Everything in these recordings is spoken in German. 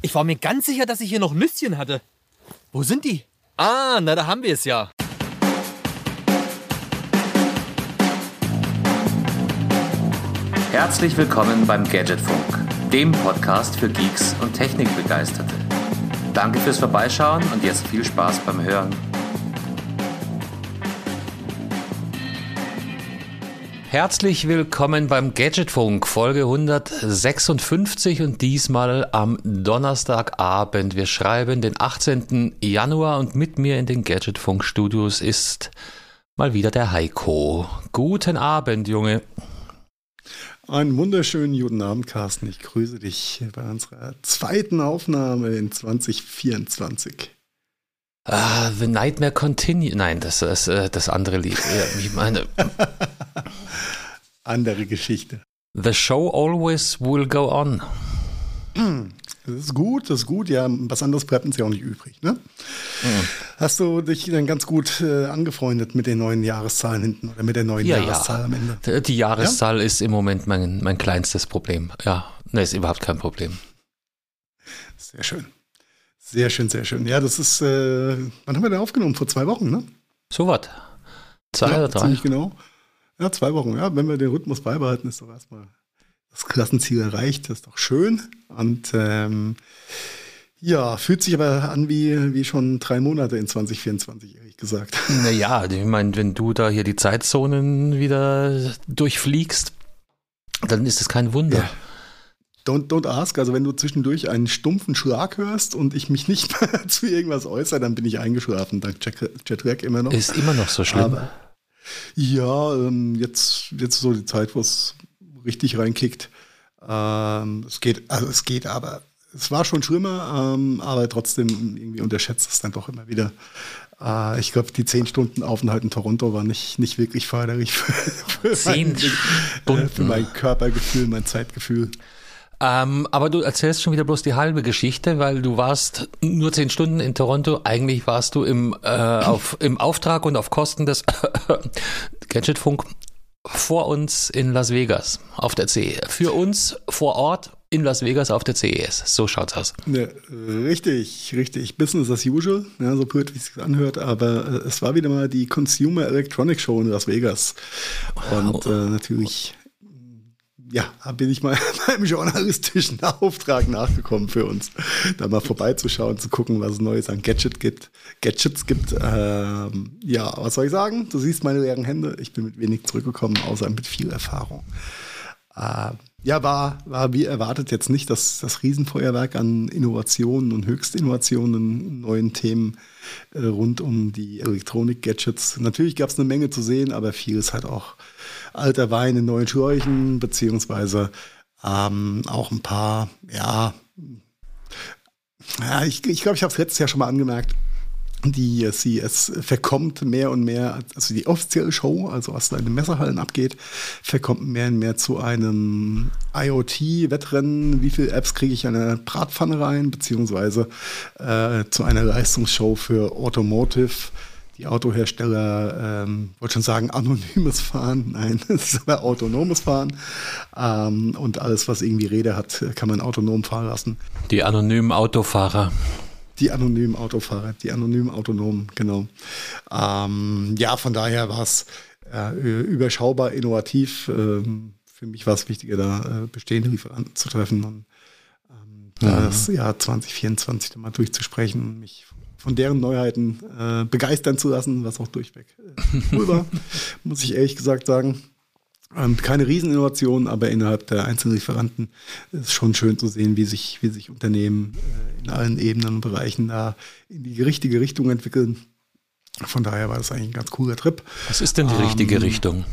Ich war mir ganz sicher, dass ich hier noch Nüsschen hatte. Wo sind die? Ah, na, da haben wir es ja. Herzlich willkommen beim Gadgetfunk, dem Podcast für Geeks und Technikbegeisterte. Danke fürs Vorbeischauen und jetzt viel Spaß beim Hören. Herzlich willkommen beim Gadgetfunk, Folge 156 und diesmal am Donnerstagabend. Wir schreiben den 18. Januar und mit mir in den Gadgetfunk Studios ist mal wieder der Heiko. Guten Abend, Junge. Einen wunderschönen guten Abend, Carsten. Ich grüße dich bei unserer zweiten Aufnahme in 2024. Ah, The Nightmare Continue. Nein, das ist äh, das andere Lied. Ich meine. andere Geschichte. The show always will go on. Das ist gut, das ist gut. Ja, was anderes bleibt uns ja auch nicht übrig. Ne? Mhm. Hast du dich dann ganz gut äh, angefreundet mit den neuen Jahreszahlen hinten oder mit der neuen ja, Jahreszahl ja. am Ende? Die Jahreszahl ja? ist im Moment mein, mein kleinstes Problem. Ja, ne, ist überhaupt kein Problem. Sehr schön. Sehr schön, sehr schön. Ja, das ist, äh, wann haben wir denn aufgenommen? Vor zwei Wochen, ne? So was. Zwei ja, oder drei? Ziemlich genau. Ja, zwei Wochen. Ja, wenn wir den Rhythmus beibehalten, ist doch erstmal das Klassenziel erreicht. Das ist doch schön. Und ähm, ja, fühlt sich aber an wie, wie schon drei Monate in 2024, ehrlich gesagt. Naja, ich meine, wenn du da hier die Zeitzonen wieder durchfliegst, dann ist es kein Wunder. Ja. Don't, don't ask. Also wenn du zwischendurch einen stumpfen Schlag hörst und ich mich nicht zu irgendwas äußere, dann bin ich eingeschlafen. Dank Jetlag immer noch. Ist immer noch so schlimm. Aber, ja, ähm, jetzt, jetzt so die Zeit, wo es richtig reinkickt. Ähm, es geht, also es geht, aber es war schon schlimmer, ähm, aber trotzdem irgendwie unterschätzt es dann doch immer wieder. Äh, ich glaube, die zehn Stunden Aufenthalt in Toronto war nicht, nicht wirklich förderlich für, für, mein. Äh, für mein Körpergefühl, mein Zeitgefühl. Ähm, aber du erzählst schon wieder bloß die halbe Geschichte, weil du warst nur zehn Stunden in Toronto. Eigentlich warst du im, äh, auf, im Auftrag und auf Kosten des Gadgetfunk vor uns in Las Vegas auf der CE. Für uns vor Ort in Las Vegas auf der CES. So schaut's aus. Ja, richtig, richtig. Business as usual, ja, so blöd, wie es sich anhört, aber äh, es war wieder mal die Consumer Electronic Show in Las Vegas. Und äh, natürlich ja, bin ich mal meinem journalistischen Auftrag nachgekommen für uns, da mal vorbeizuschauen, zu gucken, was es Neues an Gadget gibt, Gadgets gibt. Ähm, ja, was soll ich sagen? Du siehst meine leeren Hände. Ich bin mit wenig zurückgekommen, außer mit viel Erfahrung. Äh, ja, war, war wie erwartet jetzt nicht das, das Riesenfeuerwerk an Innovationen und Höchstinnovationen, neuen Themen äh, rund um die Elektronik-Gadgets. Natürlich gab es eine Menge zu sehen, aber vieles halt auch alter Wein in neuen Schläuchen, beziehungsweise ähm, auch ein paar, ja, ja ich glaube, ich, glaub, ich habe es letztes Jahr schon mal angemerkt, die sie es verkommt mehr und mehr, also die offizielle Show, also was da in den Messerhallen abgeht, verkommt mehr und mehr zu einem IoT-Wettrennen. Wie viele Apps kriege ich in eine Bratpfanne rein, beziehungsweise äh, zu einer Leistungsshow für Automotive die Autohersteller, ähm, wollte schon sagen, anonymes Fahren. Nein, es ist aber autonomes Fahren. Ähm, und alles, was irgendwie Räder hat, kann man autonom fahren lassen. Die anonymen Autofahrer. Die anonymen Autofahrer, die anonymen Autonomen, genau. Ähm, ja, von daher war es äh, überschaubar, innovativ. Ähm, für mich war es wichtiger, da äh, bestehende Lieferanten zu treffen und ähm, ja. das Jahr 2024 mal durchzusprechen und mich von deren Neuheiten äh, begeistern zu lassen, was auch durchweg äh, cool war, muss ich ehrlich gesagt sagen. Ähm, keine Rieseninnovation, aber innerhalb der einzelnen Lieferanten ist es schon schön zu sehen, wie sich, wie sich Unternehmen äh, in allen Ebenen und Bereichen da in die richtige Richtung entwickeln. Von daher war das eigentlich ein ganz cooler Trip. Was ist denn die richtige ähm, Richtung?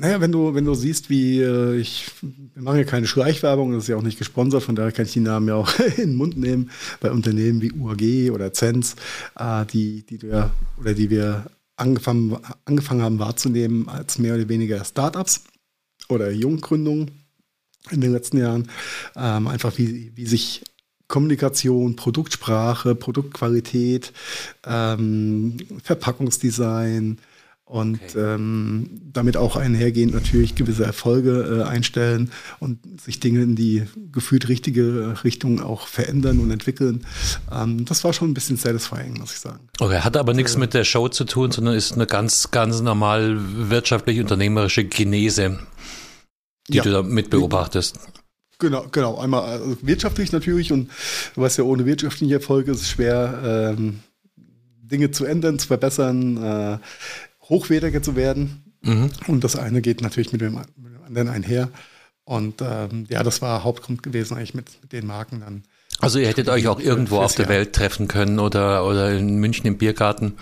Naja, wenn du, wenn du siehst, wie äh, ich, wir machen ja keine Schleichwerbung, das ist ja auch nicht gesponsert, von daher kann ich die Namen ja auch in den Mund nehmen, bei Unternehmen wie UAG oder Zenz, äh, die, die wir, oder die wir angefangen, angefangen haben wahrzunehmen als mehr oder weniger Startups oder Junggründungen in den letzten Jahren. Ähm, einfach wie, wie sich Kommunikation, Produktsprache, Produktqualität, ähm, Verpackungsdesign, und okay. ähm, damit auch einhergehend natürlich gewisse Erfolge äh, einstellen und sich Dinge in die gefühlt richtige Richtung auch verändern und entwickeln. Ähm, das war schon ein bisschen satisfying, muss ich sagen. Okay, hat aber nichts äh, mit der Show zu tun, sondern ist eine ganz, ganz normal wirtschaftlich-unternehmerische Genese, die ja. du da mit beobachtest. Genau, genau. Einmal also wirtschaftlich natürlich und weißt ja, ohne wirtschaftliche Erfolge ist es schwer, ähm, Dinge zu ändern, zu verbessern. Äh, hochwertiger zu werden. Mhm. Und das eine geht natürlich mit dem, mit dem anderen einher. Und ähm, ja, das war Hauptgrund gewesen eigentlich mit, mit den Marken dann. Also ihr hättet euch auch irgendwo auf der Welt treffen können oder, oder in München im Biergarten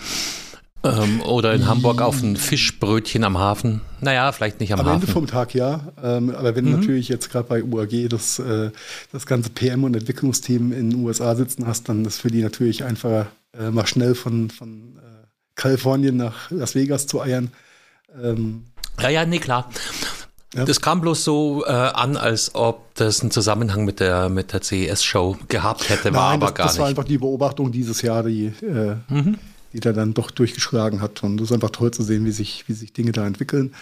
ähm, oder in Hamburg auf ein Fischbrötchen am Hafen. Naja, vielleicht nicht am, am Hafen. Am Ende vom Tag ja. Ähm, aber wenn mhm. natürlich jetzt gerade bei UAG das, äh, das ganze PM- und Entwicklungsteam in den USA sitzen hast, dann ist für die natürlich einfacher, äh, mal schnell von, von äh, Kalifornien nach Las Vegas zu eiern. Ähm, ja, ja, nee, klar. Ja. Das kam bloß so äh, an, als ob das einen Zusammenhang mit der, mit der CES-Show gehabt hätte, war Nein, aber das, gar nicht. Das war einfach die Beobachtung dieses Jahr, die, äh, mhm. die da dann doch durchgeschlagen hat. Und es ist einfach toll zu sehen, wie sich, wie sich Dinge da entwickeln.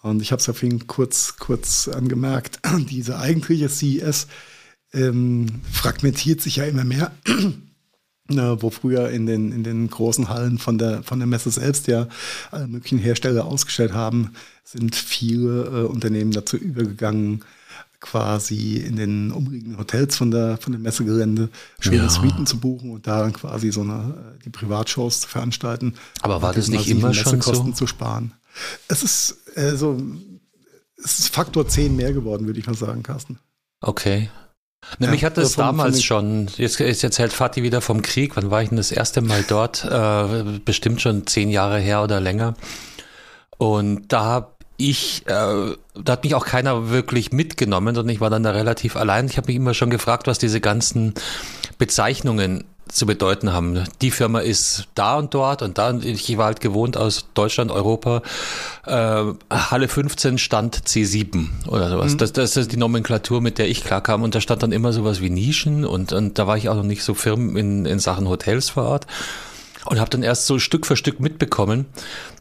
Und ich habe es ja vorhin kurz, kurz angemerkt, diese eigentliche CES ähm, fragmentiert sich ja immer mehr wo früher in den, in den großen Hallen von der, von der Messe selbst ja alle möglichen Hersteller ausgestellt haben, sind viele äh, Unternehmen dazu übergegangen, quasi in den umliegenden Hotels von der, von dem Messegelände schöne ja. Suiten zu buchen und da dann quasi so eine, äh, die Privatshows zu veranstalten. Aber war das nicht immer schon so? zu sparen. Es ist, also, es ist Faktor 10 mehr geworden, würde ich mal sagen, Carsten. Okay. Ja, mich hat das damals schon, jetzt, jetzt erzählt Fatih wieder vom Krieg, wann war ich denn das erste Mal dort? Äh, bestimmt schon zehn Jahre her oder länger. Und da habe ich, äh, da hat mich auch keiner wirklich mitgenommen, sondern ich war dann da relativ allein. Ich habe mich immer schon gefragt, was diese ganzen Bezeichnungen zu bedeuten haben. Die Firma ist da und dort und da. Ich war halt gewohnt aus Deutschland, Europa. Äh, Halle 15 stand C7 oder sowas. Mhm. Das, das ist die Nomenklatur, mit der ich klarkam. Und da stand dann immer sowas wie Nischen und, und da war ich auch noch nicht so firm in, in Sachen Hotels vor Ort. Und habe dann erst so Stück für Stück mitbekommen,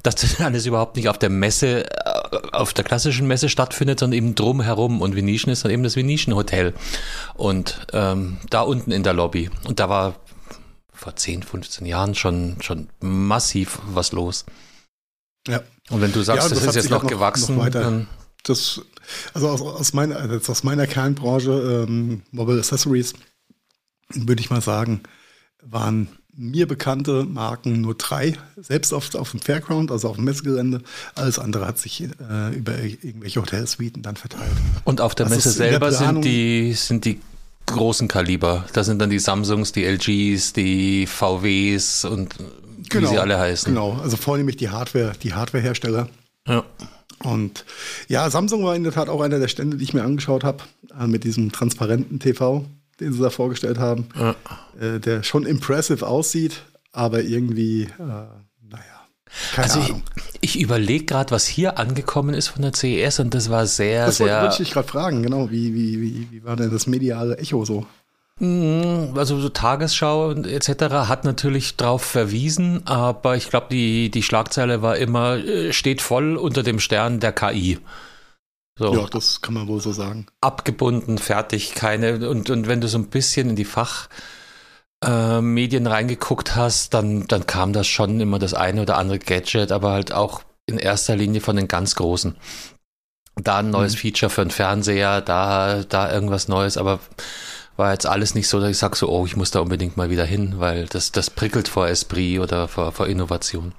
dass das alles überhaupt nicht auf der Messe, äh, auf der klassischen Messe stattfindet, sondern eben drumherum. Und Venetian ist dann eben das Venetian Hotel. Und ähm, da unten in der Lobby. Und da war vor 10, 15 Jahren schon, schon massiv was los. Ja. Und wenn du sagst, ja, das, das ist jetzt noch, noch gewachsen, noch dann das, also aus, aus, meiner, also aus meiner Kernbranche, ähm, Mobile Accessories, würde ich mal sagen, waren mir bekannte Marken nur drei, selbst auf, auf dem Fairground, also auf dem Messegelände. Alles andere hat sich äh, über irgendwelche Hotelsuiten dann verteilt. Und auf der also Messe selber der sind die, sind die großen Kaliber. Das sind dann die Samsungs, die LGs, die VWs und genau, wie sie alle heißen. Genau, also vornehmlich die Hardware, die Hardwarehersteller. Ja. Und ja, Samsung war in der Tat auch einer der Stände, die ich mir angeschaut habe, äh, mit diesem transparenten TV, den sie da vorgestellt haben, ja. äh, der schon impressive aussieht, aber irgendwie äh, keine also Ahnung. Ich, ich überlege gerade, was hier angekommen ist von der CES und das war sehr, das sehr. Das wollte ich dich gerade fragen, genau. Wie, wie, wie, wie war denn das mediale Echo so? Mhm, also so Tagesschau und etc. hat natürlich darauf verwiesen, aber ich glaube, die, die Schlagzeile war immer, äh, steht voll unter dem Stern der KI. So. Ja, das kann man wohl so sagen. Abgebunden, fertig, keine. Und, und wenn du so ein bisschen in die Fach, äh, Medien reingeguckt hast, dann, dann kam das schon immer das eine oder andere Gadget, aber halt auch in erster Linie von den ganz Großen. Da ein neues mhm. Feature für einen Fernseher, da, da irgendwas Neues, aber war jetzt alles nicht so, dass ich sage so, oh, ich muss da unbedingt mal wieder hin, weil das, das prickelt vor Esprit oder vor, vor Innovation.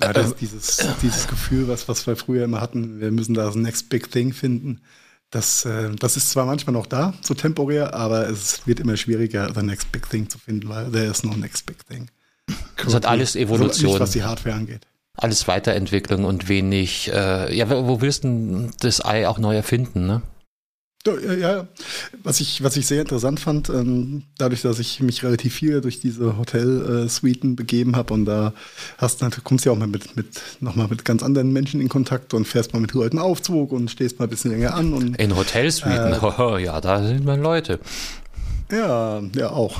Ja, das ist dieses, dieses Gefühl, was, was wir früher immer hatten, wir müssen da das Next Big Thing finden. Das, äh, das ist zwar manchmal noch da, so temporär, aber es wird immer schwieriger, the next big thing zu finden, weil there is no next big thing. Es hat alles Evolution. Nicht, was die Hardware angeht. Alles Weiterentwicklung und wenig, äh, ja, wo willst du das Ei auch neu erfinden, ne? Ja, ja, was ich, was ich sehr interessant fand, ähm, dadurch, dass ich mich relativ viel durch diese Hotel-Suiten begeben habe und da hast du, kommst ja auch mal mit, mit, nochmal mit ganz anderen Menschen in Kontakt und fährst mal mit Leuten Aufzug und stehst mal ein bisschen länger an. Und, in Hotelsuiten, äh, ja, da sind mal Leute. Ja, ja, auch.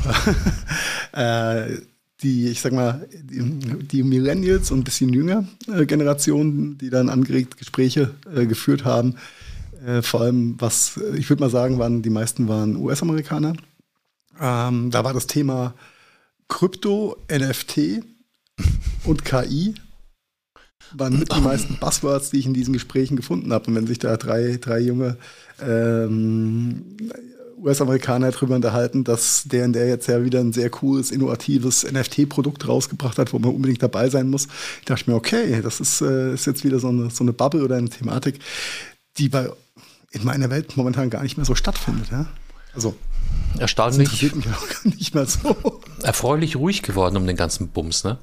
äh, die, ich sag mal, die, die Millennials und ein bisschen jünger äh, Generationen, die dann angeregt Gespräche äh, geführt haben. Äh, vor allem, was ich würde mal sagen, waren die meisten waren US-Amerikaner. Ähm, da war das Thema Krypto, NFT und KI waren mit die meisten Buzzwords, die ich in diesen Gesprächen gefunden habe. Und wenn sich da drei, drei junge ähm, US-Amerikaner darüber unterhalten, dass der und der jetzt ja wieder ein sehr cooles, innovatives NFT-Produkt rausgebracht hat, wo man unbedingt dabei sein muss. Ich dachte mir, okay, das ist, äh, ist jetzt wieder so eine, so eine Bubble oder eine Thematik, die bei, in meiner Welt momentan gar nicht mehr so stattfindet. Ja? Also, Erstaunlich. Mich auch nicht mehr so. Erfreulich ruhig geworden um den ganzen Bums, ne?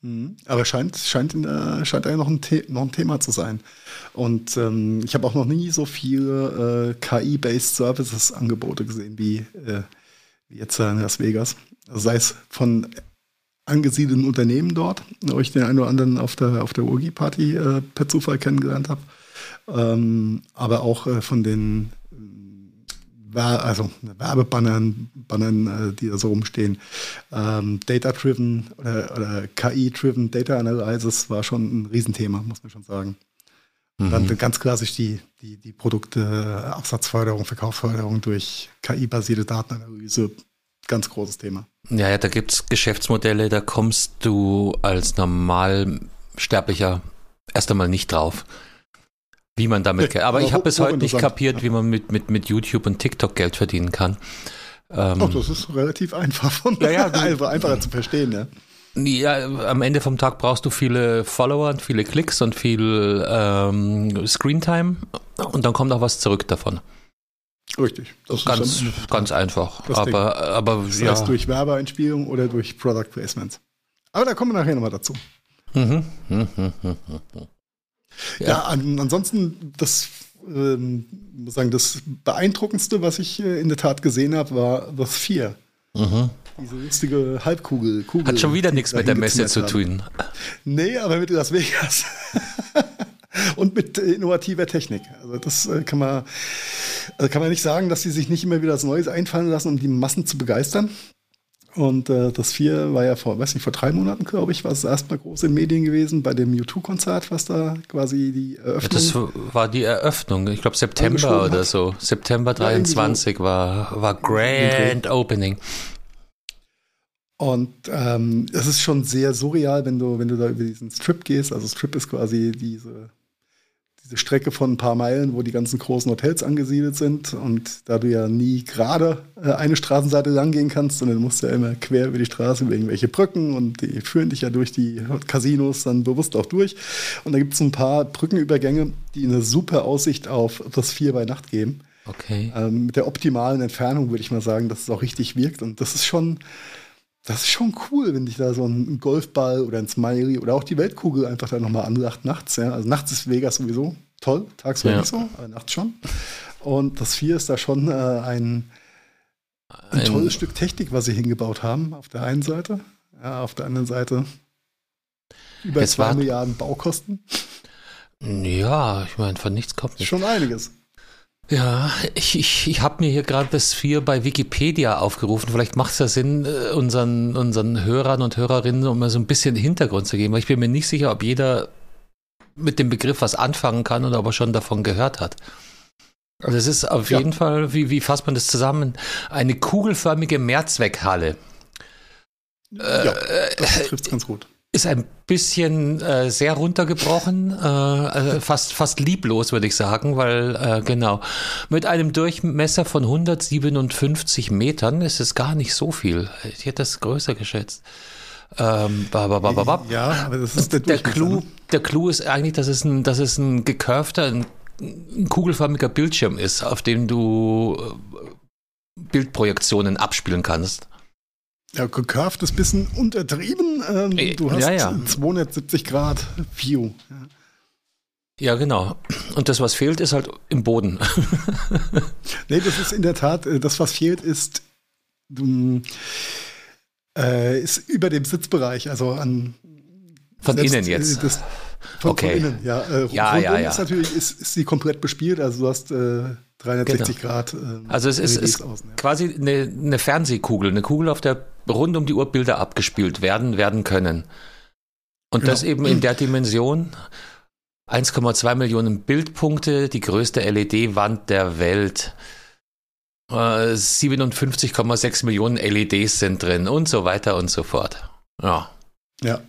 Mhm. Aber scheint, scheint, in der, scheint ja noch ein, noch ein Thema zu sein. Und ähm, ich habe auch noch nie so viele äh, KI-based Services-Angebote gesehen wie, äh, wie jetzt in Las Vegas. Also sei es von angesiedelten Unternehmen dort, wo ich den einen oder anderen auf der, auf der Urgi-Party äh, per Zufall kennengelernt habe. Ähm, aber auch äh, von den also Werbebannern, Bannern, äh, die da so rumstehen. Ähm, Data-driven oder, oder KI-driven Data Analysis war schon ein Riesenthema, muss man schon sagen. Mhm. Dann ganz klassisch die, die, die Produkte, Absatzförderung, Verkaufsförderung durch KI-basierte Datenanalyse, ganz großes Thema. Ja, ja, da gibt es Geschäftsmodelle, da kommst du als Normalsterblicher erst einmal nicht drauf wie man damit, ja, aber ich habe bis heute nicht kapiert, wie man mit, mit, mit YouTube und TikTok Geld verdienen kann. Ähm, Ach, das ist relativ einfach, von, ja, ja, einfacher zu verstehen, ja. Ja, am Ende vom Tag brauchst du viele Follower und viele Klicks und viel ähm, Screentime und dann kommt auch was zurück davon. Richtig. Das ganz, ist ganz einfach. Aber, aber das ja. heißt durch Werbeeinspielung oder durch Product Placements. Aber da kommen wir nachher nochmal dazu. Mhm. Ja, ja an, ansonsten, das, ähm, muss sagen, das Beeindruckendste, was ich äh, in der Tat gesehen habe, war The Sphere. Mhm. Diese lustige Halbkugel. Kugel, Hat schon wieder nichts mit der Messe zu tun. Nee, aber mit Las Vegas. und mit innovativer Technik. Also das äh, kann man, also kann man nicht sagen, dass sie sich nicht immer wieder was Neues einfallen lassen, um die Massen zu begeistern. Und äh, das 4 war ja vor, weiß nicht, vor drei Monaten, glaube ich, war es erstmal groß in Medien gewesen bei dem U2-Konzert, was da quasi die Eröffnung. Das war die Eröffnung, ich glaube September oder so. September 23 ja, so. war, war Grand Opening. Und ähm, es ist schon sehr surreal, wenn du, wenn du da über diesen Strip gehst. Also Strip ist quasi diese diese Strecke von ein paar Meilen, wo die ganzen großen Hotels angesiedelt sind. Und da du ja nie gerade äh, eine Straßenseite lang gehen kannst, sondern du musst ja immer quer über die Straße über irgendwelche Brücken und die führen dich ja durch die Casinos dann bewusst auch durch. Und da gibt es ein paar Brückenübergänge, die eine super Aussicht auf das Vier bei Nacht geben. Okay. Ähm, mit der optimalen Entfernung würde ich mal sagen, dass es auch richtig wirkt. Und das ist schon, das ist schon cool, wenn dich da so ein Golfball oder ein Smiley oder auch die Weltkugel einfach da nochmal anlacht nachts. Ja? Also nachts ist Vegas sowieso toll, tagsüber ja. nicht so, aber nachts schon. Und das 4 ist da schon äh, ein, ein, ein, tolles Stück Technik, was sie hingebaut haben, auf der einen Seite. Ja, auf der anderen Seite über es zwei Milliarden Baukosten. Ja, ich meine, von nichts kommt nicht. Schon einiges. Ja, ich, ich, ich habe mir hier gerade das 4 bei Wikipedia aufgerufen. Vielleicht macht es ja Sinn, äh, unseren, unseren Hörern und Hörerinnen, um mal so ein bisschen Hintergrund zu geben, weil ich bin mir nicht sicher, ob jeder mit dem Begriff was anfangen kann oder ob er schon davon gehört hat. Also es ist auf ja. jeden Fall, wie, wie fasst man das zusammen? Eine kugelförmige Mehrzweckhalle. Ja, äh, das trifft ganz gut ist ein bisschen äh, sehr runtergebrochen, äh, äh, fast, fast lieblos, würde ich sagen, weil äh, genau, mit einem Durchmesser von 157 Metern ist es gar nicht so viel. Ich hätte das größer geschätzt. Ähm, babababab. ja, aber das ist der, der Clou. Der Clou ist eigentlich, dass es ein, dass es ein gekurfter, ein, ein kugelförmiger Bildschirm ist, auf dem du äh, Bildprojektionen abspielen kannst. Ja, gecurved ist ein bisschen untertrieben. Ähm, äh, du hast ja, ja. 270 Grad View. Ja. genau. Und das, was fehlt, ist halt im Boden. nee, das ist in der Tat, äh, das, was fehlt, ist, äh, ist über dem Sitzbereich, also an. Von selbst, innen jetzt. Das, von, okay. von innen, ja. Äh, ja, ja, ja. Ist natürlich ist, ist sie komplett bespielt, also du hast. Äh, 360 genau. Grad. Ähm, also es ist, ist außen, ja. quasi eine, eine, Fernsehkugel, eine Kugel, auf der rund um die Uhr Bilder abgespielt werden, werden können. Und das Genau. eben in der Dimension. 1,2 Millionen Bildpunkte, die größte LED-Wand der Welt. Äh, 57,6 Millionen LEDs sind drin und so weiter und so fort. Ja. Ja.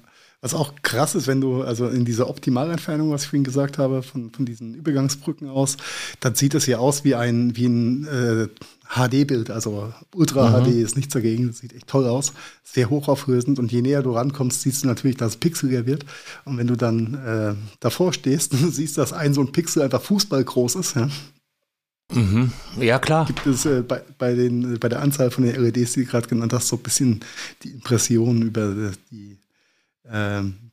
Was auch krass ist, wenn du, also in dieser Optimalentfernung, was ich vorhin gesagt habe, von, von diesen Übergangsbrücken aus, dann sieht es ja aus wie ein, wie ein äh, HD-Bild, also Ultra Mhm. HD ist nichts dagegen, das sieht echt toll aus, sehr hochauflösend und je näher du rankommst, siehst du natürlich, dass es pixeliger wird und wenn du dann äh, davor stehst, du siehst, dass ein so ein Pixel einfach Fußball groß ist, ja, Mhm. Ja, klar. gibt es äh, bei, bei, den, bei der Anzahl von den LEDs, die du gerade genannt hast, so ein bisschen die Impression über äh, die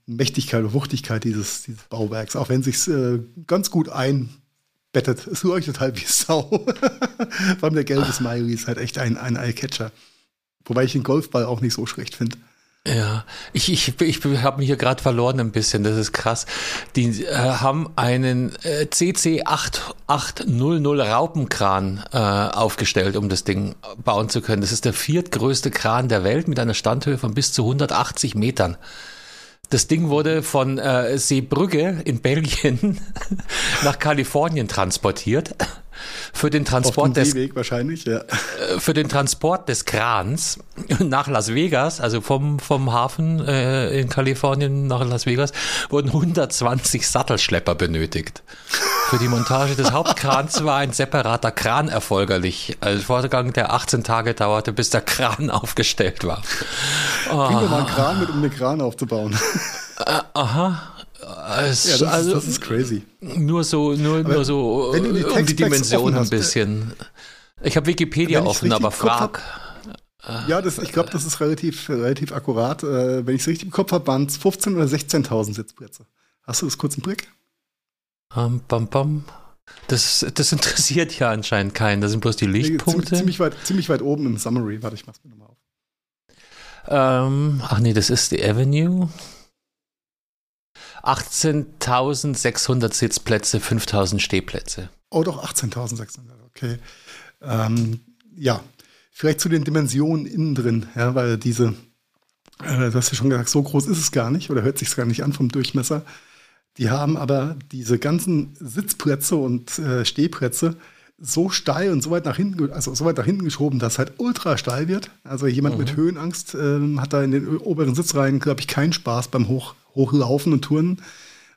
Mächtigkeit und Wuchtigkeit dieses, dieses Bauwerks, auch wenn sich äh, ganz gut einbettet. Es leuchtet halt wie Sau. Vor allem der gelbe Smiley ist halt echt ein, ein Eyecatcher. Wobei ich den Golfball auch nicht so schlecht finde. Ja, ich, ich, ich habe mich hier gerade verloren ein bisschen, das ist krass. Die äh, haben einen äh, CC 8800 Raupenkran äh, aufgestellt, um das Ding bauen zu können. Das ist der viertgrößte Kran der Welt mit einer Standhöhe von bis zu 180 Metern. Das Ding wurde von äh, Seebrügge in Belgien nach Kalifornien transportiert. Für den Transport des Seeweg wahrscheinlich, ja. äh, für den Transport des Krans nach Las Vegas, also vom, vom Hafen äh, in Kalifornien nach Las Vegas, wurden 120 Sattelschlepper benötigt. Für die Montage des Hauptkrans war ein separater Kran erforderlich. Ein Vorgang, der 18 Tage dauerte, bis der Kran aufgestellt war. Bring doch mal einen Kran mit, um den Kran aufzubauen. Aha. Es, ja, das, also, ist, das ist crazy. nur so, nur, nur so wenn die äh, um die Dimension ein äh, bisschen. Ich habe Wikipedia offen, aber frag. Ja, das, ich glaube, das ist relativ, relativ akkurat. Äh, wenn ich es richtig im Kopf habe, waren es 15.000 oder 16.000 Sitzplätze. Hast du das kurz im Blick? Bam, bam, bam. Das, das interessiert ja anscheinend keinen. Das sind bloß die Lichtpunkte. Ziemlich, ziemlich, weit, ziemlich weit oben im Summary. Warte, ich mach's mir nochmal auf. Ähm, ach nee, das ist die Avenue. 18.600 Sitzplätze, 5.000 Stehplätze. Oh, doch, 18.600, okay. Ähm, ja, vielleicht zu den Dimensionen innen drin, ja, weil diese, äh, du hast ja schon gesagt, so groß ist es gar nicht oder hört sich gar nicht an vom Durchmesser. Die haben aber diese ganzen Sitzplätze und äh, Stehplätze so steil und so weit nach hinten, also so weit nach hinten geschoben, dass es halt ultra steil wird. Also jemand mit Höhenangst ähm, hat da in den oberen Sitzreihen, glaube ich, keinen Spaß beim Hoch, Hochlaufen und Touren.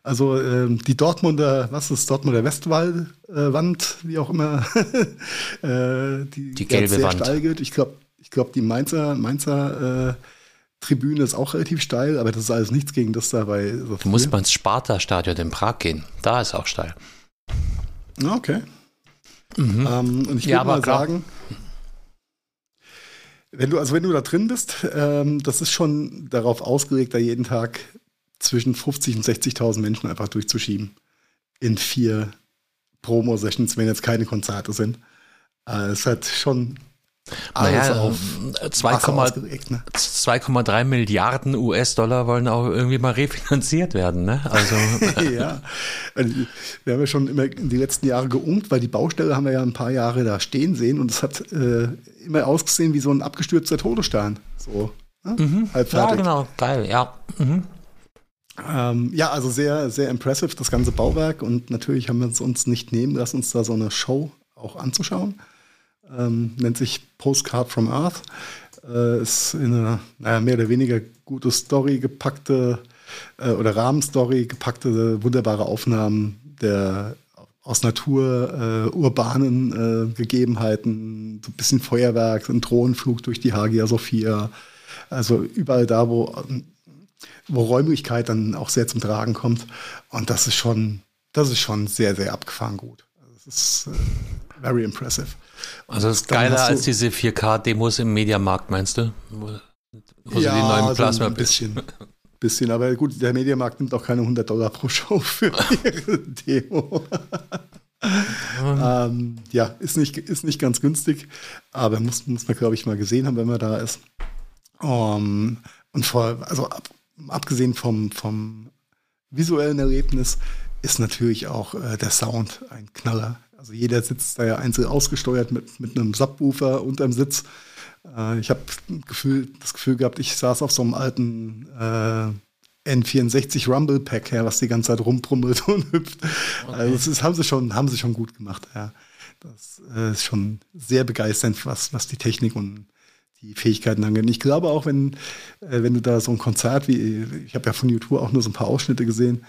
Also ähm, die Dortmunder, was ist Dortmunder Westwallwand, wie auch immer, äh, die, Die gelbe sehr Wand. steil geht. Ich glaube, ich glaub, die Mainzer, Mainzer äh, Tribüne ist auch relativ steil, aber das ist alles nichts gegen das da bei. So Du musst mal ins Sparta-Stadion in Prag gehen. Da ist auch steil. Ah, Okay. Ähm, und ich Ja, würde mal klar. sagen, wenn du, also wenn du da drin bist, ähm, das ist schon darauf ausgelegt, da jeden Tag zwischen 50 und 60.000 Menschen einfach durchzuschieben. In vier Promo-Sessions, wenn jetzt keine Konzerte sind. Äh, es hat schon alles Naja, auf äh, Masse 2,3 ausgelegt. Ne? 2,3 Milliarden US-Dollar wollen auch irgendwie mal refinanziert werden, ne? Also, ja, Also, wir haben ja schon immer in die letzten Jahre geungt, weil die Baustelle haben wir ja ein paar Jahre da stehen sehen und es hat äh, immer ausgesehen wie so ein abgestürzter Todesstern. So, ne? halb ja, fertig. genau, geil, ja. Mhm. Ähm, ja, also sehr, sehr impressive, das ganze Bauwerk. Und natürlich haben wir es uns nicht nehmen lassen, uns da so eine Show auch anzuschauen. Ähm, nennt sich Postcard from Earth. Äh, ist in eine naja, mehr oder weniger gute Story gepackte äh, oder Rahmenstory gepackte wunderbare Aufnahmen der aus Natur, äh, urbanen äh, Gegebenheiten, so ein bisschen Feuerwerk, ein Drohnenflug durch die Hagia Sophia. Also überall da, wo wo Räumlichkeit dann auch sehr zum Tragen kommt. Und das ist schon, das ist schon sehr, sehr abgefahren gut. Das ist äh, very impressive. Also das ist geiler als diese 4K-Demos im Mediamarkt, meinst du? Wo, sie die neuen so Plasma ein bisschen. Bisschen, aber gut, der Mediamarkt nimmt auch keine 100 Dollar pro Show für ihre Demo. ähm, ja, ist nicht, ist nicht ganz günstig, aber muss, muss man, glaube ich, mal gesehen haben, wenn man da ist. Um, und vor, also ab, abgesehen vom, vom visuellen Erlebnis ist natürlich auch äh, der Sound ein Knaller. Also jeder sitzt da ja einzeln ausgesteuert mit, mit einem Subwoofer unterm Sitz Äh, ich habe Gefühl, das Gefühl gehabt, ich saß auf so einem alten äh, N64 Rumble Pack her, was die ganze Zeit rumbrummelt und hüpft. Okay. Also das ist, haben sie schon, haben sie schon gut gemacht. Ja. Das äh, ist schon sehr begeisternd, was, was die Technik und die Fähigkeiten angeht. Ich glaube auch, wenn, äh, wenn du da so ein Konzert wie, ich habe ja von YouTube auch nur so ein paar Ausschnitte gesehen,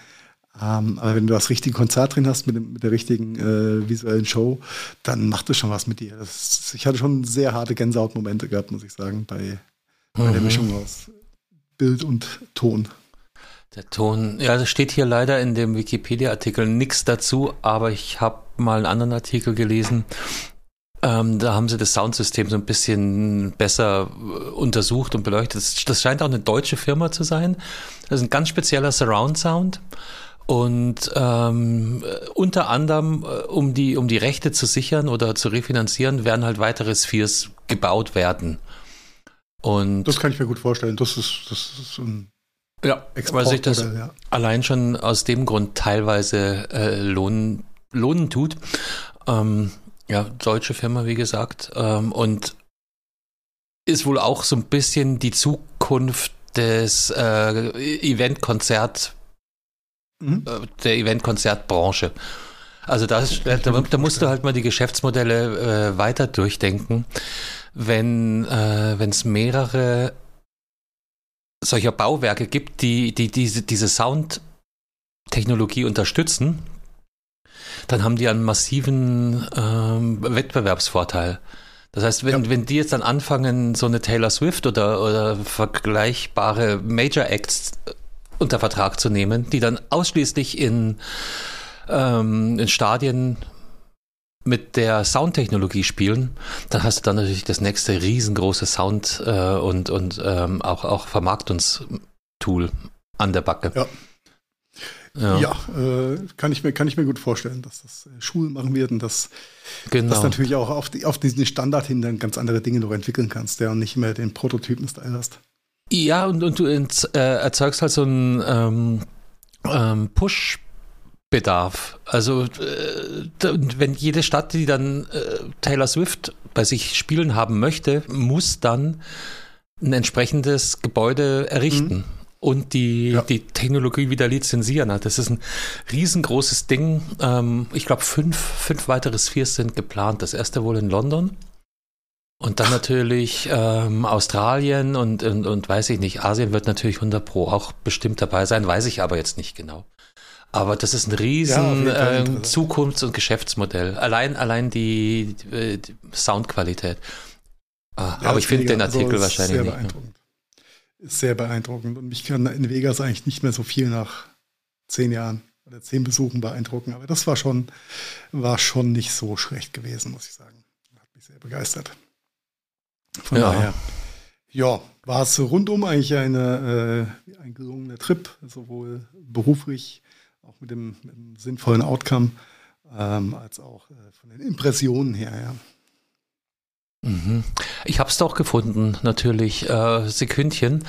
ähm, aber wenn du das richtige Konzert drin hast mit, dem, mit der richtigen äh, visuellen Show, dann macht es schon was mit dir. Das, ich hatte schon sehr harte Gänsehautmomente gehabt, muss ich sagen, bei, bei mhm. der Mischung aus Bild und Ton. Der Ton, ja, das steht hier leider in dem Wikipedia-Artikel nichts dazu, aber ich habe mal einen anderen Artikel gelesen. Ähm, da haben sie das Soundsystem so ein bisschen besser äh, untersucht und beleuchtet. Das, scheint auch eine deutsche Firma zu sein. Das ist ein ganz spezieller Surround-Sound. Und ähm, unter anderem, äh, um die, um die Rechte zu sichern oder zu refinanzieren, werden halt weitere Spheres gebaut werden. Und das kann ich mir gut vorstellen. Das ist, das ist ein ja, weil sich das ja. allein schon aus dem Grund teilweise äh, lohnen, lohnen tut. Ähm, ja, deutsche Firma, wie gesagt. Ähm, und ist wohl auch so ein bisschen die Zukunft des äh, Event-Konzert mhm. Äh, der Event-Konzertbranche. Also das, da, da, musst du halt mal die Geschäftsmodelle äh, weiter durchdenken. Wenn äh, es mehrere solcher Bauwerke gibt, die, die diese, diese Soundtechnologie unterstützen, dann haben die einen massiven ähm, Wettbewerbsvorteil. Das heißt, wenn, ja. wenn die jetzt dann anfangen, so eine Taylor Swift oder, oder vergleichbare Major Acts unter Vertrag zu nehmen, die dann ausschließlich in, ähm, in Stadien mit der Soundtechnologie spielen, dann hast du dann natürlich das nächste riesengroße Sound- äh, und, und ähm, auch, auch Vermarktungstool an der Backe. Ja. Ja, ja äh, kann, ich mir, kann ich mir gut vorstellen, dass das äh, Schulen machen werden, dass genau. dass natürlich auch auf, die, auf diesen Standard hin dann ganz andere Dinge noch entwickeln kannst, der und nicht mehr den Prototypen-Style hast. Ja, und, und du ins, äh, erzeugst halt so einen ähm, ähm, Push-Bedarf. Also, äh, wenn jede Stadt, die dann äh, Taylor Swift bei sich spielen haben möchte, muss dann ein entsprechendes Gebäude errichten. Mhm. Und die, ja. die Technologie wieder lizenzieren. Das ist ein riesengroßes Ding. Ähm, ich glaube, fünf, fünf weitere Spheres sind geplant. Das erste wohl in London. Und dann natürlich ähm, Australien und, und, und weiß ich nicht, Asien wird natürlich 100 Pro auch bestimmt dabei sein, weiß ich aber jetzt nicht genau. Aber das ist ein riesen ja, äh, Zukunfts- und Geschäftsmodell. Allein, allein die, die, die Soundqualität. Ah, ja, aber ich finde den Artikel also wahrscheinlich sehr nicht. Ist sehr beeindruckend. Und mich kann in Vegas eigentlich nicht mehr so viel nach zehn Jahren oder zehn Besuchen beeindrucken. Aber das war schon, war schon nicht so schlecht gewesen, muss ich sagen. Hat mich sehr begeistert. Von ja. daher, ja, war es rundum eigentlich eine, äh, ein gelungener Trip, sowohl beruflich, auch mit dem, mit dem sinnvollen Outcome, ähm, als auch äh, von den Impressionen her, ja. Mhm. Ich habe es doch gefunden, natürlich. Äh, Sekündchen.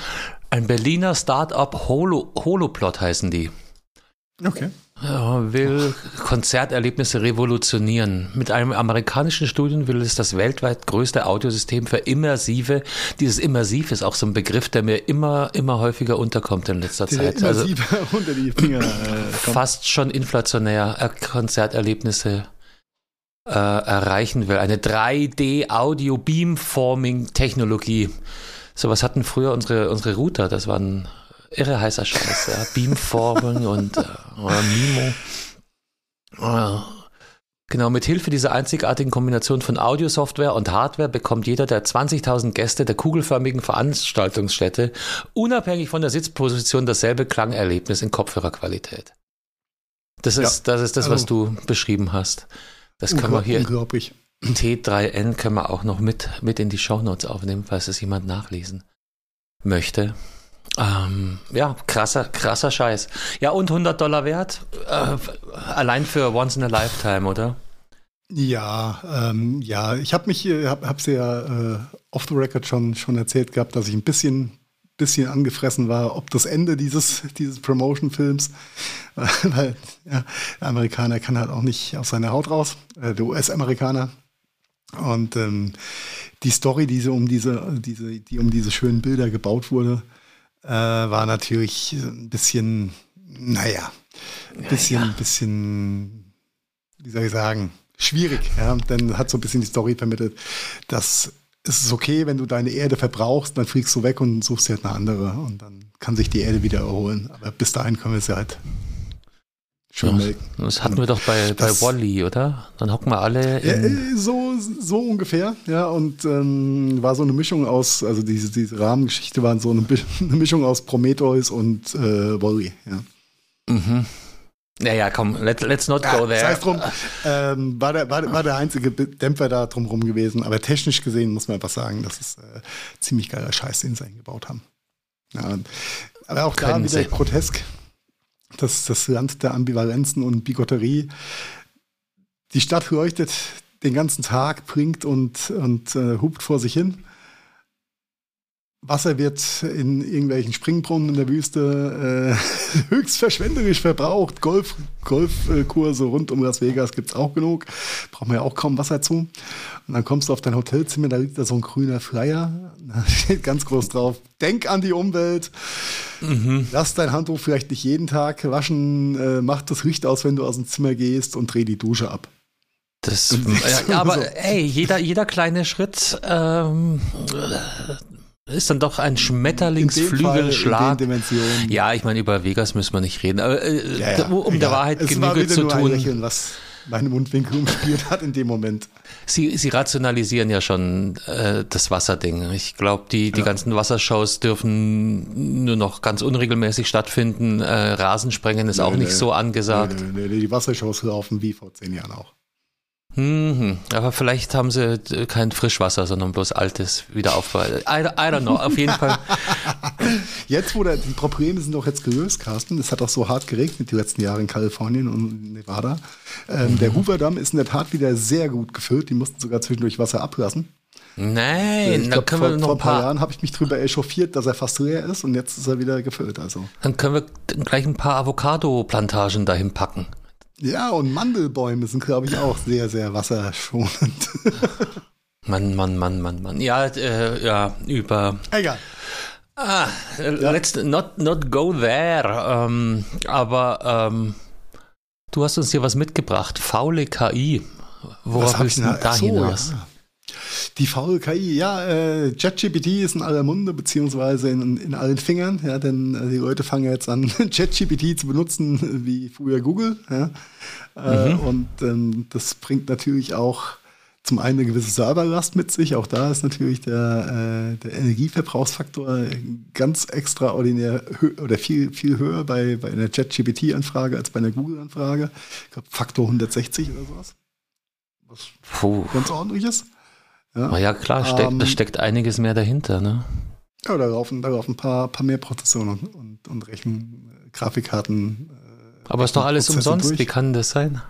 Ein Berliner Startup Holo, Holoplot heißen die. Okay. Will Konzerterlebnisse revolutionieren. Mit einem amerikanischen Studium will es das weltweit größte Audiosystem für immersive. Dieses Immersiv ist auch so ein Begriff, der mir immer, immer häufiger unterkommt in letzter die Zeit. Also unter die Finger. Äh, fast schon inflationär äh, Konzerterlebnisse äh, erreichen will. Eine 3D-Audio-Beamforming-Technologie. Sowas hatten früher unsere, unsere Router. Das waren irre heißer Scheiß, ja. Beamforming und äh, Mimo. Äh, genau, mit Hilfe dieser einzigartigen Kombination von Audiosoftware und Hardware bekommt jeder der 20.000 Gäste der kugelförmigen Veranstaltungsstätte unabhängig von der Sitzposition dasselbe Klangerlebnis in Kopfhörerqualität. Das ist, ja, das ist das, was also, du beschrieben hast. Das können wir hier. Unglaublich. T3N können wir auch noch mit, mit in die Shownotes aufnehmen, falls es jemand nachlesen möchte. Ähm, ja, krasser, krasser Scheiß. Ja, und 100 Dollar wert? Äh, allein für Once in a Lifetime, oder? Ja, ähm, ja, ich habe mich, habe hab sie ja äh, off the record schon, schon erzählt gehabt, dass ich ein bisschen, bisschen angefressen war, ob das Ende dieses, dieses Promotion-Films, weil ja, der Amerikaner kann halt auch nicht aus seiner Haut raus, äh, der US-Amerikaner. Und ähm, die Story, die so um diese, diese, die um diese schönen Bilder gebaut wurde, äh, war natürlich ein bisschen, naja, ein bisschen, ja, ja. bisschen, wie soll ich sagen, schwierig. Ja? Dann hat so ein bisschen die Story vermittelt, dass es ist okay, wenn du deine Erde verbrauchst, dann fliegst du weg und suchst dir halt eine andere und dann kann sich die Erde wieder erholen. Aber bis dahin können wir sie halt Schön ja, das hatten wir doch bei, bei Wally, oder? Dann hocken wir alle. Ja, äh, so, so ungefähr, ja. Und ähm, war so eine Mischung aus, also diese, diese Rahmengeschichte war so eine, eine Mischung aus Prometheus und äh, Wally, ja. Mhm. Naja, komm, let, let's not go there. Das heißt drum, ähm, war, der, war, war der einzige Dämpfer da drumherum gewesen. Aber technisch gesehen muss man einfach sagen, das ist äh, ziemlich geiler Scheiß, den sie eingebaut haben. Ja, aber auch Können da wieder sie. grotesk das, das Land der Ambivalenzen und Bigotterie. Die Stadt leuchtet den ganzen Tag, bringt und, und äh, hupt vor sich hin. Wasser wird in irgendwelchen Springbrunnen in der Wüste äh, höchst verschwenderisch verbraucht. Golf, Golfkurse rund um Las Vegas gibt es auch genug. Braucht man ja auch kaum Wasser zu. Und dann kommst du auf dein Hotelzimmer, da liegt da so ein grüner Flyer. Da steht ganz groß drauf, denk an die Umwelt. Mhm. Lass dein Handtuch vielleicht nicht jeden Tag waschen. Äh, mach das Licht aus, wenn du aus dem Zimmer gehst und dreh die Dusche ab. Das, ja, aber ey, jeder, jeder kleine Schritt ähm, ist dann doch ein Schmetterlingsflügelschlag. Ja, ich meine, über Vegas müssen wir nicht reden. Aber äh, ja, ja. um ja. der Wahrheit es Genüge zu tun. Lächeln, was meine Mundwinkel umspielt hat in dem Moment. Sie, sie rationalisieren ja schon äh, das Wasserding. Ich glaube, die, die ganzen Wassershows dürfen nur noch ganz unregelmäßig stattfinden. Äh, Rasensprengen ist nee, auch nicht nee, so angesagt. Nee, die Wassershows laufen wie vor zehn Jahren auch. Mhm. Aber vielleicht haben sie äh, kein Frischwasser, sondern bloß altes wieder aufbereitet. I, I don't know, auf jeden Fall. Jetzt, wo der, die Probleme sind doch jetzt gelöst, Carsten, es hat auch so hart geregnet die letzten Jahre in Kalifornien und Nevada. Ähm, mhm. Der Hoover-Damm ist in der Tat wieder sehr gut gefüllt. Die mussten sogar zwischendurch Wasser ablassen. Nein, dann können vor, wir noch vor ein paar, paar Jahren habe ich mich drüber echauffiert, dass er fast leer ist und jetzt ist er wieder gefüllt. Also. Dann können wir gleich ein paar Avocado-Plantagen dahin packen. Ja, und Mandelbäume sind, glaube ich, auch sehr, sehr wasserschonend. Mann, Mann, Mann, Mann, Mann. Ja, äh, ja, über. Egal. Ah, ja. let's not, not go there. Ähm, aber ähm, du hast uns hier was mitgebracht. Faule KI. Worauf willst du da hinaus? Ja. Die faule KI, ja, äh, ChatGPT ist in aller Munde, beziehungsweise in, in allen Fingern, ja, denn äh, die Leute fangen jetzt an, ChatGPT zu benutzen, wie früher Google, ja. Äh, mhm. Und ähm, das bringt natürlich auch zum einen eine gewisse Serverlast mit sich. Auch da ist natürlich der, äh, der Energieverbrauchsfaktor ganz extraordinär oder viel, viel höher bei, bei einer ChatGPT-Anfrage als bei einer Google-Anfrage. Ich glaube, Faktor 160 oder sowas. Was Puh. ganz ordentlich ist. Ja, Na ja klar, steck, ähm, da steckt einiges mehr dahinter. Ne? Ja, da laufen, da laufen ein paar, paar mehr Prozessoren und, und, und Rechen, Grafikkarten. Äh, Aber ist doch alles Prozesse umsonst, durch. wie kann das sein?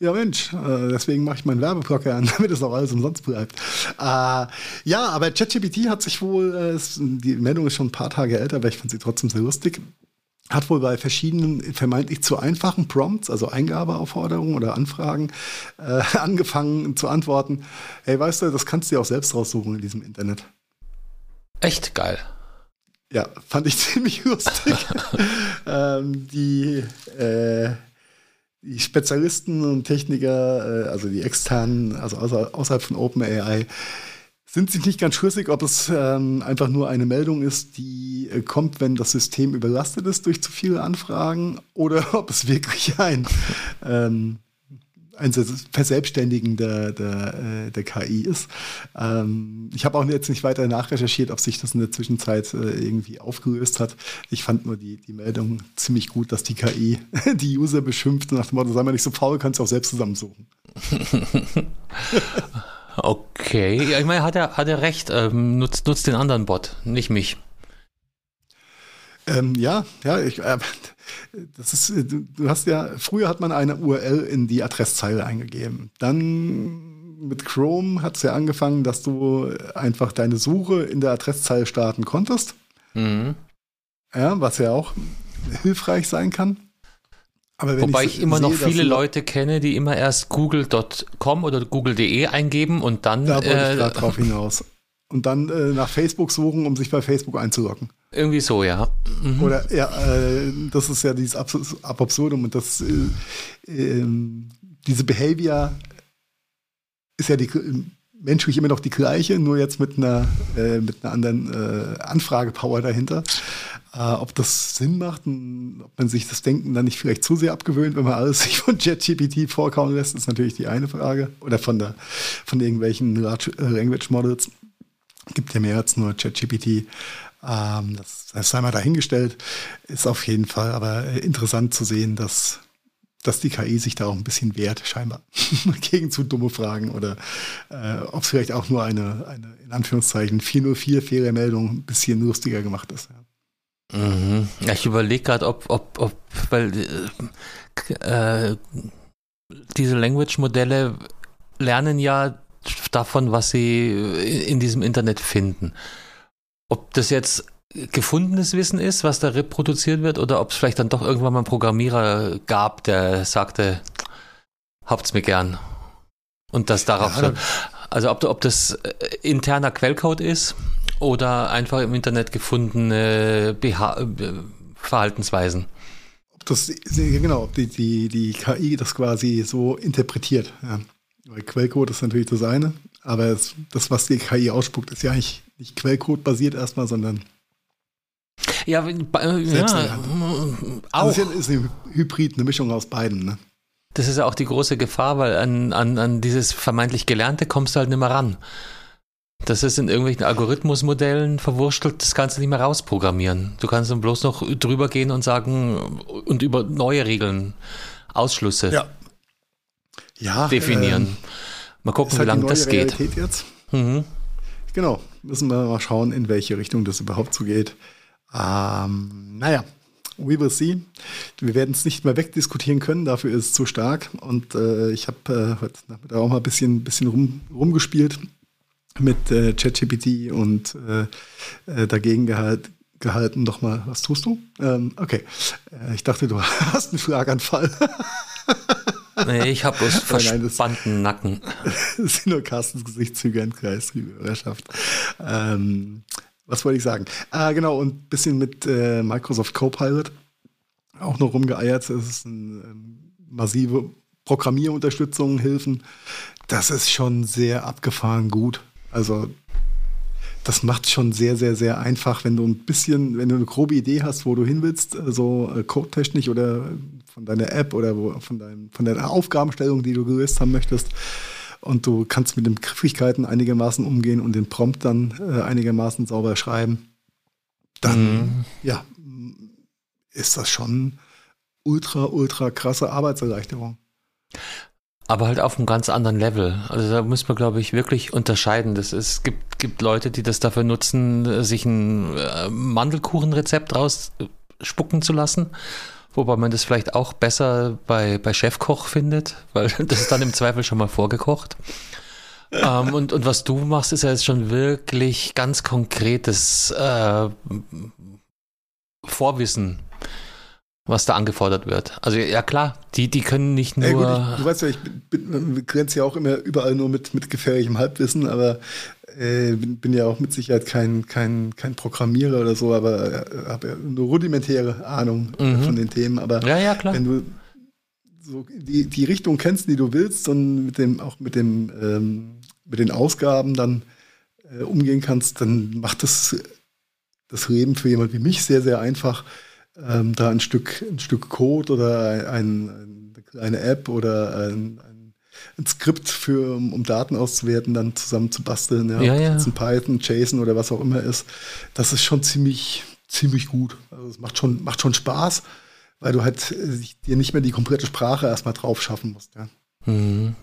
Ja, Mensch, äh, deswegen mache ich meinen Werbeblocker an, damit es auch alles umsonst bleibt. Äh, ja, aber ChatGPT hat sich wohl, äh, die Meldung ist schon ein paar Tage älter, aber ich fand sie trotzdem sehr lustig, hat wohl bei verschiedenen vermeintlich zu einfachen Prompts, also Eingabeaufforderungen oder Anfragen, äh, angefangen zu antworten, hey, weißt du, das kannst du dir auch selbst raussuchen in diesem Internet. Echt geil. Ja, fand ich ziemlich lustig. ähm, die, äh, die Spezialisten und Techniker, äh, also die externen, also außer, außerhalb von OpenAI, sind sich nicht ganz schlüssig, ob es ähm, einfach nur eine Meldung ist, die äh, kommt, wenn das System überlastet ist durch zu viele Anfragen, oder ob es wirklich ein, ähm, ein Verselbstständigen der, der, äh, der KI ist. Ähm, ich habe auch jetzt nicht weiter nachrecherchiert, ob sich das in der Zwischenzeit äh, irgendwie aufgelöst hat. Ich fand nur die, die Meldung ziemlich gut, dass die KI die User beschimpft nach dem Motto, sei mal nicht so faul, kannst du auch selbst zusammensuchen. Okay, ja, ich meine, hat er, hat er recht. Ähm, nutzt, nutzt den anderen Bot, nicht mich. Ähm, ja, ja, ich, äh, das ist, du hast ja, früher hat man eine URL in die Adresszeile eingegeben. Dann mit Chrome hat es ja angefangen, dass du einfach deine Suche in der Adresszeile starten konntest. Mhm. Ja, was ja auch hilfreich sein kann. Wobei ich, ich immer sehe, noch viele Leute kenne, die immer erst google.com oder google.de eingeben und dann. Da wollte äh, ich gerade drauf hinaus. Und dann äh, nach Facebook suchen, um sich bei Facebook einzuloggen. Irgendwie so, ja. Mhm. Oder ja, äh, das ist ja dieses Ab Absurdum und das äh, ähm, diese Behavior ist ja die menschlich immer noch die gleiche, nur jetzt mit einer, äh, mit einer anderen äh, Anfragepower dahinter. Äh, ob das Sinn macht und ob man sich das Denken dann nicht vielleicht zu sehr abgewöhnt, wenn man alles sich von ChatGPT vorkauen lässt, ist natürlich die eine Frage. Oder von, der, von irgendwelchen Large äh, Language Models. Gibt ja mehr als nur ChatGPT. Ähm, das, das sei mal dahingestellt. Ist auf jeden Fall aber äh, interessant zu sehen, dass dass die KI sich da auch ein bisschen wehrt, scheinbar, gegen zu dumme Fragen oder äh, ob es vielleicht auch nur eine, eine in Anführungszeichen 404 Fehlermeldung ein bisschen lustiger gemacht ist. Ja. Mhm. Ich überlege gerade, ob, ob, ob, weil äh, äh, diese Language-Modelle lernen ja davon, was sie in diesem Internet finden. Ob das jetzt gefundenes Wissen ist, was da reproduziert wird, oder ob es vielleicht dann doch irgendwann mal einen Programmierer gab, der sagte, habt's mir gern. Und das darauf. Ja, also ob, ob das äh, interner Quellcode ist oder einfach im Internet gefundene Beha äh, Verhaltensweisen. Ob das, genau, ob die, die, die KI das quasi so interpretiert. Ja. Weil Quellcode ist natürlich das eine, aber das, das, was die KI ausspuckt, ist ja eigentlich nicht Quellcode basiert erstmal, sondern ja, äh, ja auch. Also ist ein Hybrid, eine Mischung aus beiden. Ne? Das ist ja auch die große Gefahr, weil an, an, an dieses vermeintlich Gelernte kommst du halt nicht mehr ran. Das ist in irgendwelchen Algorithmusmodellen verwurstelt, das kannst du nicht mehr rausprogrammieren. Du kannst dann bloß noch drüber gehen und sagen und über neue Regeln, Ausschlüsse ja. Ja, definieren. Ähm, mal gucken, wie lange das geht. Mhm. Genau, müssen wir mal schauen, in welche Richtung das überhaupt so geht. Ähm, naja, we will see. Wir werden es nicht mehr wegdiskutieren können, dafür ist es zu stark. Und äh, ich habe äh, heute Nachmittag auch mal ein bisschen, bisschen rum, rumgespielt mit äh, ChatGPT und äh, äh, dagegen gehalt, gehalten. Doch mal, was tust du? Ähm, okay, äh, ich dachte, du hast einen Schlaganfall. nee, ich habe bloß verspannten Nacken. Das sind nur Carstens Gesichtszüge im Kreis, liebe Hörerschaft. Ähm, was wollte ich sagen? Ah, genau, und ein bisschen mit äh, Microsoft Copilot auch noch rumgeeiert. Das ist eine ähm, massive Programmierunterstützung, Hilfen. Das ist schon sehr abgefahren gut. Also das macht schon sehr, sehr, sehr einfach, wenn du ein bisschen, wenn du eine grobe Idee hast, wo du hin willst, so also, äh, codetechnisch oder von deiner App oder wo, von, deinem, von deiner Aufgabenstellung, die du gelöst haben möchtest und du kannst mit den Griffigkeiten einigermaßen umgehen und den Prompt dann äh, einigermaßen sauber schreiben, dann mhm. ja, ist das schon ultra, ultra krasse Arbeitserleichterung. Aber halt auf einem ganz anderen Level. Also da muss man, glaube ich, wirklich unterscheiden. Das ist, es gibt, gibt Leute, die das dafür nutzen, sich ein äh, Mandelkuchenrezept rausspucken zu lassen Wobei man das vielleicht auch besser bei, bei Chefkoch findet, weil das ist dann im Zweifel schon mal vorgekocht. ähm, und, und was du machst, ist ja jetzt schon wirklich ganz konkretes äh, Vorwissen, was da angefordert wird. Also ja klar, die, die können nicht nur. Ja, gut, ich, du weißt ja, ich grenze ja auch immer überall nur mit, mit gefährlichem Halbwissen, aber äh, bin, bin, ja auch mit Sicherheit kein, kein, kein Programmierer oder so, aber äh, habe ja eine rudimentäre Ahnung mhm. von den Themen. Aber ja, ja, klar. wenn du so die, die Richtung kennst, die du willst und mit dem, auch mit dem, ähm, mit den Ausgaben dann äh, umgehen kannst, dann macht das das Leben für jemand wie mich sehr, sehr einfach, ähm, da ein Stück, ein Stück Code oder ein, ein, eine App oder ein, ein Skript für, um, um, Daten auszuwerten, dann zusammen zu basteln. Ja, ja, ja. Ein Python, JSON oder was auch immer ist. Das ist schon ziemlich, ziemlich gut. Also es macht schon, macht schon Spaß, weil du halt äh, dir nicht mehr die komplette Sprache erstmal drauf schaffen musst. Ja. Mhm.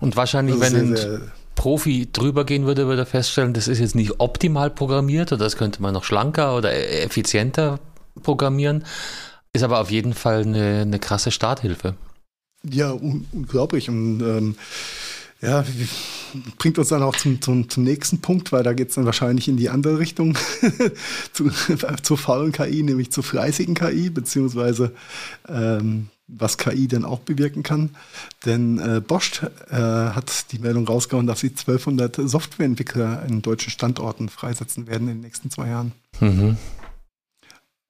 Und wahrscheinlich, wenn ein Profi drüber gehen würde, würde er feststellen, das ist jetzt nicht optimal programmiert oder das könnte man noch schlanker oder e-, effizienter programmieren. Ist aber auf jeden Fall eine, eine krasse Starthilfe. Ja, un unglaublich. Und ähm, ja, bringt uns dann auch zum, zum, zum nächsten Punkt, weil da geht es dann wahrscheinlich in die andere Richtung, zu, zur faulen KI, nämlich zur fleißigen KI, beziehungsweise ähm, was KI denn auch bewirken kann. Denn äh, Bosch äh, hat die Meldung rausgehauen, dass sie 1200 Softwareentwickler in deutschen Standorten freisetzen werden in den nächsten zwei Jahren. Mhm.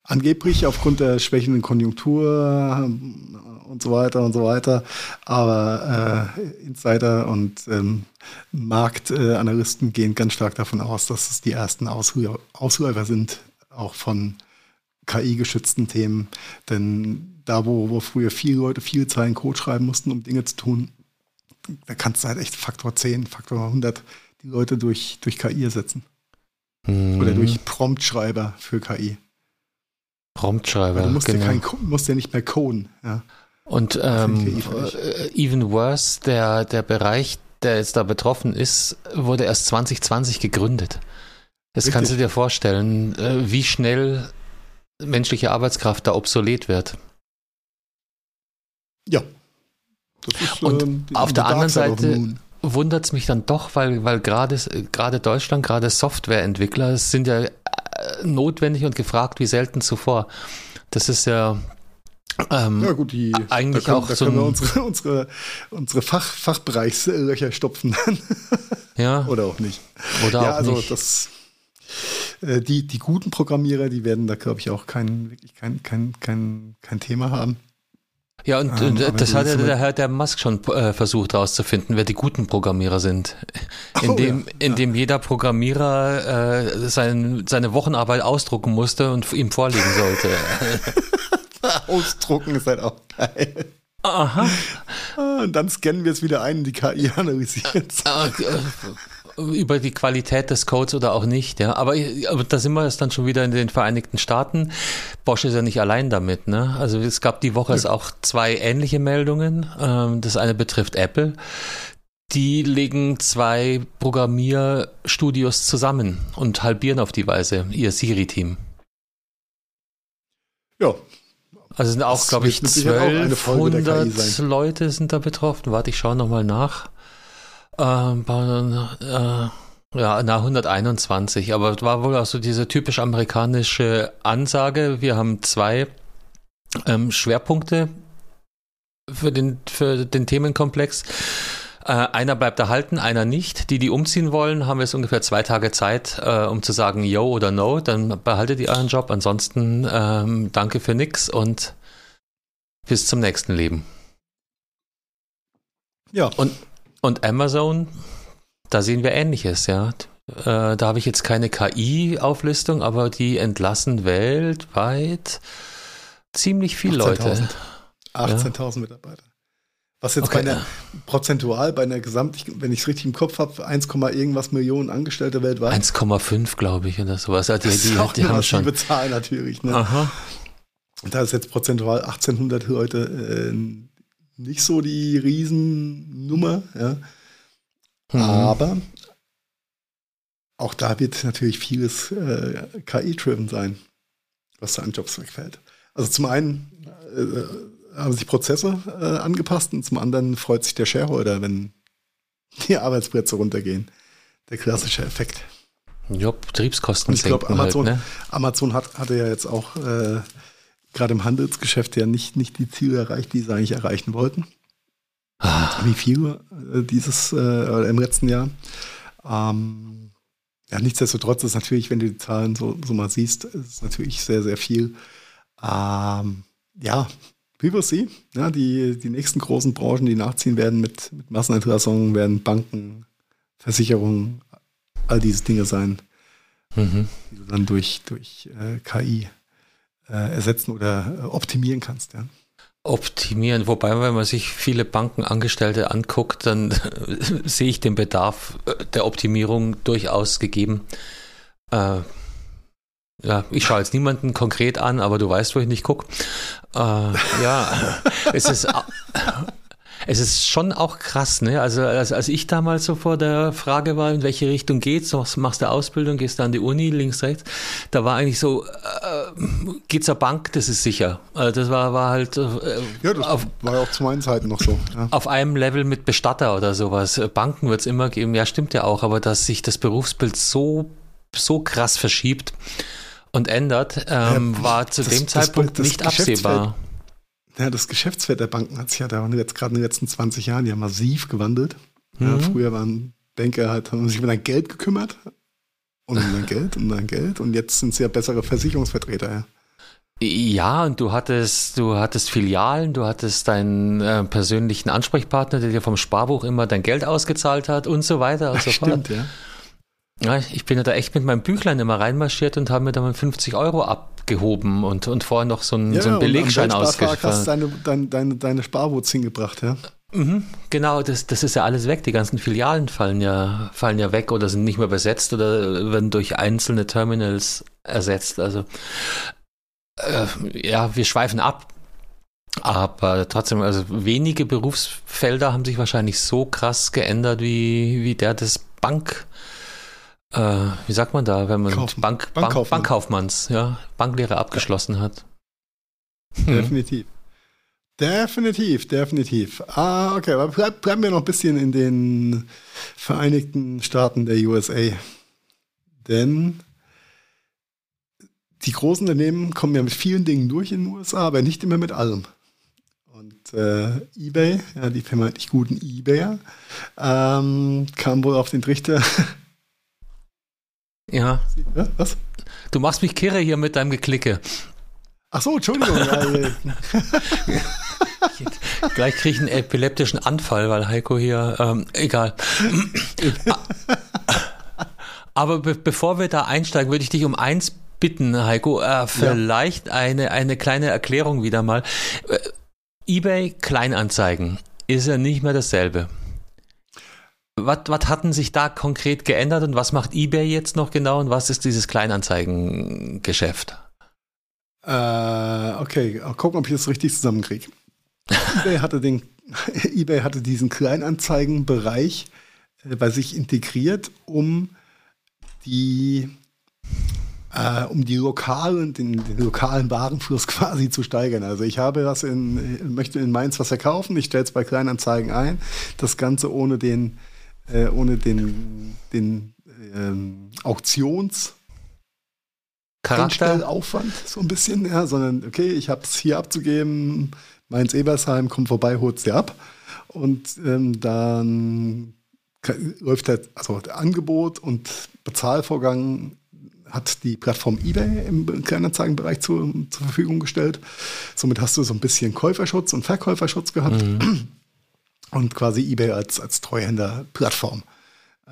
Angeblich aufgrund der schwächenden Konjunktur ähm, und so weiter und so weiter. Aber äh, Insider und ähm, Marktanalysten gehen ganz stark davon aus, dass es die ersten Ausläufer sind, auch von KI-geschützten Themen. Denn da, wo, wo früher viele Leute viele Zeilen Code schreiben mussten, um Dinge zu tun, da kannst du halt echt Faktor 10, Faktor 100 die Leute durch, durch KI ersetzen. Mhm. Oder durch Promptschreiber für KI. Promptschreiber, du musst, genau. ja kein, musst ja nicht mehr coden. Ja. Und ähm, äh, even worse, der, der Bereich, der jetzt da betroffen ist, wurde erst 2020 gegründet. Das Richtig. kannst du dir vorstellen, äh, wie schnell menschliche Arbeitskraft da obsolet wird. Ja. Ist, Und ähm, auf der anderen Seite wundert es mich dann doch, weil, weil gerade Deutschland, gerade Softwareentwickler sind ja notwendig und gefragt wie selten zuvor. Das ist ja ähm, ja gut, die, eigentlich können, auch da so können wir unsere, unsere, unsere Fach, Fachbereichslöcher stopfen. ja. Oder auch nicht. Oder ja, auch also nicht. Das, äh, die, die guten Programmierer, die werden da, glaube ich, auch kein, wirklich kein, kein, kein, kein Thema haben. Ja, und ähm, das hat ja der Herr der Musk schon äh, versucht herauszufinden, wer die guten Programmierer sind. Indem, oh, ja. indem jeder Programmierer äh, sein, seine Wochenarbeit ausdrucken musste und ihm vorlegen sollte. Ausdrucken ist halt auch geil. Aha. Ah, und dann scannen wir es wieder ein, die KI analysiert. Über die Qualität des Codes oder auch nicht, ja. Aber, aber da sind wir jetzt dann schon wieder in den Vereinigten Staaten. Bosch ist ja nicht allein damit, ne? Also es gab die Woche ja. auch zwei ähnliche Meldungen. Ähm, das eine betrifft Apple. Die legen zwei Programmierstudios zusammen und halbieren auf die Weise ihr Siri-Team. Ja, also sind auch, glaube ich, 1200 Leute sind da betroffen. Warte, ich schaue nochmal nach. Ähm, äh, ja, na 121, aber es war wohl auch so diese typisch amerikanische Ansage. Wir haben zwei ähm, Schwerpunkte für den, für den Themenkomplex. Äh, einer bleibt erhalten, einer nicht. Die, die umziehen wollen, haben jetzt ungefähr zwei Tage Zeit, äh, um zu sagen Yo oder No. Dann behaltet ihr euren Job. Ansonsten ähm, danke für nix und bis zum nächsten Leben. Ja. Und, und Amazon, da sehen wir Ähnliches, ja. Äh, da habe ich jetzt keine KI-Auflistung, aber die entlassen weltweit ziemlich viele Leute. 18.000 ja. Mitarbeiter. Was jetzt okay. bei einer, prozentual bei einer Gesamt, wenn ich es richtig im Kopf habe, 1, irgendwas Millionen Angestellte weltweit. 1,5 glaube ich oder sowas. Die, das ist auch die, die haben schon. Zahl natürlich. Ne? Aha. Da ist jetzt prozentual 1800 Leute äh, nicht so die Riesennummer. Ja. Mhm. Aber auch da wird natürlich vieles äh, KI-driven sein, was da an Jobs wegfällt. Also zum einen äh, haben sich Prozesse äh, angepasst und zum anderen freut sich der Shareholder, wenn die Arbeitsplätze runtergehen. Der klassische Effekt. Ja, Betriebskosten. Und ich glaube, Amazon, halt, ne? Amazon hat, hatte ja jetzt auch äh, gerade im Handelsgeschäft ja nicht, nicht die Ziele erreicht, die sie eigentlich erreichen wollten. Ah. Wie viel äh, dieses äh, im letzten Jahr. Ähm, ja, nichtsdestotrotz ist natürlich, wenn du die Zahlen so, so mal siehst, ist natürlich sehr, sehr viel. Ähm, ja, wie wir sie. Ja, die, die nächsten großen Branchen, die nachziehen werden mit, mit Massenentlassungen, werden Banken, Versicherungen, all diese Dinge sein, mhm. die du dann durch, durch äh, KI ersetzen oder äh, optimieren kannst. Ja. Optimieren, wobei, wenn man sich viele Bankenangestellte anguckt, dann sehe ich den Bedarf äh, der Optimierung durchaus gegeben. Äh, ja, ich schaue jetzt niemanden konkret an, aber du weißt, wo ich nicht gucke. Äh, ja, es ist, es ist schon auch krass, ne? Also als, als ich damals so vor der Frage war, in welche Richtung geht's, machst du Ausbildung, gehst du an die Uni, links, rechts, da war eigentlich so, äh, geht's zur Bank, das ist sicher. Also das war, war halt äh, Ja, das auf, war ja auch zu meinen Zeiten noch so. Ja. Auf einem Level mit Bestatter oder sowas. Banken wird's immer geben, ja, stimmt ja auch, aber dass sich das Berufsbild so, so krass verschiebt, und ändert, ähm, ja, war zu das, dem Zeitpunkt das, das nicht absehbar. Ja, das Geschäftsfeld der Banken hat sich ja da jetzt gerade in den letzten 20 Jahren ja massiv gewandelt. Mhm. Ja, früher waren Banker halt, haben sich um dein Geld gekümmert und um dein Geld und um dein Geld und jetzt sind sie ja bessere Versicherungsvertreter. Ja. Ja, und du hattest, du hattest Filialen, du hattest deinen äh, persönlichen Ansprechpartner, der dir vom Sparbuch immer dein Geld ausgezahlt hat und so weiter und so fort. Stimmt, ja. Ja, ich bin ja da echt mit meinem Büchlein immer reinmarschiert und habe mir da mal 50 Euro abgehoben und, und vorher noch so einen, ja, so einen Belegschein ausgestellt. Du hast deine, deine, deine, deine Sparwurz hingebracht, ja? Mhm, genau, das, das ist ja alles weg. Die ganzen Filialen fallen ja, fallen ja weg oder sind nicht mehr besetzt oder werden durch einzelne Terminals ersetzt. Also äh, ja, wir schweifen ab. Aber trotzdem, also wenige Berufsfelder haben sich wahrscheinlich so krass geändert wie, wie der des Bank, äh, wie sagt man da, wenn man Kauf, Bank, Bankkaufmann. Bank, Bankkaufmanns, ja, Banklehre abgeschlossen hat. Definitiv. Definitiv, definitiv. Ah, okay, aber bleiben wir noch ein bisschen in den Vereinigten Staaten der USA. Denn die großen Unternehmen kommen ja mit vielen Dingen durch in den USA, aber nicht immer mit allem. Und äh, eBay, ja, die vermeintlich guten eBayer, ähm, kam wohl auf den Trichter. ja. ja. Was? Du machst mich kirre hier mit deinem Geklicke. Ach so, Entschuldigung. Gleich kriege ich einen epileptischen Anfall, weil Heiko hier, ähm, egal. Aber be bevor wir da einsteigen, würde ich dich um eins bitten, Heiko, äh, vielleicht ja. eine, eine kleine Erklärung wieder mal. Äh, eBay Kleinanzeigen ist ja nicht mehr dasselbe. Was, was hatten sich da konkret geändert und was macht eBay jetzt noch genau und was ist dieses Kleinanzeigengeschäft? Äh, okay, gucken, ob ich das richtig zusammenkriege. eBay hatte den eBay hatte diesen Kleinanzeigenbereich äh, bei sich integriert, um die äh, um die lokalen, den, den, lokalen Warenfluss quasi zu steigern. Also ich habe das in, möchte in Mainz was verkaufen, ich stelle es bei Kleinanzeigen ein. Das Ganze ohne den, äh, ohne den, den ähm, Auktions Aufwand so ein bisschen, ja, sondern okay, ich habe es hier abzugeben, Mainz-Ebersheim kommt vorbei, holt sie ab und ähm, dann läuft der, also der Angebot und Bezahlvorgang hat die Plattform eBay im Kleinanzeigenbereich zu, zur Verfügung gestellt. Somit hast du so ein bisschen Käuferschutz und Verkäuferschutz gehabt mhm. Und quasi eBay als, als Treuhänder-Plattform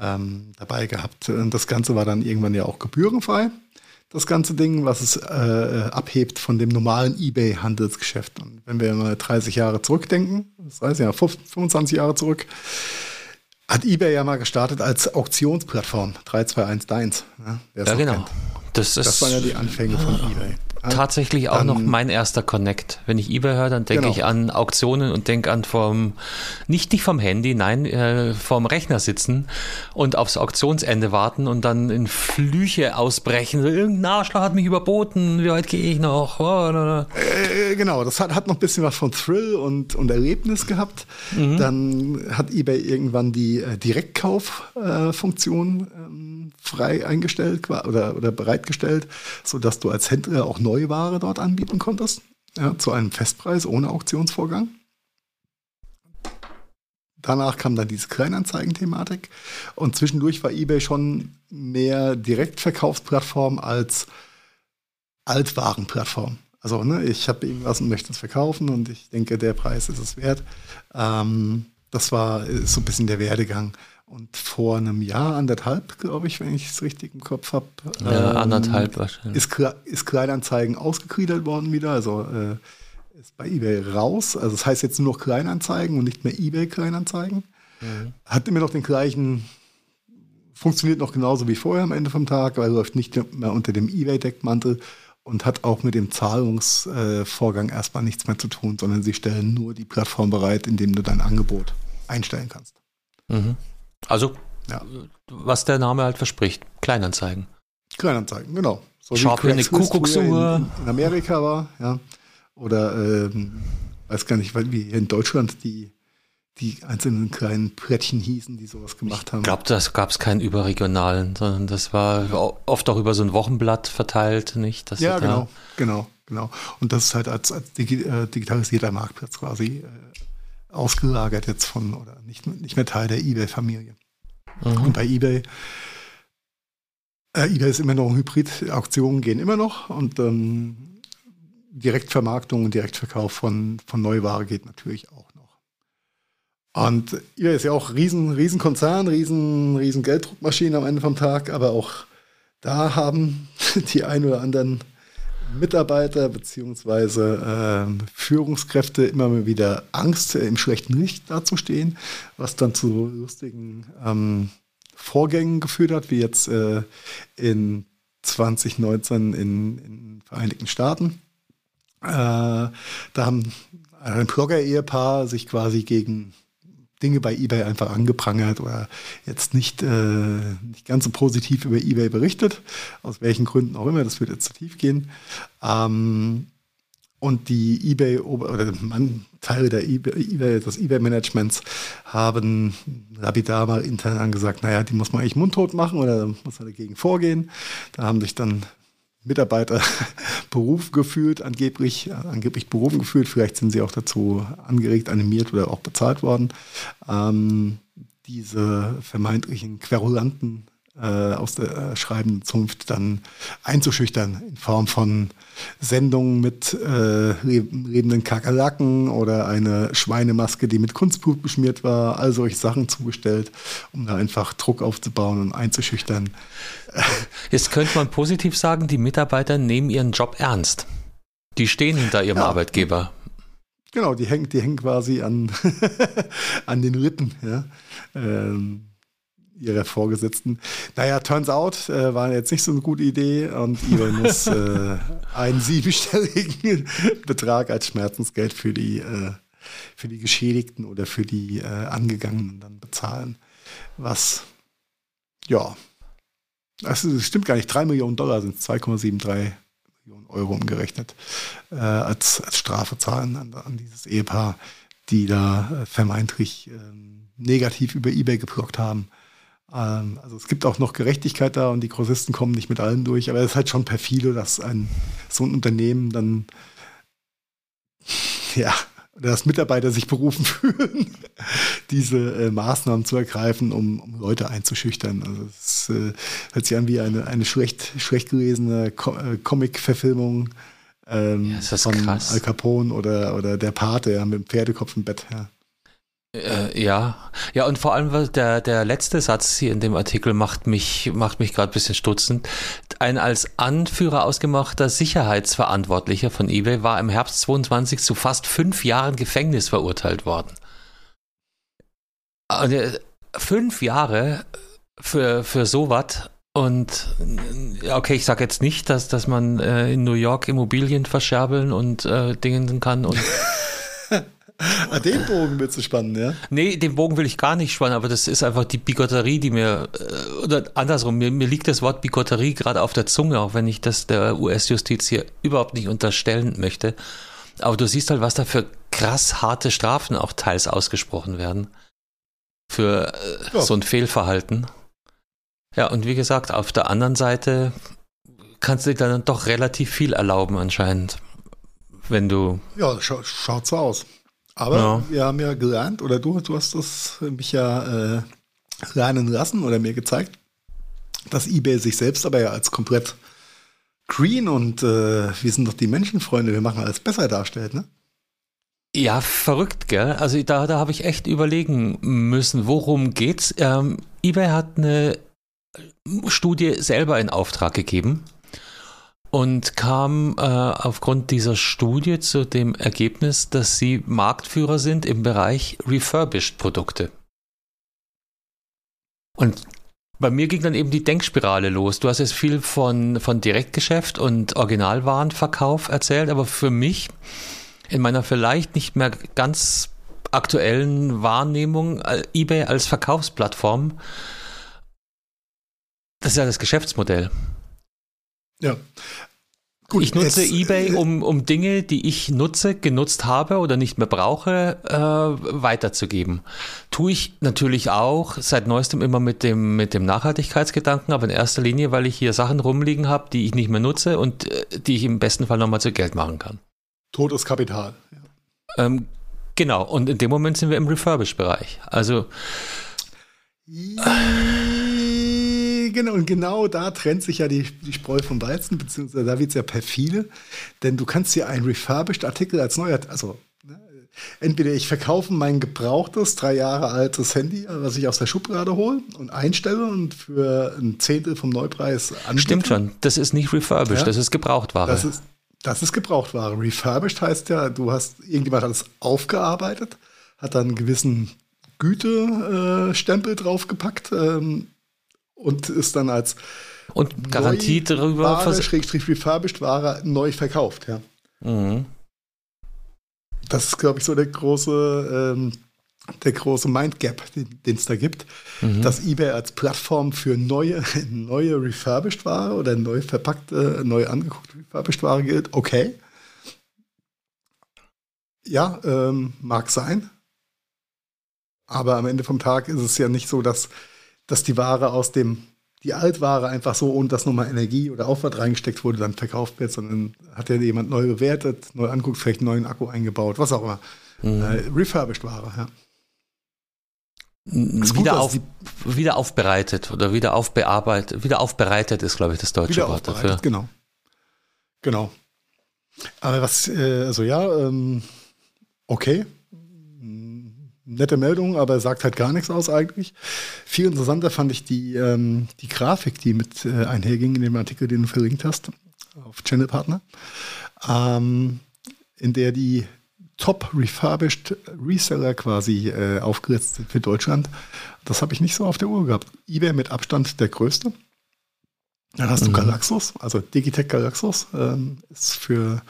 ähm, dabei gehabt. Und das Ganze war dann irgendwann ja auch gebührenfrei. Das ganze Ding, was es äh, abhebt von dem normalen eBay-Handelsgeschäft. Und wenn wir mal 30 Jahre zurückdenken, das heißt ja 25 Jahre zurück, hat eBay ja mal gestartet als Auktionsplattform 3211 Deins. Ne? Ja, genau. Das, das waren ja die Anfänge von eBay tatsächlich auch dann, noch mein erster Connect. Wenn ich eBay höre, dann denke genau. ich an Auktionen und denke an vom, nicht, nicht vom Handy, nein, äh, vom Rechner sitzen und aufs Auktionsende warten und dann in Flüche ausbrechen. Irgendein Arschloch hat mich überboten, wie weit gehe ich noch? Oh, äh, genau, das hat, hat noch ein bisschen was von Thrill und, und Erlebnis gehabt. Mhm. Dann hat eBay irgendwann die äh, Direktkauffunktion äh, ähm, frei eingestellt oder, oder bereitgestellt, sodass du als Händler auch Neuware dort anbieten konntest, ja, zu einem Festpreis ohne Auktionsvorgang. Danach kam dann diese Kleinanzeigen-Thematik und zwischendurch war eBay schon mehr Direktverkaufsplattform als Altwarenplattform. Also ne, ich habe irgendwas und möchte es verkaufen und ich denke, der Preis ist es wert. Ähm, das war so ein bisschen der Werdegang. Und vor einem Jahr, anderthalb, glaube ich, wenn ich es richtig im Kopf habe. Ja, ähm, anderthalb wahrscheinlich. Ist, ist Kleinanzeigen ausgegliedert worden wieder, also äh, ist bei eBay raus. Also das heißt jetzt nur noch Kleinanzeigen und nicht mehr eBay Kleinanzeigen. Mhm. Hat immer noch den gleichen, funktioniert noch genauso wie vorher am Ende vom Tag, weil läuft nicht mehr unter dem eBay-Deckmantel und hat auch mit dem Zahlungsvorgang äh, erstmal nichts mehr zu tun, sondern sie stellen nur die Plattform bereit, indem du dein Angebot einstellen kannst. Mhm. Also, ja. was der Name halt verspricht. Kleinanzeigen. Kleinanzeigen, genau. So Sharp wie eine Kuckucksuhr. In, in, Amerika war, ja. Oder, ähm, weiß gar nicht, wie in Deutschland die, die einzelnen kleinen Plättchen hießen, die sowas gemacht haben. Ich glaube, das gab es keinen überregionalen, sondern das war oft auch über so ein Wochenblatt verteilt, nicht? ja, genau, genau. genau. Und das ist halt als, als äh, digitalisierter Marktplatz quasi äh, ausgelagert jetzt von oder nicht, nicht mehr Teil der eBay-Familie. Mhm. Und bei eBay, äh, eBay ist immer noch ein Hybrid, Auktionen gehen immer noch und ähm, Direktvermarktung und Direktverkauf von, von Neuware geht natürlich auch noch. Und eBay ist ja auch riesen, riesen Konzern, riesen, riesen Gelddruckmaschine am Ende vom Tag, aber auch da haben die ein oder anderen Mitarbeiter bzw. äh, Führungskräfte immer wieder Angst, äh, im schlechten Licht dazustehen, was dann zu lustigen ähm, Vorgängen geführt hat, wie jetzt äh, in 2019 in, in Vereinigten Staaten. Äh, da haben ein Blogger-Ehepaar sich quasi gegen Dinge bei eBay einfach angeprangert oder jetzt nicht, äh, nicht ganz so positiv über eBay berichtet, aus welchen Gründen auch immer, das würde jetzt zu tief gehen. Ähm, und die eBay oder man, Teile der eBay, des eBay-Managements haben lapidar mal intern angesagt, naja, die muss man eigentlich mundtot machen oder muss man dagegen vorgehen. Da haben sich dann Mitarbeiter berufen gefühlt, angeblich, angeblich berufen gefühlt. Vielleicht sind sie auch dazu angeregt, animiert oder auch bezahlt worden, ähm, diese vermeintlichen Querulanten äh, aus der äh, schreibenden Zunft dann einzuschüchtern in Form von Sendungen mit äh, lebenden Kakerlaken oder eine Schweinemaske, die mit Kunstblut beschmiert war, all solche Sachen zugestellt, um da einfach Druck aufzubauen und einzuschüchtern. Jetzt könnte man positiv sagen, die Mitarbeiter nehmen ihren Job ernst. Die stehen hinter ihrem ja. Arbeitgeber. Genau, die hängen, die hängen quasi an, an den Rippen. Ja. Ähm, ihrer Vorgesetzten. Naja, turns out, äh, war jetzt nicht so eine gute Idee und eBay muss äh, einen siebenstelligen Betrag als Schmerzensgeld für die, äh, für die Geschädigten oder für die äh, Angegangenen dann bezahlen. Was, ja, das, das stimmt gar nicht, drei Millionen Dollar sind 2,73 Millionen Euro umgerechnet, äh, als, als Strafe zahlen an, an dieses Ehepaar, die da äh, vermeintlich ähm, negativ über eBay geblockt haben. Ähm, also es gibt auch noch Gerechtigkeit da und die Grossisten kommen nicht mit allen durch, aber es ist halt schon perfide, dass ein so ein Unternehmen dann ja, dass Mitarbeiter sich berufen fühlen, diese äh, Maßnahmen zu ergreifen, um, um, Leute einzuschüchtern. Also es äh, hört sich an wie eine, eine schlecht, schlecht gelesene Co äh, Comic-Verfilmung ähm, ja, von krass. Al Capone oder, oder der Pate ja, mit dem Pferdekopf im Bett. Ja. Äh, ja, ja, und vor allem der, der letzte Satz hier in dem Artikel macht mich, macht mich gerade ein bisschen stutzend. Ein als Anführer ausgemachter Sicherheitsverantwortlicher von eBay war im Herbst 22 zu fast fünf Jahren Gefängnis verurteilt worden. Äh, fünf Jahre für, für sowas und okay, ich sage jetzt nicht, dass, dass man äh, in New York Immobilien verscherbeln und äh, Dingen kann und Ah, den Bogen willst du spannen, ja? Nee, den Bogen will ich gar nicht spannen, aber das ist einfach die Bigotterie, die mir, äh, oder andersrum, mir, mir liegt das Wort Bigotterie gerade auf der Zunge, auch wenn ich das der US-Justiz hier überhaupt nicht unterstellen möchte. Aber du siehst halt, was da für krass harte Strafen auch teils ausgesprochen werden. Für äh, ja. so ein Fehlverhalten. Ja, und wie gesagt, auf der anderen Seite kannst du dir dann doch relativ viel erlauben anscheinend, wenn du... Ja, scha schaut so aus. Aber ja. wir haben ja gelernt, oder du, du hast das mich ja äh, lernen lassen oder mir gezeigt, dass eBay sich selbst aber ja als komplett green und äh, wir sind doch die Menschenfreunde, wir machen alles besser darstellt, ne? Ja, verrückt, gell? Also da, da habe ich echt überlegen müssen, worum geht's? Ähm, eBay hat eine Studie selber in Auftrag gegeben und kam äh, aufgrund dieser Studie zu dem Ergebnis, dass sie Marktführer sind im Bereich refurbished Produkte. Und bei mir ging dann eben die Denkspirale los. Du hast jetzt viel von, von Direktgeschäft und Originalwarenverkauf erzählt, aber für mich in meiner vielleicht nicht mehr ganz aktuellen Wahrnehmung äh, eBay als Verkaufsplattform, das ist ja das Geschäftsmodell. Ja. Gut, ich nutze jetzt, eBay, äh, um, um Dinge, die ich nutze, genutzt habe oder nicht mehr brauche, äh, weiterzugeben. Tue ich natürlich auch seit neuestem immer mit dem, mit dem Nachhaltigkeitsgedanken, aber in erster Linie, weil ich hier Sachen rumliegen habe, die ich nicht mehr nutze und äh, die ich im besten Fall nochmal zu Geld machen kann. Totes Kapital. Ja. Ähm, genau, und in dem Moment sind wir im Refurbish-Bereich. Also. Genau, und genau da trennt sich ja die, die Spreu vom Weizen, beziehungsweise da wird es ja perfide, denn du kannst ja einen refurbished Artikel als neuer, also ne, entweder ich verkaufe mein gebrauchtes, drei Jahre altes Handy, was ich aus der Schublade hole und einstelle und für ein Zehntel vom Neupreis anbiete. Stimmt schon, das ist nicht refurbished, ja, das ist Gebrauchtware. Das ist, das ist Gebrauchtware. Refurbished heißt ja, du hast, irgendjemand hat es aufgearbeitet, hat dann einen gewissen Gütestempel äh, draufgepackt, ähm, und ist dann als und Garantie darüber Ware, Schrägstrich refurbished Ware neu verkauft, ja. Mhm. Das ist, glaube ich, so der große, ähm, der große Mindgap, den es da gibt, mhm. dass eBay als Plattform für neue, neue refurbished Ware oder neu verpackte, neu angeguckte refurbished Ware gilt. Okay. Ja, ähm, mag sein. Aber am Ende vom Tag ist es ja nicht so, dass dass die Ware aus dem, die Altware einfach so, ohne dass nochmal Energie oder Aufwand reingesteckt wurde, dann verkauft wird, sondern hat ja jemand neu bewertet, neu anguckt, vielleicht einen neuen Akku eingebaut, was auch immer. Mhm. Äh, refurbished Ware, ja. Wieder, auf, wieder aufbereitet oder wieder aufbearbeitet, wieder aufbereitet ist, glaube ich, das deutsche Wort dafür. Genau. Genau. Aber was, äh, also ja, ähm, okay, nette Meldung, aber sagt halt gar nichts aus eigentlich. Viel interessanter fand ich die, ähm, die Grafik, die mit äh, einherging in dem Artikel, den du verlinkt hast, auf Channel Partner, ähm, in der die Top Refurbished Reseller quasi äh, aufgesetzt sind für Deutschland. Das habe ich nicht so auf der Uhr gehabt. eBay mit Abstand der größte. Dann hast du mhm. Galaxus, also Digitech Galaxus, ähm, ist für,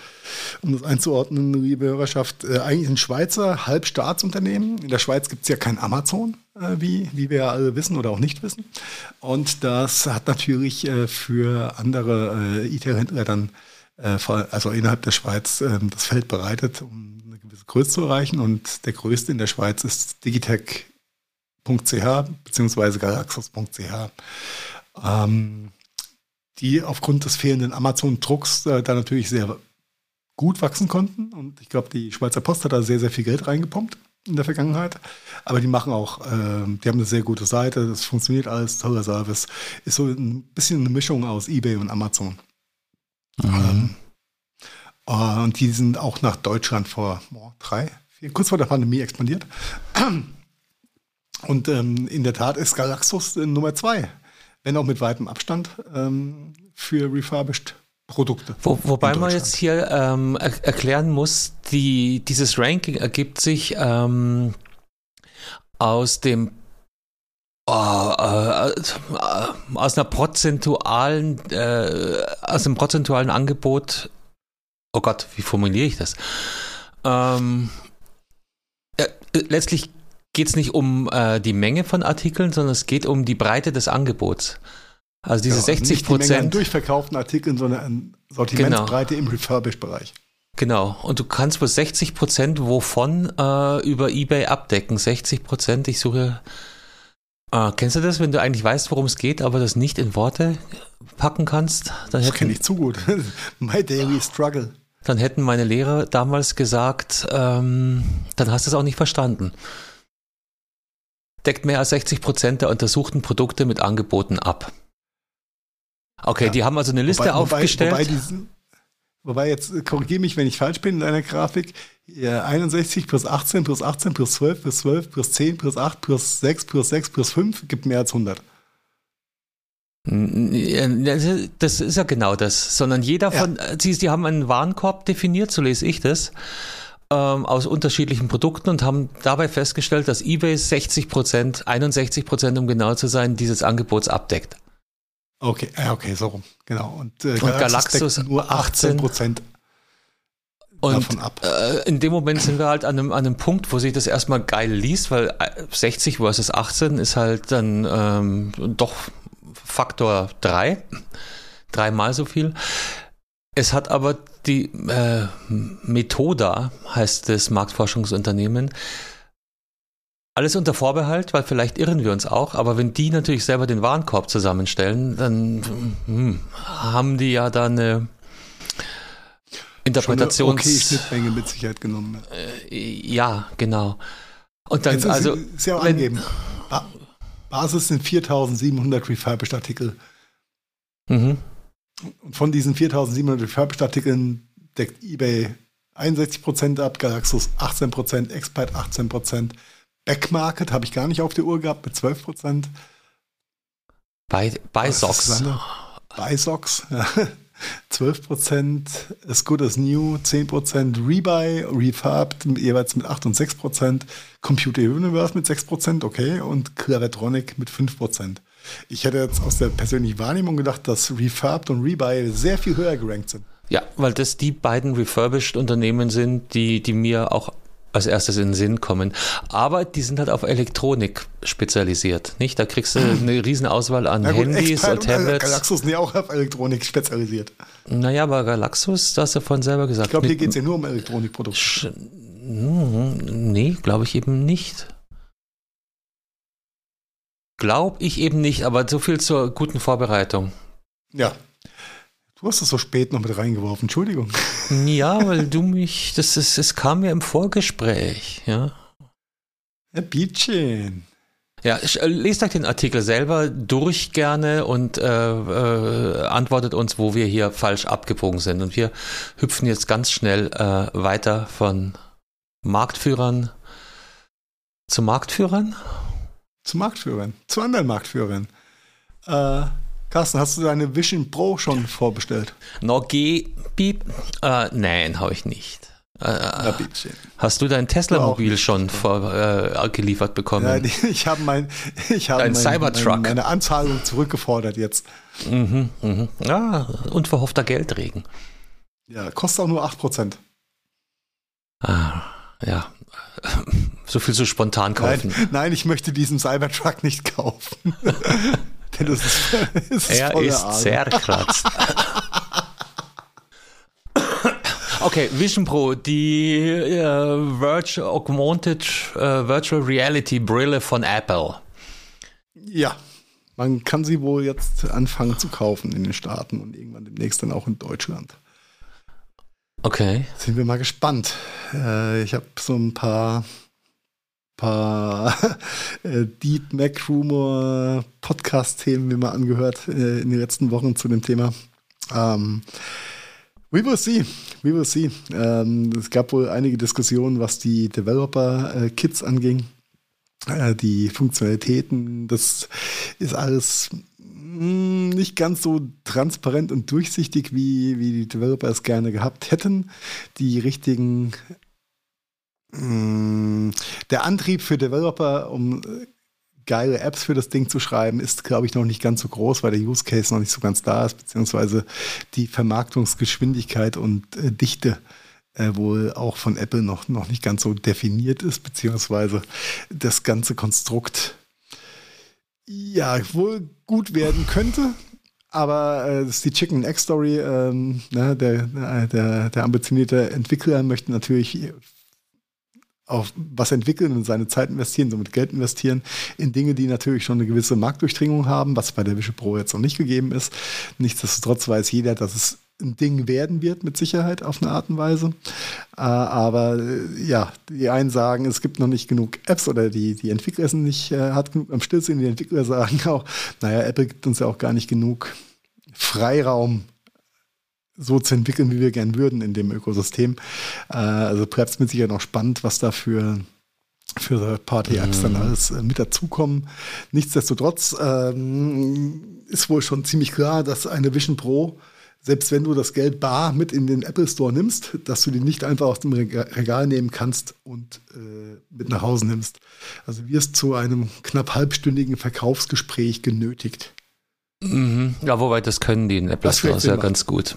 um das einzuordnen, liebe Hörerschaft, äh, eigentlich ein Schweizer Halbstaatsunternehmen. In der Schweiz gibt es ja kein Amazon, äh, wie, wie wir ja alle wissen oder auch nicht wissen. Und das hat natürlich äh, für andere äh, IT-Händler dann, äh, also innerhalb der Schweiz, ähm, das Feld bereitet, um eine gewisse Größe zu erreichen. Und der größte in der Schweiz ist digitech.ch beziehungsweise galaxus.ch. Ähm, die aufgrund des fehlenden Amazon-Drucks äh, da natürlich sehr gut wachsen konnten. Und ich glaube, die Schweizer Post hat da sehr, sehr viel Geld reingepumpt in der Vergangenheit. Aber die machen auch, äh, die haben eine sehr gute Seite, das funktioniert alles, toller Service. Ist so ein bisschen eine Mischung aus eBay und Amazon. Mhm. Ähm, und die sind auch nach Deutschland vor oh, drei, vier, kurz vor der Pandemie expandiert. Und ähm, in der Tat ist Galaxus Nummer zwei wenn auch mit weitem Abstand, ähm, für refurbished Produkte. Wo, wobei man jetzt hier ähm, er erklären muss, die, dieses Ranking ergibt sich ähm, aus dem Oh, äh, aus einer prozentualen, äh, aus einem prozentualen Angebot. Oh Gott, wie formuliere ich das? Ähm, äh, letztlich geht es nicht um äh, die Menge von Artikeln, sondern es geht um die Breite des Angebots. Also diese ja, 60 Prozent. Nicht die Menge an durchverkauften Artikeln, sondern an Sortimentsbreite genau. im Refurbish-Bereich. Genau. Und du kannst wohl 60 Prozent wovon äh, über eBay abdecken. 60 Prozent, ich suche. Äh, kennst du das, wenn du eigentlich weißt, worum es geht, aber das nicht in Worte packen kannst? Dann das kenne ich zu gut. My daily struggle. Dann hätten meine Lehrer damals gesagt, ähm, dann hast du es auch nicht verstanden deckt mehr als 60 Prozent der untersuchten Produkte mit Angeboten ab. Okay, ja. die haben also eine Liste wobei, aufgestellt. Wobei, wobei, wobei jetzt äh, korrigiere mich, wenn ich falsch bin in deiner Grafik. 61 plus 18 plus 18 plus 12 plus 12 plus 10 plus 8 plus 6 plus 6 plus 5 gibt mehr als 100. Das ist ja genau das, sondern jeder von, ja. sie, sie haben einen Warenkorb definiert, so lese ich das ähm, aus unterschiedlichen Produkten und haben dabei festgestellt, dass eBay 60 Prozent, 61 Prozent, um genau zu sein, dieses Angebots abdeckt. Okay, okay, so rum, genau. Und, äh, und Galaxus, nur 18 Prozent und äh, in dem Moment sind wir halt an einem, an einem Punkt, wo sich das erstmal geil liest, weil 60 versus 18 ist halt dann ähm, doch Faktor 3, dreimal so viel. Es hat aber die äh, Methoda, heißt das Marktforschungsunternehmen, alles unter Vorbehalt, weil vielleicht irren wir uns auch, aber wenn die natürlich selber den Warenkorb zusammenstellen, dann hm, haben die ja da eine Interpretations... Okay, Schnittmenge mit Sicherheit genommen. Äh, ja, genau. Und dann, also... Ist ja auch wenn, angeben. Ba Basis sind 4700 refurbished Artikel. Mhm. Von diesen 4700 refurbished Artikeln deckt eBay 61% ab, Galaxus 18%, Expert 18%, Backmarket habe ich gar nicht auf der Uhr gehabt mit 12%. Bei, bei Socks. Bei Socks, ja. 12% As Good as New, 10% Rebuy, Refurbed jeweils mit 8 und 6%, Computer Universe mit 6%, okay, und Clavetronic mit 5%. Ich hätte jetzt aus der persönlichen Wahrnehmung gedacht, dass Refurbed und Rebuy sehr viel höher gerankt sind. Ja, weil das die beiden refurbished Unternehmen sind, die, die mir auch als erstes in den Sinn kommen. Aber die sind halt auf Elektronik spezialisiert, nicht? Da kriegst du eine riesen Auswahl an gut, Handys und Tablets. Galaxus sind ja auch auf Elektronik spezialisiert. Naja, aber Galaxus, das hast du vorhin selber gesagt. Ich glaube, hier geht es ja nur um Elektronikprodukte. Nee, glaube ich eben nicht. Glaube ich eben nicht, aber so viel zur guten Vorbereitung. Ja. Du hast es so spät noch mit reingeworfen, Entschuldigung. Ja, weil du mich, das ist, es kam ja im Vorgespräch, ja. Herr Bietchen. Ja, äh, lest euch den Artikel selber durch gerne und äh, äh, antwortet uns, wo wir hier falsch abgebogen sind. Und wir hüpfen jetzt ganz schnell äh, weiter von Marktführern zu Marktführern. Zu Marktführern, zu anderen Marktführern. Äh, Carsten, hast du deine Vision Pro schon vorbestellt? No, geh, piep. Äh, nein, habe ich nicht. Äh, hast du dein Tesla-Mobil schon vor, äh, geliefert bekommen? Ja, ich habe mein, ich habe mein. Mein, meine Anzahlung zurückgefordert jetzt. Mhm, mhm. Ah, unverhoffter Geldregen. Ja, kostet auch nur 8%. Ah, ja. So viel zu spontan kaufen. Nein, nein ich möchte diesen Cybertruck nicht kaufen. Denn das ist, das ist er ist Arme. zerkratzt. Okay, Vision Pro, die äh, Virtual Augmented äh, Virtual Reality Brille von Apple. Ja, man kann sie wohl jetzt anfangen zu kaufen in den Staaten und irgendwann demnächst dann auch in Deutschland. Okay. Sind wir mal gespannt. Äh, ich habe so ein paar paar äh, Deep Mac Rumor Podcast-Themen mir mal angehört äh, in den letzten Wochen zu dem Thema. Ähm, we will see. We will see. Ähm, es gab wohl einige Diskussionen, was die Developer-Kits anging. Die Funktionalitäten, das ist alles hm, nicht ganz so transparent und durchsichtig, wie, wie die Developer es gerne gehabt hätten. Die richtigen Mm, der Antrieb für Developer, um äh, geile Apps für das Ding zu schreiben, ist, glaube ich, noch nicht ganz so groß, weil der Use Case noch nicht so ganz da ist, beziehungsweise die Vermarktungsgeschwindigkeit und äh, Dichte äh, wohl auch von Apple noch, noch nicht ganz so definiert ist, beziehungsweise das ganze Konstrukt ja wohl gut werden könnte. Aber äh, das ist die Chicken Egg Story. Ähm, ne, der, der, der ambitionierte Entwickler möchte natürlich auf was entwickeln und seine Zeit investieren, somit Geld investieren in Dinge, die natürlich schon eine gewisse Marktdurchdringung haben, was bei der Vision Pro jetzt noch nicht gegeben ist. Nichtsdestotrotz weiß jeder, dass es ein Ding werden wird, mit Sicherheit auf eine Art und Weise. Äh, aber äh, ja, die einen sagen, es gibt noch nicht genug Apps oder die, die Entwickler sind nicht, äh, hat genug am Stillsinn. Die Entwickler sagen auch, naja, Apple gibt uns ja auch gar nicht genug Freiraum, so zu entwickeln, wie wir gern würden in dem Ökosystem. Äh, also bleibt es mit Sicherheit noch spannend, was da für Party-Apps mhm. dann alles äh, mit dazukommen. Nichtsdestotrotz ähm, ist wohl schon ziemlich klar, dass eine Vision Pro, selbst wenn du das Geld bar mit in den Apple Store nimmst, dass du die nicht einfach aus dem Regal nehmen kannst und äh, mit nach Hause nimmst. Also wirst zu einem knapp halbstündigen Verkaufsgespräch genötigt. Mhm. Ja, wobei das können die in Apple Store ja ganz gut.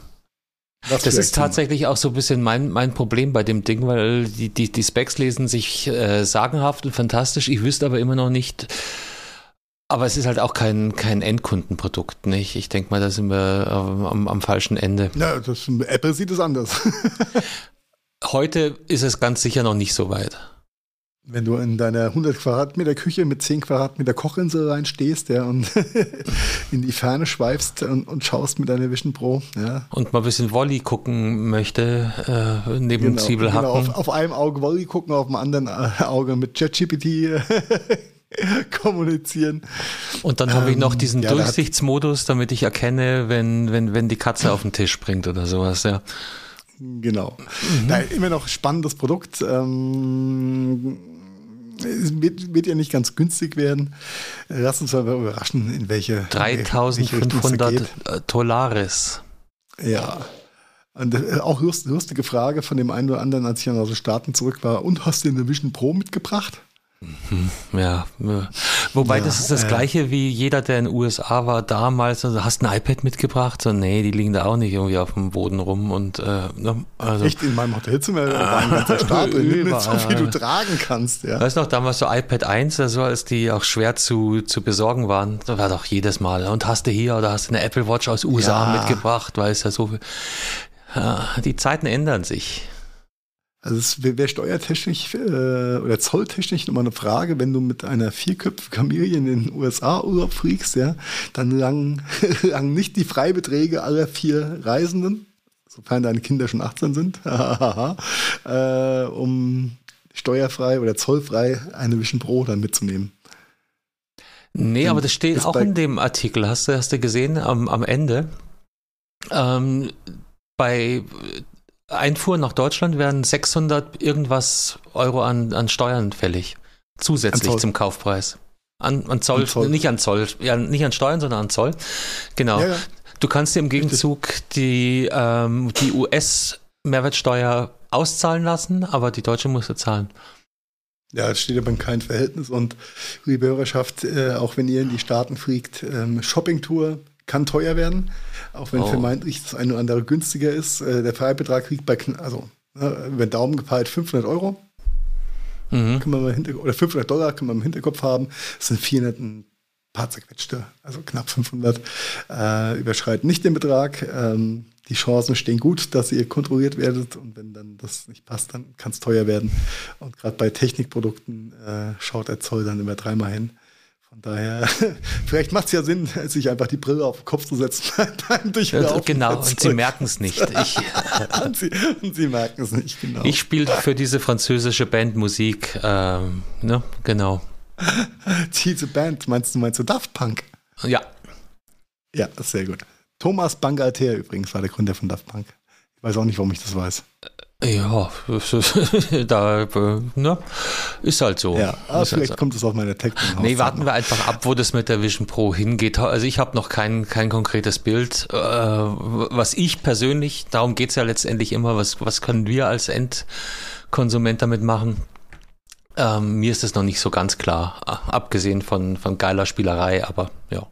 Das, das ist tatsächlich auch so ein bisschen mein, mein Problem bei dem Ding, weil die, die, die Specs lesen sich äh, sagenhaft und fantastisch. Ich wüsste aber immer noch nicht, Aber es ist halt auch kein, kein Endkundenprodukt, nicht? Ich denke mal, da sind wir am, am falschen Ende. Ja, das, Apple sieht es anders. Heute ist es ganz sicher noch nicht so weit. Wenn du in deiner 100 Quadratmeter Küche mit 10 Quadratmeter Kochinsel reinstehst ja, und in die Ferne schweifst und, und, schaust mit deiner Vision Pro. Ja. Und mal ein bisschen Wolli gucken möchte, äh, neben genau, Zwiebelhacken. Genau, auf, auf, einem Auge Wolli gucken, auf dem anderen äh, Auge mit ChatGPT kommunizieren. Und dann habe ich noch ähm, diesen ja, Durchsichtsmodus, damit ich erkenne, wenn, wenn, wenn die Katze auf den Tisch springt oder sowas, ja. Genau. Mhm. Da immer noch spannendes Produkt. Ähm, es wird, wird, ja nicht ganz günstig werden. Lass uns aber überraschen, in welche 3500 Dollares. Ja. Und äh, auch lustige Frage von dem einen oder anderen, als ich dann aus den Staaten zurück war. Und hast du eine Vision Pro mitgebracht? Mhm. Ja, wobei ja, das ist das äh, gleiche wie jeder, der in den USA war damals. Also hast ein iPad mitgebracht? So, nee, die liegen da auch nicht irgendwie auf dem Boden rum und äh, ne, also, echt in meinem Hotelzimmer war ein ganzer Stapel, nicht so viel du tragen kannst. Ja. Weißt du noch damals so iPad 1, also als die auch schwer zu, zu besorgen waren, da war doch jedes Mal. Und hast du hier oder hast du eine Apple Watch aus USA ja. mitgebracht, weil es ja so viel. Ja, die Zeiten ändern sich. Also es wäre steuertechnisch äh, oder zolltechnisch nochmal eine Frage, wenn du mit einer vierköpfigen Familie in den USA Urlaub fliegst, ja, dann langen, langen nicht die Freibeträge aller vier Reisenden, sofern deine Kinder schon 18 sind, äh, um steuerfrei oder zollfrei eine Vision Pro dann mitzunehmen. Nee, aber das steht auch in dem Artikel, hast du, hast du gesehen, am, am Ende. Ähm, bei Einfuhr nach Deutschland werden 600 irgendwas Euro an, an Steuern fällig. Zusätzlich zum Kaufpreis. An, an, Zoll, an, Zoll, nicht an Zoll, ja, nicht an Steuern, sondern an Zoll. Genau. Ja, ja. Du kannst dir im Gegenzug die, ähm, die US-Mehrwertsteuer auszahlen lassen, aber die deutsche musst du zahlen. Ja, es steht aber in keinem Verhältnis und liebe Hörerschaft, äh, auch wenn ihr in die Staaten fliegt, ähm, Shoppingtour kann teuer werden, auch wenn oh. vermeintlich das eine oder andere günstiger ist. Äh, der Freibetrag liegt bei, also ne, den Daumen gepeilt 500 Euro. Mhm. Kann man mal hinter, oder 500 Dollar kann man im Hinterkopf haben. Das sind 400 ein paar zerquetschte, also knapp 500. Äh, überschreiten nicht den Betrag. Ähm, die Chancen stehen gut, dass ihr kontrolliert werdet und wenn dann das nicht passt, dann kann es teuer werden. Und gerade bei Technikprodukten äh, schaut der Zoll dann immer dreimal hin. Von daher, vielleicht macht es ja Sinn, sich einfach die Brille auf den Kopf zu setzen beim Durchlaufen. Genau, und sie merken es nicht. Ich, und sie, sie merken es nicht, genau. Ich spiele für diese französische Band Musik, ähm, ne, genau. diese Band, meinst du, meinst du Daft Punk? Ja. Ja, sehr gut. Thomas Bangalter übrigens war der Gründer von Daft Punk. Ich weiß auch nicht, warum ich das weiß. Ja, da ne, ist halt so. Ja, aber ist vielleicht halt so. kommt es aus meiner Technik. Nee, warten wir einfach ab, wo das mit der Vision Pro hingeht. Also ich habe noch kein, kein konkretes Bild. Äh, was ich persönlich, darum geht's ja letztendlich immer, was, was können wir als Endkonsument damit machen? Ähm, mir ist das noch nicht so ganz klar, abgesehen von, von geiler Spielerei, aber ja.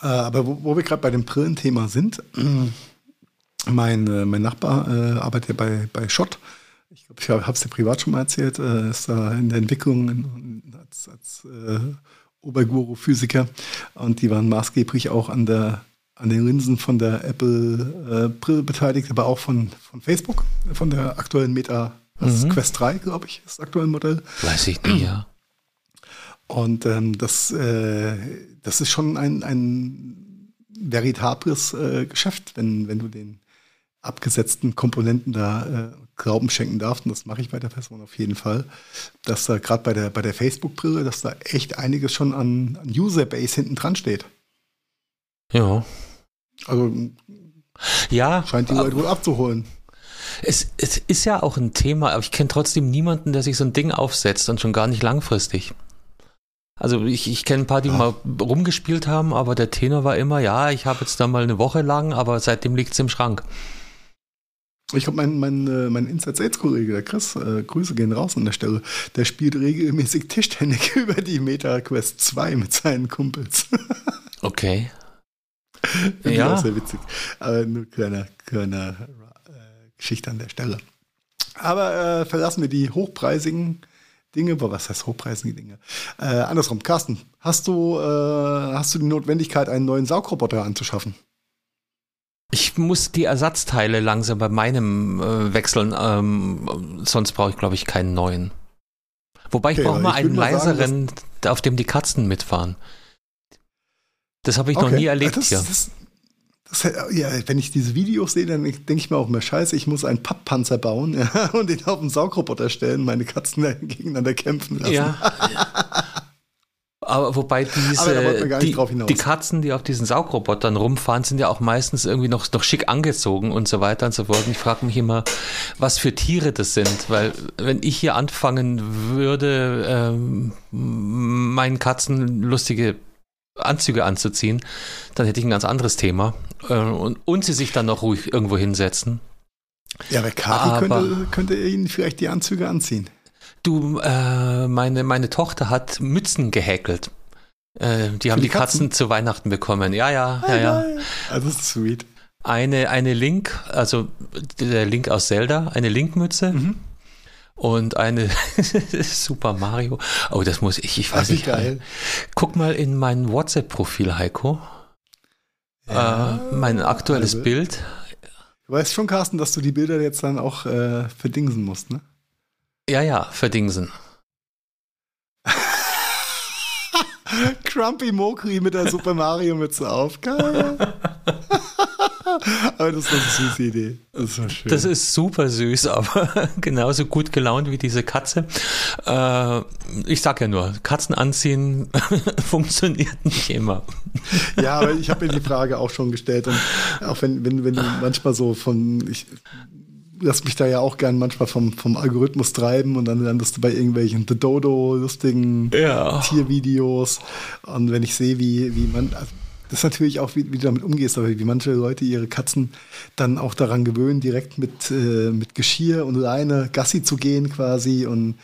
Äh, aber wo, wo wir gerade bei dem Brillenthema sind, mein, äh, mein Nachbar äh, arbeitet ja bei, bei Schott. Ich glaube, ich habe es dir privat schon mal erzählt. Äh, ist da in der Entwicklung in, als, als äh, Oberguru-Physiker. Und die waren maßgeblich auch an, der, an den Linsen von der Apple-Brille äh, beteiligt, aber auch von, von Facebook, von der aktuellen Meta mhm. Quest 3, glaube ich, ist das aktuelle Modell. Weiß ich nicht, ja. Und ähm, das, äh, das ist schon ein, ein veritables äh, Geschäft, wenn, wenn du den abgesetzten Komponenten da äh, Glauben schenken darf, und das mache ich bei der Person auf jeden Fall, dass da gerade bei der, bei der Facebook-Brille, dass da echt einiges schon an, an User-Base hinten dran steht. Ja. Also ja, scheint die Leute wohl abzuholen. Es, es ist ja auch ein Thema, aber ich kenne trotzdem niemanden, der sich so ein Ding aufsetzt und schon gar nicht langfristig. Also ich, ich kenne ein paar, die ja. mal rumgespielt haben, aber der Tenor war immer, ja, ich habe jetzt da mal eine Woche lang, aber seitdem liegt es im Schrank. Ich glaube, mein, mein, äh, mein Inside-Sales-Kollege, der Chris, äh, Grüße gehen raus an der Stelle, der spielt regelmäßig Tischtennis über die Meta Quest 2 mit seinen Kumpels. Okay. Finde ja. auch sehr witzig. Aber nur kleine, kleine äh, Geschichte an der Stelle. Aber äh, verlassen wir die hochpreisigen Dinge, was heißt hochpreisige Dinge? Äh, andersrum, Carsten, hast du, äh, hast du die Notwendigkeit, einen neuen Saugroboter anzuschaffen? Ich muss die Ersatzteile langsam bei meinem äh, wechseln, ähm, sonst brauche ich, glaube ich, keinen neuen. Wobei ich okay, brauche mal einen leiseren, sagen, auf dem die Katzen mitfahren. Das habe ich okay. noch nie erlebt das, hier. Das, das, ja, wenn ich diese Videos sehe, dann denke ich mir auch immer, scheiße, ich muss einen Papppanzer bauen ja, und den auf einen Saugroboter stellen, meine Katzen gegeneinander kämpfen lassen. Ja. Aber wobei diese, Aber die, die, Katzen, die auf diesen Saugrobotern rumfahren, sind ja auch meistens irgendwie noch, noch schick angezogen und so weiter und so fort. Und ich frage mich immer, was für Tiere das sind, weil wenn ich hier anfangen würde, ähm, meinen Katzen lustige Anzüge anzuziehen, dann hätte ich ein ganz anderes Thema. Äh, und, und sie sich dann noch ruhig irgendwo hinsetzen. Ja, aber Kathi könnte, könnte ihnen vielleicht die Anzüge anziehen. Du, äh, meine, meine Tochter hat Mützen gehäkelt. Äh, die Für haben die, die Katzen? Katzen? zu Weihnachten bekommen. Ja, ja, ja, ja. Also sweet. Eine, eine Link, also der Link aus Zelda, eine Link-Mütze. Mhm. Und eine Super Mario. Oh, das muss ich, ich weiß nicht. Geil. Guck mal in mein WhatsApp-Profil, Heiko. Ja, äh, mein aktuelles also. Bild. Du weißt schon, Carsten, dass du die Bilder jetzt dann auch äh, verdingsen musst, ne? Ja, ja, verdingsen. Crumpy Mokri mit der Super Mario Mütze auf. Geil. aber das ist eine süße Idee. Das ist, schön. das ist super süß, aber genauso gut gelaunt wie diese Katze. Äh, ich sag ja nur, Katzen anziehen funktioniert nicht immer. Ja, aber ich habe mir die Frage auch schon gestellt. Und auch wenn, wenn, wenn du manchmal so von, ich lass mich da ja auch gern manchmal vom, vom Algorithmus treiben und dann landest du bei irgendwelchen The Dodo lustigen ja. Tiervideos. Und wenn ich sehe, wie, wie man, also das ist natürlich auch, wie, wie, du damit umgehst, aber wie manche Leute ihre Katzen dann auch daran gewöhnen, direkt mit, äh, mit Geschirr und Leine Gassi zu gehen quasi und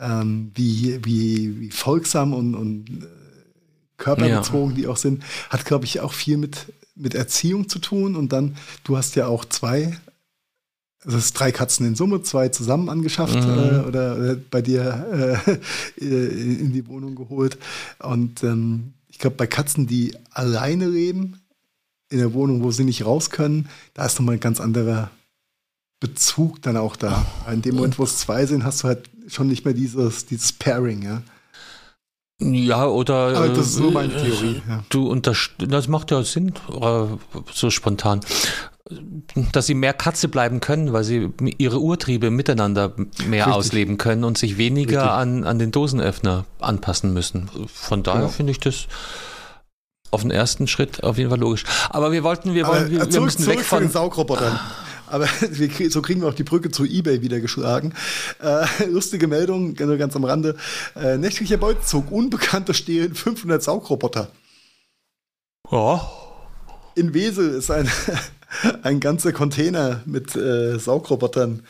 ähm, wie, wie, wie folgsam und, und äh, körperbezogen ja. die auch sind, hat, glaube ich, auch viel mit, mit Erziehung zu tun. Und dann, du hast ja auch zwei also es ist drei Katzen in Summe, zwei zusammen angeschafft mhm. äh, oder äh, bei dir äh, in die Wohnung geholt. Und ähm, ich glaube, bei Katzen, die alleine leben, in der Wohnung, wo sie nicht raus können, da ist nochmal ein ganz anderer Bezug dann auch da. In dem Moment, wo es zwei sind, hast du halt schon nicht mehr dieses, dieses Pairing, ja. Ja, oder. Aber das ist nur meine Theorie. Ja. Du das macht ja Sinn, äh, so spontan dass sie mehr Katze bleiben können, weil sie ihre Urtriebe miteinander mehr Richtig. ausleben können und sich weniger an, an den Dosenöffner anpassen müssen. Von daher ja. finde ich das auf den ersten Schritt auf jeden Fall logisch. Aber wir wollten, wir wollen, wir, wir zurück, müssen zurück weg von den Saugrobotern. Aber wir, so kriegen wir auch die Brücke zu eBay wieder geschlagen. Äh, lustige Meldung, ganz am Rande. Äh, nächtlicher Beutezug, Unbekannte stehlen 500 Saugroboter. Ja. In Wesel ist ein ein ganzer Container mit äh, Saugrobotern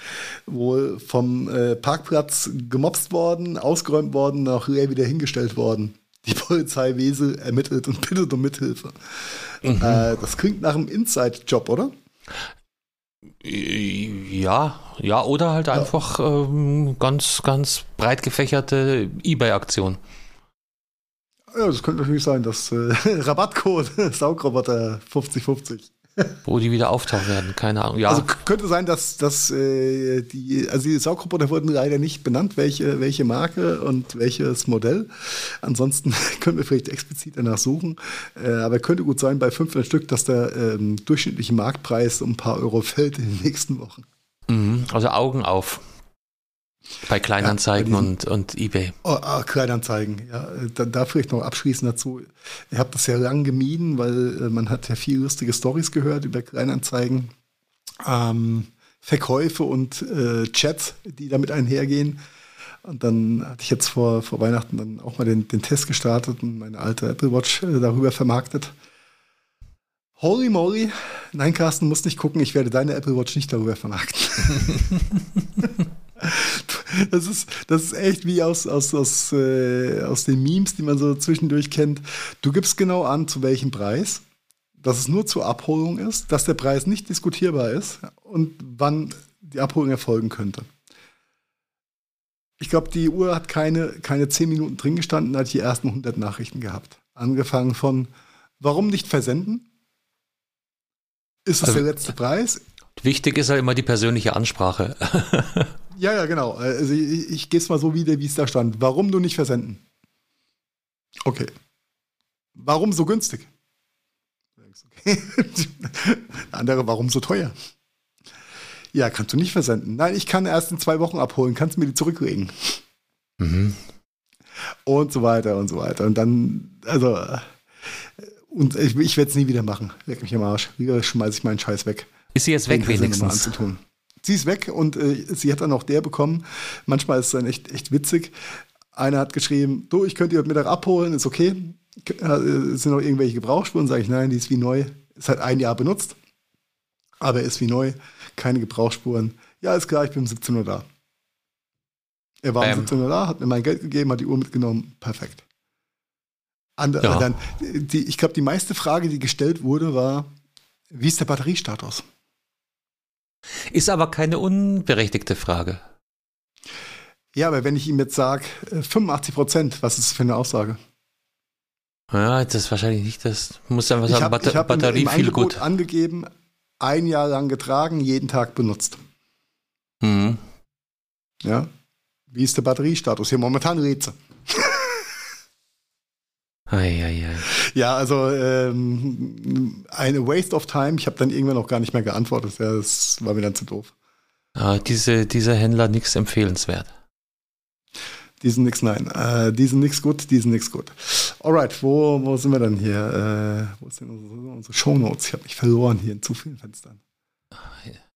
wohl vom äh, Parkplatz gemobst worden, ausgeräumt worden, auch wieder hingestellt worden. Die Polizei Wesel ermittelt und bittet um Mithilfe. Mhm. Äh, das klingt nach einem Inside-Job, oder? Ja, ja, oder halt ja. einfach ähm, ganz, ganz breit gefächerte Ebay-Aktion. Ja, das könnte natürlich sein, dass äh, Rabattcode Saugroboter 5050. Wo die wieder auftauchen werden, keine Ahnung. Ja. Also könnte sein, dass, dass äh, die, also die Saugroboter wurden leider nicht benannt, welche, welche Marke und welches Modell. Ansonsten können wir vielleicht explizit danach suchen. Äh, aber könnte gut sein, bei 500 Stück, dass der ähm, durchschnittliche Marktpreis um ein paar Euro fällt in den nächsten Wochen. Mhm, also Augen auf. Bei Kleinanzeigen ja, bei und, und eBay. Oh, oh, Kleinanzeigen, ja. Da, da vielleicht noch abschließend dazu. Ich habe das ja lang gemieden, weil äh, man hat ja viel lustige Stories gehört über Kleinanzeigen. Ähm, Verkäufe und äh, Chats, die damit einhergehen. Und dann hatte ich jetzt vor, vor Weihnachten dann auch mal den, den Test gestartet und meine alte Apple Watch äh, darüber vermarktet. Holy moly. Nein, Carsten, musst nicht gucken, ich werde deine Apple Watch nicht darüber vermarkten. Das ist, das ist echt wie aus, aus, aus, äh, aus den Memes, die man so zwischendurch kennt. Du gibst genau an, zu welchem Preis, dass es nur zur Abholung ist, dass der Preis nicht diskutierbar ist und wann die Abholung erfolgen könnte. Ich glaube, die Uhr hat keine, keine 10 Minuten drin gestanden, hat die ersten 100 Nachrichten gehabt. Angefangen von, warum nicht versenden? Ist es also, der letzte Preis? Wichtig ist ja immer die persönliche Ansprache. ja, ja, genau. Also ich, ich gehe es mal so wieder, wie es da stand. Warum du nicht versenden? Okay. Warum so günstig? Okay. Andere, warum so teuer? Ja, kannst du nicht versenden. Nein, ich kann erst in zwei Wochen abholen. Kannst du mir die zurücklegen? Mhm. Und so weiter und so weiter. Und dann, also, und ich, ich werde es nie wieder machen. Leck mich am Arsch. Wieder schmeiße ich meinen Scheiß weg. Ist sie jetzt weg wenigstens? Anzutun. Sie ist weg und äh, sie hat dann auch der bekommen. Manchmal ist es dann echt, echt witzig. Einer hat geschrieben, du, ich könnte die heute Mittag abholen, ist okay. Äh, sind noch irgendwelche Gebrauchsspuren? Sage ich, nein, die ist wie neu. Ist halt ein Jahr benutzt, aber ist wie neu. Keine Gebrauchsspuren. Ja, ist klar, ich bin um 17 Uhr da. Er war um 17 Uhr da, hat mir mein Geld gegeben, hat die Uhr mitgenommen. Perfekt. Andere, ja. dann, die, ich glaube, die meiste Frage, die gestellt wurde, war, wie ist der Batteriestatus? Ist aber keine unberechtigte Frage. Ja, aber wenn ich ihm jetzt sage, 85 Prozent, was ist das für eine Aussage? Ja, das ist wahrscheinlich nicht das. Muss einfach sagen, ich hab, Batter Batterie viel gut. angegeben, ein Jahr lang getragen, jeden Tag benutzt. Mhm. Ja. Wie ist der Batteriestatus? Hier momentan Rätsel. Ei, Ja, also ähm, eine Waste of Time. Ich habe dann irgendwann auch gar nicht mehr geantwortet. Ja, das war mir dann zu doof. Ah, diese, dieser Händler nichts empfehlenswert. Die sind nix, nein. Äh, die sind nix gut, die sind nix gut. Alright, wo, wo sind wir denn hier? Äh, wo sind unsere, unsere Shownotes? Ich habe mich verloren hier in zu vielen Fenstern.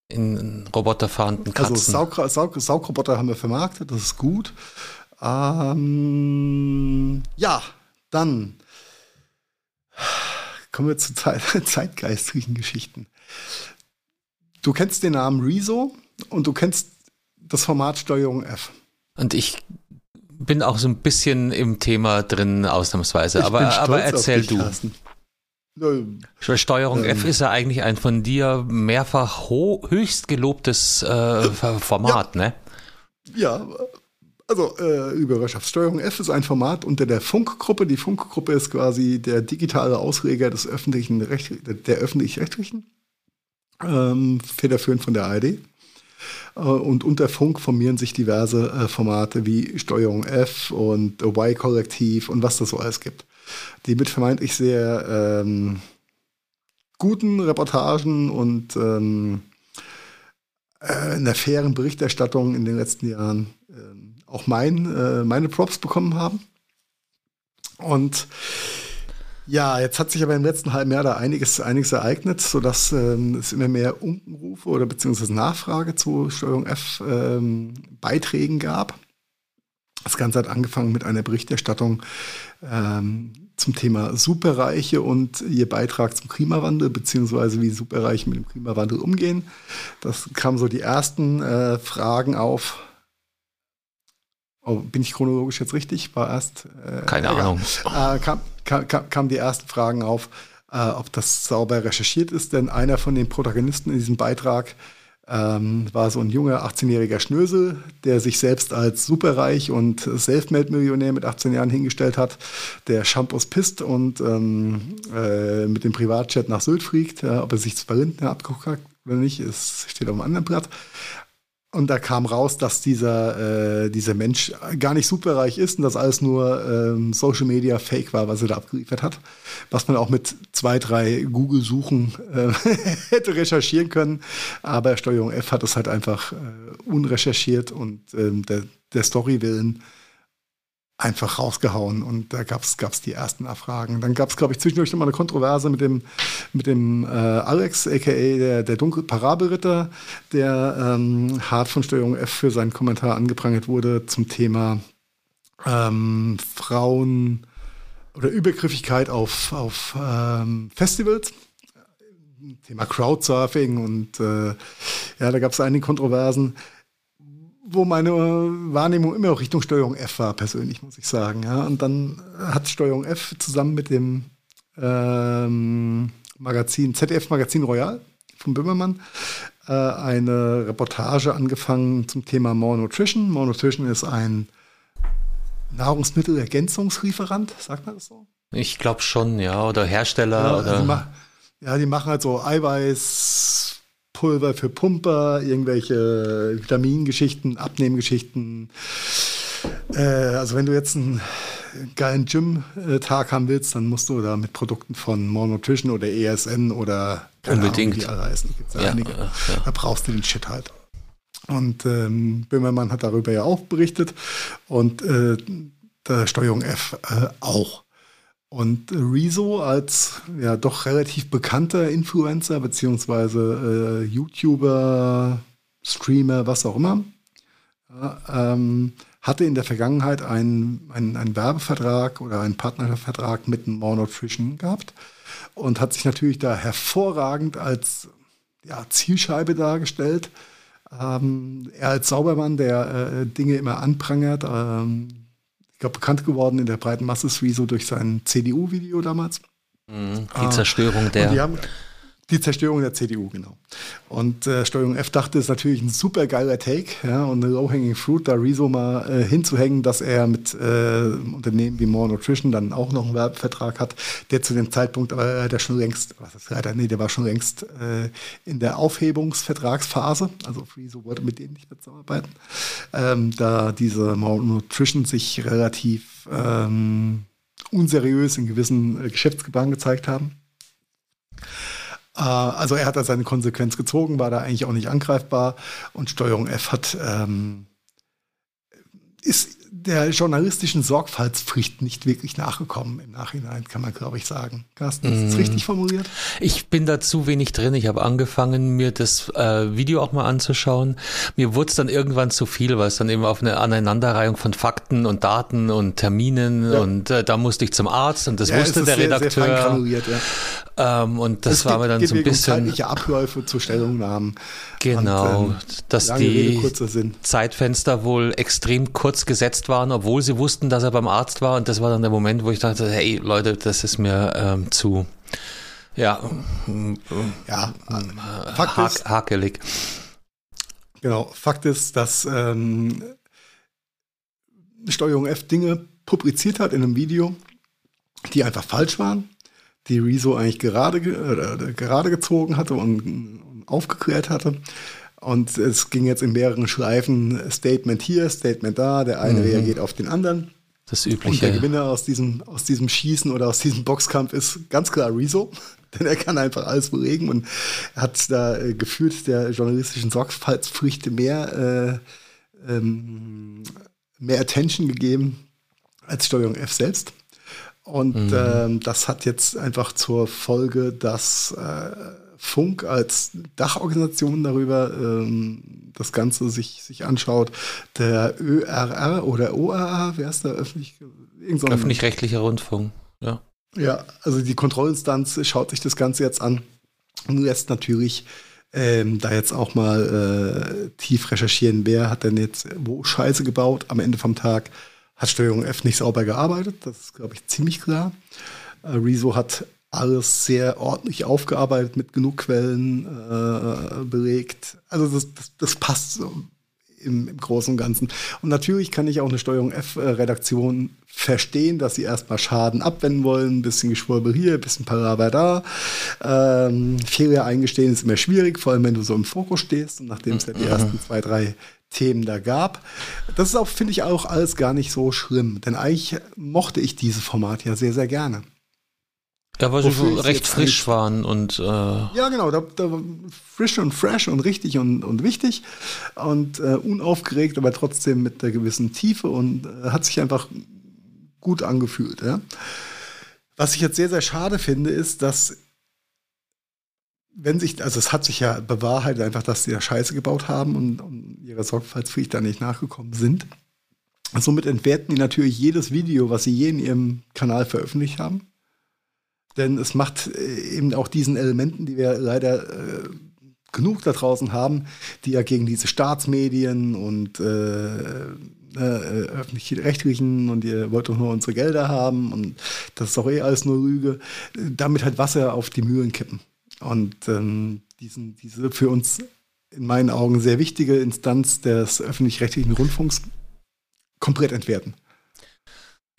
In roboterfahrenden Katzen. Also Saug, Saug, Saugroboter haben wir vermarktet, das ist gut. Ähm, ja, dann kommen wir zu Zeit, zeitgeistlichen Geschichten. Du kennst den Namen Rezo und du kennst das Format Steuerung F. Und ich bin auch so ein bisschen im Thema drin, ausnahmsweise. aber, aber erzähl du. Carsten. Steuerung ähm, F ist ja eigentlich ein von dir mehrfach höchst gelobtes äh, Format, ja. ne? Ja, also äh, Überschaftssteuerung F ist ein Format unter der Funkgruppe. Die Funkgruppe ist quasi der digitale Ausleger des öffentlichen Recht, der öffentlich-rechtlichen, ähm, federführend von der ARD. Äh, und unter Funk formieren sich diverse äh, Formate wie Steuerung F und Y-Kollektiv und was das so alles gibt. Die mit vermeintlich sehr ähm, guten Reportagen und ähm, äh, einer fairen Berichterstattung in den letzten Jahren ähm, auch mein, äh, meine Props bekommen haben. Und ja, jetzt hat sich aber im letzten halben Jahr da einiges, einiges ereignet, sodass ähm, es immer mehr Umrufe oder beziehungsweise Nachfrage zu Steuerung F ähm, Beiträgen gab. Das Ganze hat angefangen mit einer Berichterstattung ähm, zum Thema Superreiche und ihr Beitrag zum Klimawandel, beziehungsweise wie Superreiche mit dem Klimawandel umgehen. Das kamen so die ersten äh, Fragen auf. Oh, bin ich chronologisch jetzt richtig? War erst. Äh, Keine Ahnung. Äh, kam, kam, kam, die ersten Fragen auf, äh, ob das sauber recherchiert ist, denn einer von den Protagonisten in diesem Beitrag ähm, war so ein junger 18-jähriger Schnösel, der sich selbst als superreich und Selfmade-Millionär mit 18 Jahren hingestellt hat, der Shampoos pisst und ähm, äh, mit dem Privatjet nach Sylt fliegt. Äh, ob er sich zu Lindner abgeguckt hat oder nicht, es steht auf einem anderen Blatt. Und da kam raus, dass dieser, äh, dieser Mensch gar nicht superreich ist und dass alles nur ähm, Social Media Fake war, was er da abgeliefert hat. Was man auch mit zwei, drei Google-Suchen äh, hätte recherchieren können. Aber Steuerung F hat es halt einfach äh, unrecherchiert und ähm, der, der Story willen einfach rausgehauen und da gab es die ersten Nachfragen. Dann gab es, glaube ich, zwischendurch noch mal eine Kontroverse mit dem, mit dem äh, Alex, a.k.a. der, der dunkle Parabelritter, der ähm, hart von Steuerung F für seinen Kommentar angeprangert wurde zum Thema ähm, Frauen oder Übergriffigkeit auf, auf ähm, Festivals. Thema Crowdsurfing und äh, ja, da gab es einige Kontroversen wo meine Wahrnehmung immer auch Richtung Steuerung F war, persönlich, muss ich sagen. Ja. Und dann hat Steuerung F zusammen mit dem ähm, Magazin, ZDF Magazin Royal von Böhmermann, äh, eine Reportage angefangen zum Thema More Nutrition. More Nutrition ist ein Nahrungsmittelergänzungslieferant, sagt man das so? Ich glaube schon, ja, oder Hersteller. Ja, oder also die ja, die machen halt so Eiweißpulver für Pumper, irgendwelche Vitamingeschichten, Abnehmgeschichten. Äh, also wenn du jetzt einen geilen Gym-Tag haben willst, dann musst du da mit Produkten von More Nutrition oder ESN oder Unbedingt. Ahnung, die alle heißen. Einige. Ja, ja. Da brauchst du den Shit halt. Und ähm, Böhmermann hat darüber ja auch berichtet und äh, der Steuerung F äh, auch. Und Rezo als ja doch relativ bekannter Influencer beziehungsweise äh, YouTuber, Streamer, was auch immer, ja, ähm, hatte in der Vergangenheit einen, einen, einen Werbevertrag oder einen Partnervertrag mit More Nutrition gehabt und hat sich natürlich da hervorragend als ja, Zielscheibe dargestellt. Ähm, er als Saubermann, der äh, Dinge immer anprangert, ähm, ich glaube, bekannt geworden in der breiten Masse ist so durch sein CDU-Video damals. Mhm, die Zerstörung der. Die haben, die Zerstörung der CDU, genau. Und äh, Steuerung F dachte, es ist natürlich ein super geiler Take ja, und eine low-hanging fruit, da Rezo mal äh, hinzuhängen, dass er mit äh, Unternehmen wie More Nutrition dann auch noch einen Werbevertrag hat, der zu dem Zeitpunkt, aber äh, der schon längst, was ist leider, nee, der war schon längst äh, in der Aufhebungsvertragsphase, also Rezo wollte mit denen nicht mehr zusammenarbeiten, ähm, da diese More Nutrition sich relativ ähm, unseriös in gewissen äh, Geschäftsgebaren gezeigt haben. Äh, also er hat da seine Konsequenz gezogen, war da eigentlich auch nicht angreifbar und Steuerung F hat ähm, ist der journalistischen Sorgfaltspflicht nicht wirklich nachgekommen im Nachhinein, kann man, glaube ich, sagen. Carsten, ist das mm. richtig formuliert? Ich bin da zu wenig drin. Ich habe angefangen, mir das äh, Video auch mal anzuschauen. Mir wurde es dann irgendwann zu viel, weil es dann eben auf eine Aneinanderreihung von Fakten und Daten und Terminen ja. und äh, da musste ich zum Arzt und das ja, wusste der sehr, Redakteur. Sehr ja. Ähm, und das es war mir dann so ein bisschen. Um Abläufe zu Stellungnahmen. Genau, und, ähm, dass die Rede, Zeitfenster wohl extrem kurz gesetzt waren, obwohl sie wussten, dass er beim Arzt war. Und das war dann der Moment, wo ich dachte, hey Leute, das ist mir ähm, zu ja, ja Fakt ha ist, hakelig. Genau, Fakt ist, dass ähm, Steuerung F Dinge publiziert hat in einem Video, die einfach falsch waren, die Rezo eigentlich gerade, äh, gerade gezogen hatte und aufgeklärt hatte. Und es ging jetzt in mehreren Schleifen Statement hier, Statement da, der eine mhm. reagiert auf den anderen. Das Übliche. Und der Gewinner aus diesem, aus diesem Schießen oder aus diesem Boxkampf ist ganz klar Rezo, denn er kann einfach alles belegen und hat da äh, gefühlt der journalistischen Sorgfaltspflicht mehr, äh, ähm, mehr Attention gegeben als Steuerung F selbst. Und mhm. ähm, das hat jetzt einfach zur Folge, dass äh, Funk als Dachorganisation darüber ähm, das Ganze sich, sich anschaut. Der ÖRR oder ORR, wer ist der öffentlich? So Öffentlich-rechtlicher Rundfunk, ja. Ja, also die Kontrollinstanz schaut sich das Ganze jetzt an und lässt natürlich ähm, da jetzt auch mal äh, tief recherchieren, wer hat denn jetzt wo Scheiße gebaut am Ende vom Tag. Hat Steuerung F nicht sauber gearbeitet, das ist, glaube ich, ziemlich klar. Äh, Rezo hat alles sehr ordentlich aufgearbeitet, mit genug Quellen äh, belegt. Also das, das, das passt so im, im, Großen und Ganzen. Und natürlich kann ich auch eine Steuerung F-Redaktion verstehen, dass sie erstmal Schaden abwenden wollen, ein bisschen Geschwurbel hier, ein bisschen Palaver da. Ähm, Fehler eingestehen ist immer schwierig, vor allem wenn du so im Fokus stehst und nachdem es ja die mhm. ersten zwei, drei Themen da gab. Das ist auch, finde ich, auch alles gar nicht so schlimm, denn eigentlich mochte ich dieses Format ja sehr, sehr gerne. Ja, weil sie recht frisch waren und. Äh ja, genau, da, da frisch und fresh und richtig und, und wichtig und äh, unaufgeregt, aber trotzdem mit der gewissen Tiefe und äh, hat sich einfach gut angefühlt. Ja? Was ich jetzt sehr, sehr schade finde, ist, dass wenn sich, also es hat sich ja bewahrheitet einfach, dass sie da Scheiße gebaut haben und, und ihrer Sorgfaltspflicht da nicht nachgekommen sind. Somit entwerten die natürlich jedes Video, was sie je in ihrem Kanal veröffentlicht haben denn es macht äh, eben auch diesen Elementen, die wir leider äh, genug da draußen haben, die ja gegen diese Staatsmedien und äh, äh, öffentlich-rechtlichen und ihr wollt doch nur unsere Gelder haben und das ist doch eh alles nur Lüge, damit halt Wasser auf die Mühlen kippen. Und ähm, diesen, diese für uns in meinen Augen sehr wichtige Instanz des öffentlich-rechtlichen Rundfunks komplett entwerten.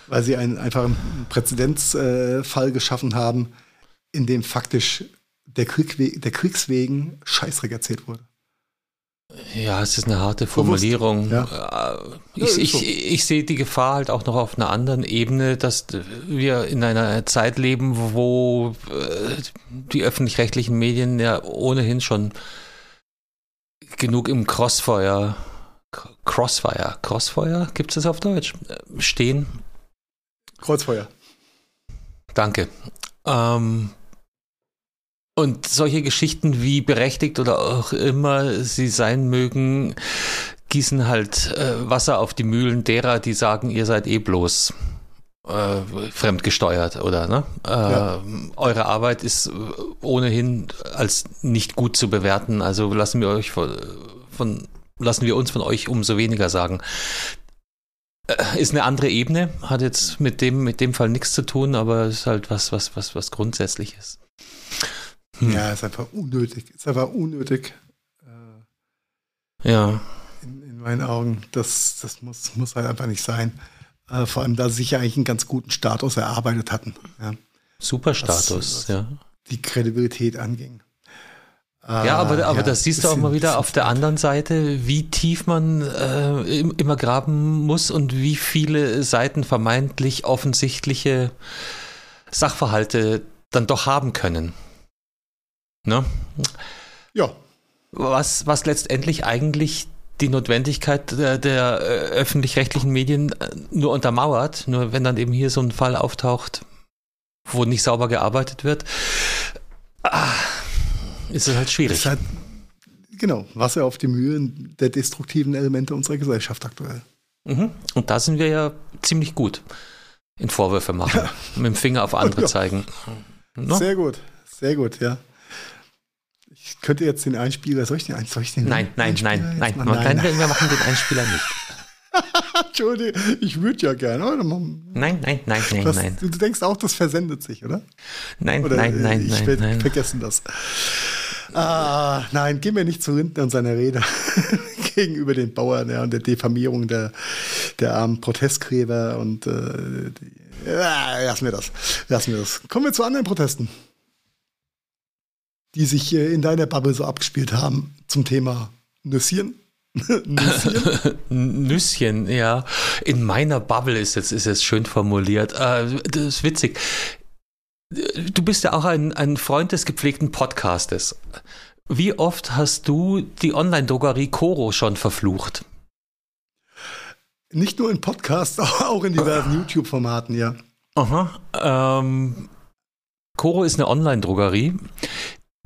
Weil sie einen einfachen Präzedenzfall geschaffen haben, in dem faktisch der, Krieg, der Kriegswegen Scheißdreck erzählt wurde. Ja, es ist eine harte Formulierung. Ja. Äh, ich, ich, ich, sehe die Gefahr halt auch noch auf einer anderen Ebene, dass wir in einer Zeit leben, wo äh, die öffentlich-rechtlichen Medien ja ohnehin schon genug im Crossfeuer, Crossfire, Crossfeuer, gibt es das auf Deutsch, stehen. Kreuzfeuer. Danke. Ähm, und solche Geschichten, wie berechtigt oder auch immer sie sein mögen, gießen halt äh, Wasser auf die Mühlen derer, die sagen, ihr seid eh bloß äh, fremdgesteuert oder ne? Äh, ja. Eure Arbeit ist äh, ohnehin als nicht gut zu bewerten. Also lassen wir euch von, von lassen wir uns von euch umso weniger sagen. Äh, ist eine andere Ebene, hat jetzt mit dem mit dem Fall nichts zu tun, aber ist halt was was was was grundsätzliches. Hm. Ja, ist einfach unnötig. Ist einfach unnötig. Äh, ja. In, in, meinen Augen. Das, das muss, muss halt einfach nicht sein. Äh, vor allem, da sie sich ja eigentlich einen ganz guten Status erarbeitet hatten. Ja. Super Status, was, was ja. Die Kredibilität anging. Ja, aber, aber ja, das siehst du auch mal wieder auf der anderen Seite, wie tief man äh, immer graben muss und wie viele Seiten vermeintlich offensichtliche Sachverhalte dann doch haben können. Ne? Ja. Was, was letztendlich eigentlich die Notwendigkeit der, der äh, öffentlich-rechtlichen Medien äh, nur untermauert, nur wenn dann eben hier so ein Fall auftaucht, wo nicht sauber gearbeitet wird, ah, ist es halt schwierig. Halt, genau, Wasser auf die Mühen der destruktiven Elemente unserer Gesellschaft aktuell. Mhm. Und da sind wir ja ziemlich gut in Vorwürfe machen, ja. mit dem Finger auf andere ja. zeigen. No? Sehr gut, sehr gut, ja. Ich könnte jetzt den Einspieler, soll ich den, soll ich den Nein, nein, nein, nein, nein, nein, nein, wir machen den Einspieler nicht. Entschuldigung, ich würde ja gerne. Oder? Nein, nein, nein, nein, das, nein. Du denkst auch, das versendet sich, oder? Nein, oder, nein, nein, ich nein, nein. vergessen das. Ah, nein, geh mir nicht zu Rinden an seiner Rede gegenüber den Bauern ja, und der Diffamierung der, der armen Protestgräber und äh, die, ja, lassen wir das. Lassen wir das. Kommen wir zu anderen Protesten die sich in deiner Bubble so abgespielt haben zum Thema Nüsschen. Nüsschen? Nüsschen, ja. In meiner Bubble ist jetzt, ist jetzt schön formuliert. Äh, das ist witzig. Du bist ja auch ein, ein Freund des gepflegten Podcastes. Wie oft hast du die Online-Drogerie Coro schon verflucht? Nicht nur in Podcasts, auch in diversen YouTube-Formaten, ja. Aha. Ähm, Coro ist eine Online-Drogerie,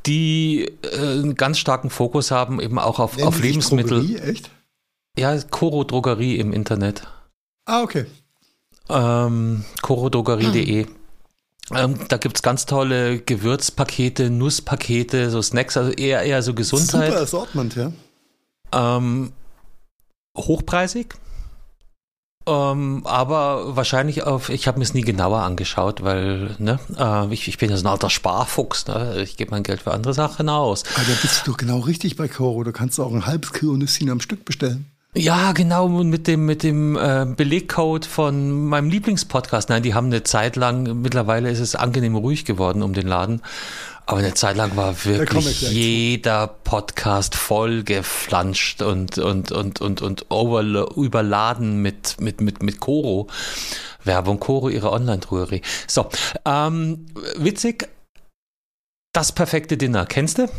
die äh, einen ganz starken Fokus haben, eben auch auf, auf Lebensmittel. Drogerie, echt? Ja, Coro Drogerie im Internet. Ah, okay. Ähm, corodrogerie.de. Hm. Ähm, da gibt es ganz tolle Gewürzpakete, Nusspakete, so Snacks, also eher, eher so Gesundheit. Super Assortment, ja. Ähm, hochpreisig, ähm, aber wahrscheinlich auf, ich habe mir es nie genauer angeschaut, weil ne, äh, ich, ich bin ja so ein alter Sparfuchs, ne? ich gebe mein Geld für andere Sachen aus. Aber da bist du doch genau richtig bei Koro, da kannst du auch ein halbes Kilo Nüsschen am Stück bestellen. Ja, genau, mit dem, mit dem äh, Belegcode von meinem Lieblingspodcast. Nein, die haben eine Zeit lang, mittlerweile ist es angenehm ruhig geworden um den Laden. Aber eine Zeit lang war wirklich jeder Podcast voll geflanscht und, und, und, und, und überladen mit, mit, mit, mit Koro. Werbung, Koro, ihre Online-Drogerie. So, ähm, witzig, das perfekte Dinner, kennst du?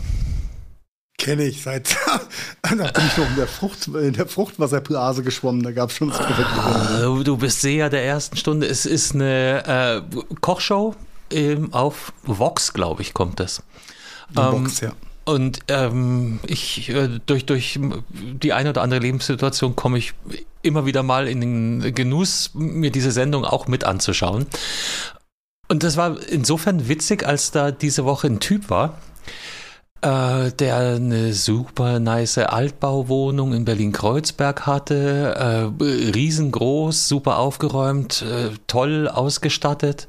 Kenne ich seit, da bin ich noch in der, Frucht, in der Fruchtwasserblase geschwommen, da gab es schon das perfekte Dinner. Ah, du bist Seher der ersten Stunde. Es ist eine äh, Kochshow ähm, auf Vox, glaube ich, kommt das. Ähm, Vox, ja. Und ähm, ich äh, durch, durch die eine oder andere Lebenssituation komme ich immer wieder mal in den Genuss, mir diese Sendung auch mit anzuschauen. Und das war insofern witzig, als da diese Woche ein Typ war, der eine super nice Altbauwohnung in Berlin-Kreuzberg hatte, äh, riesengroß, super aufgeräumt, äh, toll ausgestattet.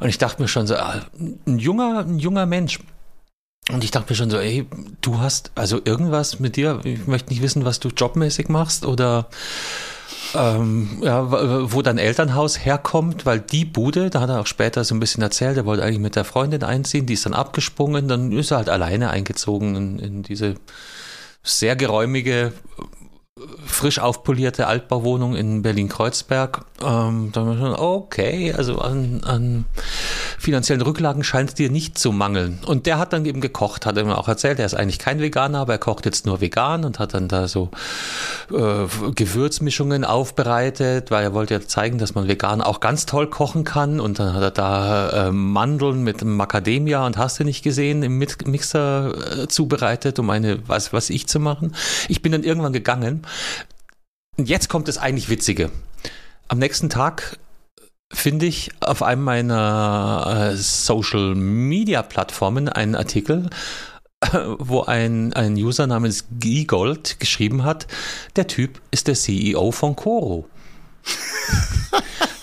Und ich dachte mir schon so, ah, ein junger, ein junger Mensch. Und ich dachte mir schon so, ey, du hast also irgendwas mit dir, ich möchte nicht wissen, was du jobmäßig machst oder ähm, ja, wo dein Elternhaus herkommt, weil die Bude, da hat er auch später so ein bisschen erzählt, er wollte eigentlich mit der Freundin einziehen, die ist dann abgesprungen, dann ist er halt alleine eingezogen in, in diese sehr geräumige frisch aufpolierte Altbauwohnung in Berlin-Kreuzberg. Ähm, da schon, okay, also an, an finanziellen Rücklagen scheint es dir nicht zu mangeln. Und der hat dann eben gekocht, hat er mir auch erzählt, er ist eigentlich kein Veganer, aber er kocht jetzt nur vegan und hat dann da so äh, Gewürzmischungen aufbereitet, weil er wollte ja zeigen, dass man vegan auch ganz toll kochen kann. Und dann hat er da äh, Mandeln mit Macadamia und hast du nicht gesehen, im Mixer äh, zubereitet, um eine, was, was ich zu machen. Ich bin dann irgendwann gegangen und jetzt kommt das eigentlich Witzige. Am nächsten Tag finde ich auf einem meiner äh, Social Media Plattformen einen Artikel, wo ein, ein User namens Gigold geschrieben hat, der Typ ist der CEO von Coro.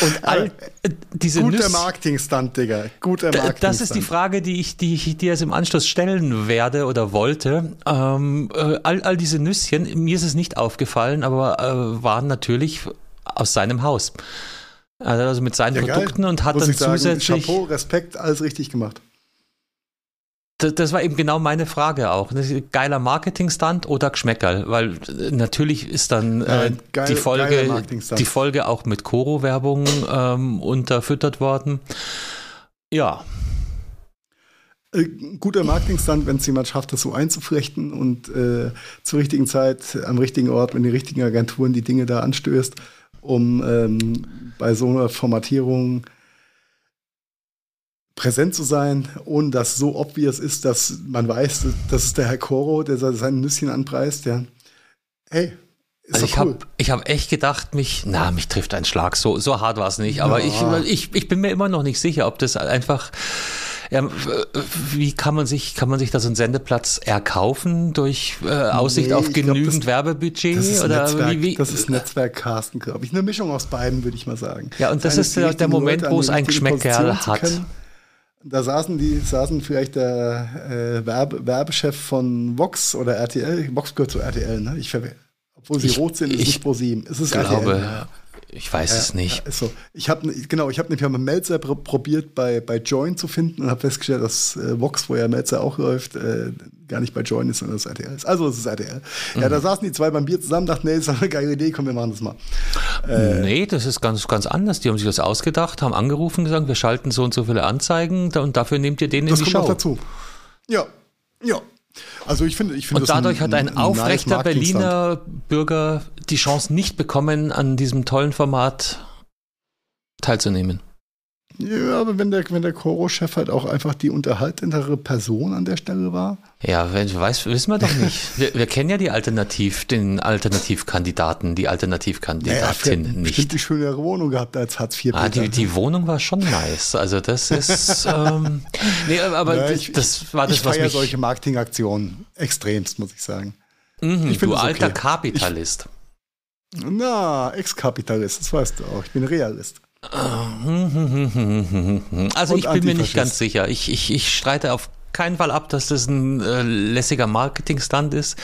Und all äh, diese Guter Nüsse, Marketing-Stunt, Digga. Guter Marketing Das ist die Frage, die ich, die ich dir jetzt im Anschluss stellen werde oder wollte. Ähm, äh, all, all diese Nüsschen, mir ist es nicht aufgefallen, aber äh, waren natürlich aus seinem Haus. Also mit seinen ja, Produkten und hat Muss dann zusätzlich. Chapeau, Respekt, alles richtig gemacht. Das, war eben genau meine Frage auch. Geiler Marketing-Stunt oder Geschmäckerl? Weil äh, natürlich ist dann äh, geil, die, Folge, die Folge auch mit Koro-Werbung ähm, unterfüttert worden. Ja. Äh, guter Marketing-Stunt, wenn es jemand schafft, das so einzuflechten und äh, zur richtigen Zeit, am richtigen Ort, mit den richtigen Agenturen die Dinge da anstößt, um ähm, bei so einer Formatierung präsent zu sein, ohne dass so obvious ist, dass man weiß, das ist der Herr Koro, der sein Nüsschen anpreist, ja. Hey, ist also ich cool. habe hab echt gedacht, mich, na, mich trifft ein Schlag. So, so hart war es nicht. Aber ja. ich, ich, ich bin mir immer noch nicht sicher, ob das einfach, ja, wie kann man sich, kann man sich da so einen Sendeplatz erkaufen durch äh, Aussicht nee, auf genügend glaub, das, Werbebudget? Das ist oder Netzwerk, wie, wie? Das ist Netzwerkcasten, glaube ich. Eine Mischung aus beiden, würde ich mal sagen. Ja, und das, das ist der, der Moment, wo es ein Geschmäckerl hat. Können da saßen die, saßen vielleicht der äh, Werbe, Werbechef von Vox oder RTL. Vox gehört zu RTL, ne? Ich obwohl sie ich, rot sind, ist es nicht ProSieben. Es ist glaube, RTL. Ich weiß ja, es nicht. Ja, so. Ich habe genau, ich habe nämlich mal Melzer probiert bei, bei Join zu finden und habe festgestellt, dass äh, Vox, wo ja Melzer auch läuft, äh, gar nicht bei Join ist, sondern das RTL ist. Also es ist RTL. Mhm. Ja, da saßen die zwei beim Bier zusammen, dachten, nee, das ist eine geile Idee, komm, wir machen das mal. Äh, nee, das ist ganz, ganz anders. Die haben sich das ausgedacht, haben angerufen, gesagt, wir schalten so und so viele Anzeigen und dafür nehmt ihr den in die Show. Das kommt noch dazu. Ja, ja. Also ich finde, ich finde Und dadurch ein, hat ein, ein aufrechter nice Berliner Bürger die Chance nicht bekommen, an diesem tollen Format teilzunehmen. Ja, aber wenn der, wenn der Koro-Chef halt auch einfach die unterhaltendere Person an der Stelle war. Ja, weiß, wissen wir doch nicht. Wir, wir kennen ja die Alternativ, den Alternativkandidaten, die Alternativkandidatin naja, nicht. Bestimmt die schönere Wohnung gehabt als Hartz IV. Ah, die, die Wohnung war schon nice. Also das ist. ähm, nee, aber ja, ich, das war das, ich was mich. solche Marketingaktionen extremst, muss ich sagen. Mhm, ich du alter okay. Kapitalist. Ich, na, Ex-Kapitalist, das weißt du auch. Ich bin Realist. Also Und ich bin mir nicht ganz sicher. Ich, ich, ich streite auf keinen Fall ab, dass das ein äh, lässiger Marketing-Stand ist.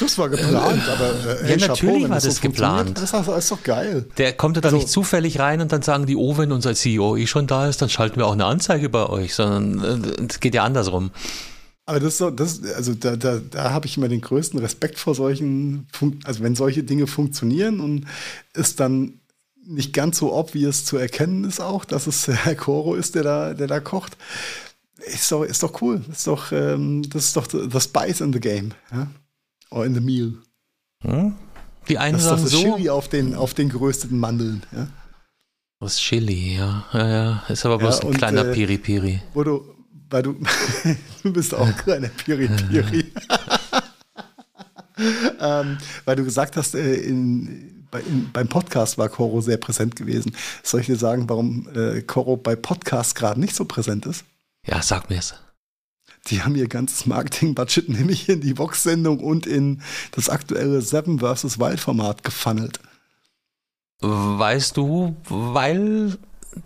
Das war geplant, äh, aber äh, ja, natürlich war das, das so geplant. Das ist doch geil. Der kommt da also, nicht zufällig rein und dann sagen die, oh, wenn unser CEO eh schon da ist, dann schalten wir auch eine Anzeige bei euch, sondern äh, es geht ja andersrum. Aber das ist so, das, also da, da, da habe ich immer den größten Respekt vor solchen, also wenn solche Dinge funktionieren und es dann nicht ganz so obvious zu erkennen ist auch, dass es Herr Koro ist, der da, der da kocht. Ist doch, ist doch cool. Ist doch, ähm, das ist doch the Spice in the game. Ja? Or in the meal. Hm? Die einen das sagen ist doch das so. Chili auf den, auf den gerösteten Mandeln. Ja? Was Chili, ja. ja, ja. Ist aber bloß ja, ein kleiner äh, Piri-Piri. Wo du, weil du, du bist auch ein kleiner Piri-Piri. ähm, weil du gesagt hast, äh, in, bei, beim Podcast war Coro sehr präsent gewesen. Soll ich dir sagen, warum äh, Coro bei Podcasts gerade nicht so präsent ist? Ja, sag mir es. Die haben ihr ganzes Marketing-Budget nämlich in die Vox-Sendung und in das aktuelle Seven vs. Wild-Format gefunnelt. Weißt du, weil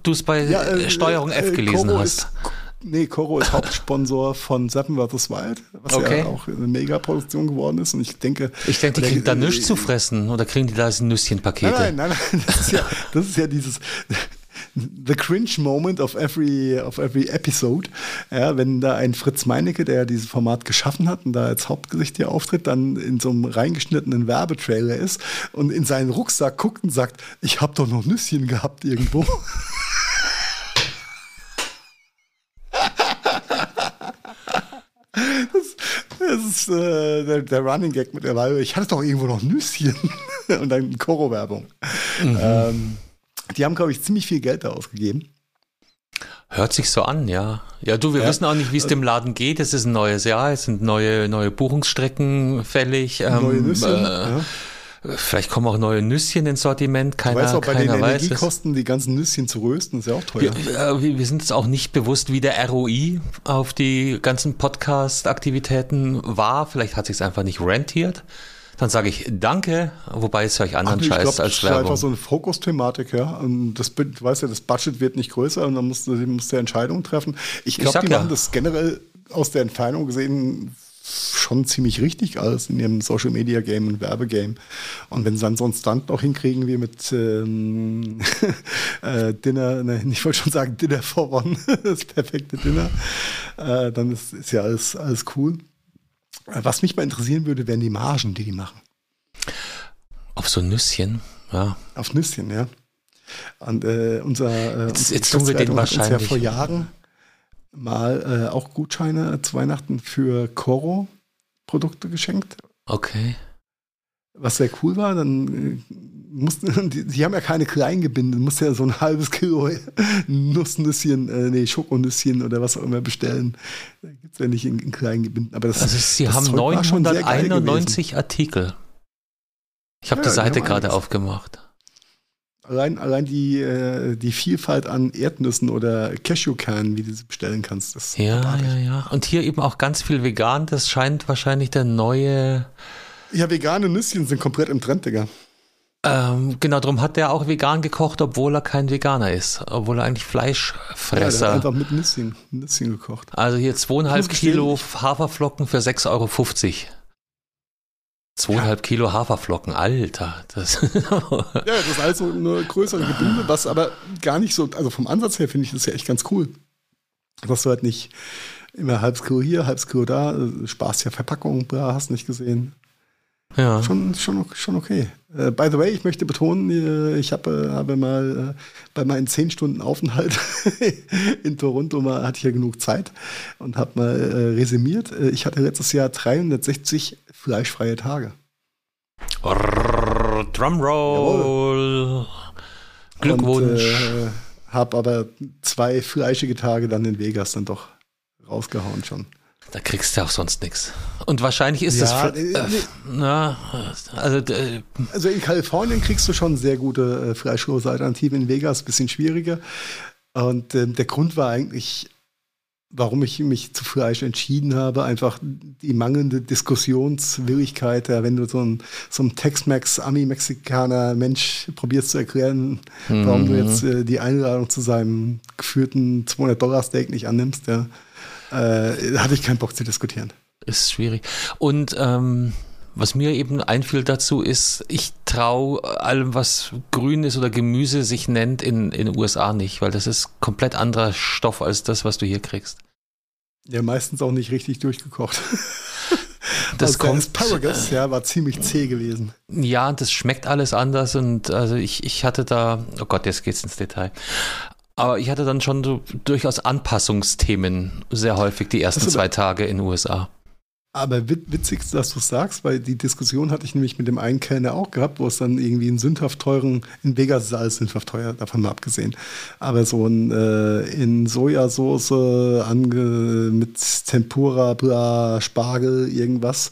du es bei ja, äh, Steuerung F äh, gelesen Coro hast? Ist, Nee, Koro ist Hauptsponsor von Seven vs. Wild, was Okay. ja auch eine Mega-Produktion geworden ist. Und ich denke. Ich denke, die kriegen da äh, nichts zu fressen oder kriegen die da Nüsschenpakete? Nein, nein, nein, nein. Das ist ja, das ist ja dieses The cringe moment of every, of every episode. Ja, wenn da ein Fritz Meinecke, der ja dieses Format geschaffen hat und da als Hauptgesicht hier auftritt, dann in so einem reingeschnittenen Werbetrailer ist und in seinen Rucksack guckt und sagt, ich habe doch noch Nüsschen gehabt irgendwo. Das, das ist äh, der, der Running Gag mittlerweile. Ich hatte doch irgendwo noch Nüsschen. und dann Koro-Werbung. Ähm, die haben, glaube ich, ziemlich viel Geld da ausgegeben. Hört sich so an, ja. Ja, du, wir Ja. wissen auch nicht, wie es dem Laden geht. Es ist ein neues Jahr, es sind neue, neue Buchungsstrecken fällig. Ähm, Neue Nüsschen. Äh, ja. Vielleicht kommen auch neue Nüsschen ins Sortiment. Du Keiner, weißt auch, bei den weiß es. Energiekosten, die ganzen Nüsschen zu rösten, ist ja auch teuer. Wir, äh, wir sind uns auch nicht bewusst, wie der ROI auf die ganzen Podcast-Aktivitäten war. Vielleicht hat sich einfach nicht rentiert. Dann sage ich Danke, wobei es euch anderen Ach, ich Scheiß glaube, als das ist einfach Werbung. so eine Fokusthematik, ja. Und das, du weißt ja, das Budget wird nicht größer und dann musst du, musst du Entscheidungen treffen. Ich glaube, die ja. machen das generell aus der Entfernung gesehen schon ziemlich richtig alles in ihrem Social Media Game und Werbegame. Und wenn sie dann so einen Stunt noch hinkriegen wie mit ähm, äh, Dinner, ne, ich wollte schon sagen Dinner for One, das perfekte Dinner, äh, dann ist, ist ja alles, alles cool. Was mich mal interessieren würde, wären die Margen, die die machen. Auf so Nüsschen, ja. Auf Nüsschen, ja. Und äh, unser äh, Jetzt- jetzt tun wir hat uns ja wahrscheinlich- vor Jahren mal äh, auch Gutscheine zu Weihnachten für Coro Produkte geschenkt, Okay. was sehr cool war. Dann äh, mussten, die, die haben ja keine Kleingebinde, musst ja so ein halbes Kilo Nussnüsschen, äh, nee, Schokonüsschen oder was auch immer bestellen. Da gibt es ja nicht in, in Kleingebinden. Aber das, Also sie das haben Zeug war schon sehr geil 991 Artikel. Ich habe Ja, die Seite gerade aufgemacht. Allein, allein die, äh, die Vielfalt an Erdnüssen oder Cashewkernen, wie du sie bestellen kannst, ist Ja, abartig. ja, ja. Und hier eben auch ganz viel vegan. Das scheint wahrscheinlich der neue. Ja, vegane Nüsschen sind komplett im Trend, Digga. Ähm, genau, darum hat der auch vegan gekocht, obwohl er kein Veganer ist. Obwohl er eigentlich Ja, der hat Fleischfresser. einfach mit Nüsschen, Nüsschen gekocht. also hier zweieinhalb Kilo Haferflocken für 6,50 Euro. Zweieinhalb Kilo Haferflocken, Alter. Das Ja, das ist also eine größere Gebinde, was aber gar nicht so, also vom Ansatz her finde ich das ja echt ganz cool. Dass du halt nicht immer halbes Kilo hier, halbes Kilo da, äh, sparst ja Verpackung, bla, hast nicht gesehen. Ja. Schon, schon, schon okay. Äh, by the way, ich möchte betonen, äh, ich habe, äh, habe mal bei meinen 10 Stunden Aufenthalt in Toronto mal, hatte ich ja genug Zeit und habe mal äh, resümiert. Ich hatte letztes Jahr 360 fleischfreie Tage. Drumroll. Glückwunsch. Und, äh, habe aber zwei fleischige Tage dann in Vegas dann doch rausgehauen schon. Da kriegst du auch sonst nichts. Und wahrscheinlich ist Ja, das. äh, Äh, nee. na, also äh, Also in Kalifornien kriegst du schon sehr gute äh, fleischlose Alternativen. In Vegas bisschen schwieriger. Und ähm, der Grund war eigentlich, warum ich mich zu Fleisch entschieden habe, einfach die mangelnde Diskussionswilligkeit. Ja, wenn du so ein, so ein Tex-Mex, Ami-Mexikaner Mensch probierst zu erklären, warum du jetzt äh, die Einladung zu seinem geführten 200-Dollar-Steak nicht annimmst, ja, äh, hatte ich keinen Bock zu diskutieren. ist schwierig. Und ähm, was mir eben einfiel dazu ist, ich traue allem, was grün ist oder Gemüse sich nennt, in in den USA nicht, weil das ist komplett anderer Stoff als das, was du hier kriegst. Ja, meistens auch nicht richtig durchgekocht. Das also kommt, Asparagus, ja, war ziemlich zäh gewesen. Ja, das schmeckt alles anders und also ich, ich hatte da, oh Gott, jetzt geht's ins Detail. Aber ich hatte dann schon so durchaus Anpassungsthemen sehr häufig die ersten zwei Tage in den USA. Aber wit witzig, dass du es sagst, weil die Diskussion hatte ich nämlich mit dem einen Kellner auch gehabt, wo es dann irgendwie einen sündhaft teuren, in Vegas ist alles sündhaft teuer, davon mal abgesehen, aber so ein äh, in Sojasauce ange mit Tempura, bla, Spargel, irgendwas.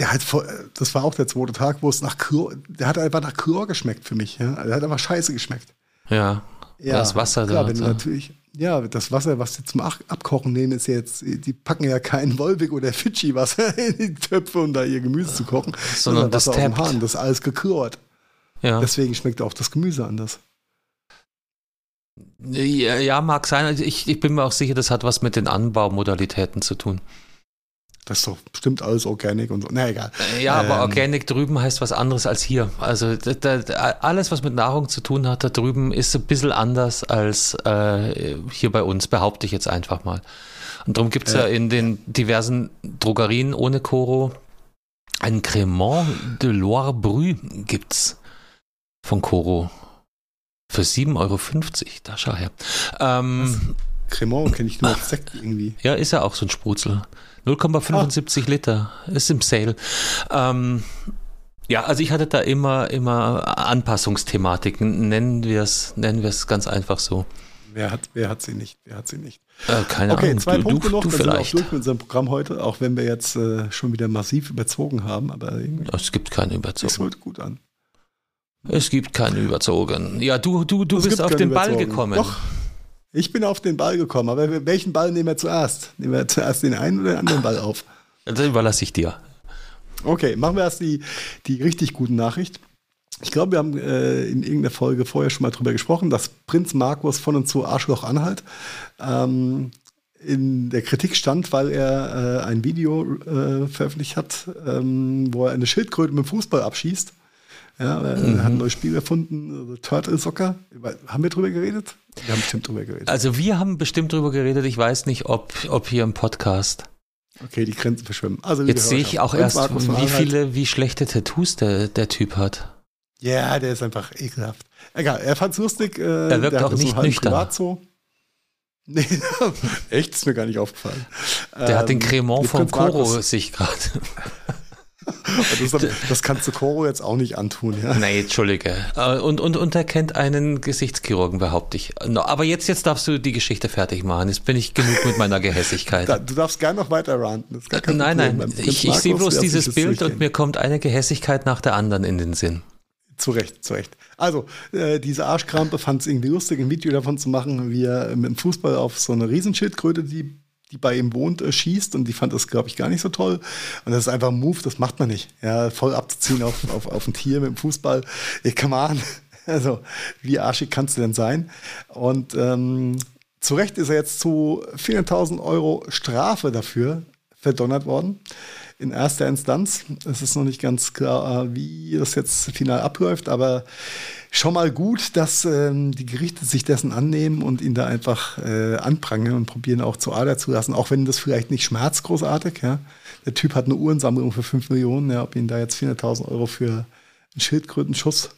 Der hat vor, das war auch der zweite Tag, wo es nach Chlor, der hat einfach nach Chlor geschmeckt für mich. Ja? Der hat einfach scheiße geschmeckt. Ja, das Wasser klar, da. wenn du da. natürlich, ja, das Wasser, was sie zum Abkochen nehmen, ist ja jetzt, die packen ja kein Wolwig oder Fidschi-Wasser in die Töpfe, um da ihr Gemüse zu kochen, Sondern das Wasser aus. Hahn, das ist alles geklort. Ja. Deswegen schmeckt auch das Gemüse anders. Ja, ja, mag sein. Ich, ich bin mir auch sicher, das hat was mit den Anbaumodalitäten zu tun. Das ist doch bestimmt alles Organic und so. Na egal. Ja, aber ähm, Organic drüben heißt was anderes als hier. Also da, da, alles, was mit Nahrung zu tun hat, da drüben ist ein bisschen anders als äh, hier bei uns, behaupte ich jetzt einfach mal. Und darum gibt es äh, ja in den diversen Drogerien ohne Koro ein Cremant de Loire Brü gibt's von Koro. Für 7,50 Euro. Da schau her. Ähm, Cremant kenne ich nur als Sekt irgendwie. Ja, ist ja auch so ein Sprutzel. 0,75 ah. Liter. Ist im Sale. Ähm, ja, also ich hatte da immer, immer Anpassungsthematiken. Nennen wir es, nennen wir es ganz einfach so. Wer hat, wer hat sie nicht? Wer hat sie nicht? Äh, keine okay, Ahnung. zwei du, Punkte du, noch, du dann vielleicht. sind wir auch durch mit unserem Programm heute, auch wenn wir jetzt äh, schon wieder massiv überzogen haben. Aber es gibt keine Überzogen. Es wird gut an. Es gibt keine Überzogen. Ja, du, du, du bist auf den Ball gekommen. Doch, ich bin auf den Ball gekommen. Aber welchen Ball nehmen wir zuerst? Nehmen wir zuerst den einen oder den anderen Ball auf? Das überlasse ich dir. Okay, machen wir erst die, die richtig guten Nachricht. Ich glaube, wir haben äh, in irgendeiner Folge vorher schon mal drüber gesprochen, dass Prinz Markus von und zu Arschloch anhalt. Ähm, in der Kritik stand, weil er äh, ein Video äh, veröffentlicht hat, ähm, wo er eine Schildkröte mit dem Fußball abschießt. Ja, er mhm. hat ein neues Spiel erfunden, also Turtle Soccer. Haben wir drüber geredet? Wir haben bestimmt drüber geredet. Also wir haben bestimmt drüber geredet. Ich weiß nicht, ob, ob hier im Podcast. Okay, die Grenzen verschwimmen. Also, Jetzt sehe ich auch erst, wie viele, wie schlechte Tattoos der, der Typ hat. Ja, der ist einfach ekelhaft. Egal, er fand es lustig. Äh, er wirkt auch nicht so nüchtern. Nee, echt, ist mir gar nicht aufgefallen. Der ähm, hat den ähm, Cremant vom Koro sich gerade. das, das, kannst du Koro jetzt auch nicht antun, ja? Nee, Entschuldige. Äh, und, und, und er kennt einen Gesichtschirurgen, behaupte ich. Aber jetzt, jetzt darfst du die Geschichte fertig machen. Jetzt bin ich genug mit meiner Gehässigkeit. du darfst gerne noch weiter ranten. nein, nein. Ich, ich sehe bloß dieses Bild und mir kommt eine Gehässigkeit nach der anderen in den Sinn. Zu Recht, zu Recht. Also, äh, diese Arschkrampe fand es irgendwie lustig, ein Video davon zu machen, wie er mit dem Fußball auf so eine Riesenschildkröte, die, die bei ihm wohnt, äh, schießt. Und die fand das, glaube ich, gar nicht so toll. Und das ist einfach ein Move, das macht man nicht. Ja, voll abzuziehen auf, auf, auf ein Tier mit dem Fußball. Ey, come on. Also, wie arschig kannst du denn sein? Und ähm, zu Recht ist er jetzt zu 400.000 Euro Strafe dafür verdonnert worden in erster Instanz. Es ist noch nicht ganz klar, äh, wie das jetzt final abläuft, aber schon mal gut, dass ähm, die Gerichte sich dessen annehmen und ihn da einfach äh, anprangern und probieren auch zu Ader zu lassen, auch wenn das vielleicht nicht schmerzt großartig. Ja. Der Typ hat eine Uhrensammlung für 5 Millionen, ja, ob ihn da jetzt 400.000 Euro für einen Schildkrötenschuss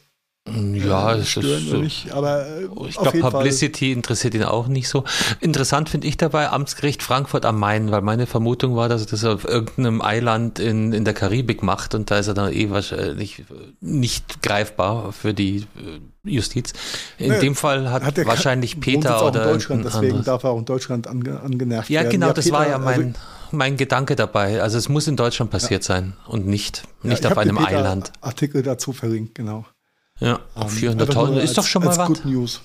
ja, es ist so. Nicht, aber äh, ich glaube, Publicity Fall. interessiert ihn auch nicht so. Interessant finde ich dabei Amtsgericht Frankfurt am Main, weil meine Vermutung war, dass er das auf irgendeinem Eiland in, in der Karibik macht und da ist er dann eh wahrscheinlich nicht greifbar für die äh, Justiz. In nee, dem Fall hat, hat wahrscheinlich Peter oder. In Deutschland, deswegen anderes. darf er auch in Deutschland ange, angenervt ja, werden. Genau, ja, genau, das Peter, war ja mein, also, mein Gedanke dabei. Also es muss in Deutschland passiert ja. sein und nicht, nicht auf einem Eiland. Artikel dazu verlinkt, genau. Ja, um, 400.000 ist doch schon mal was. Good News.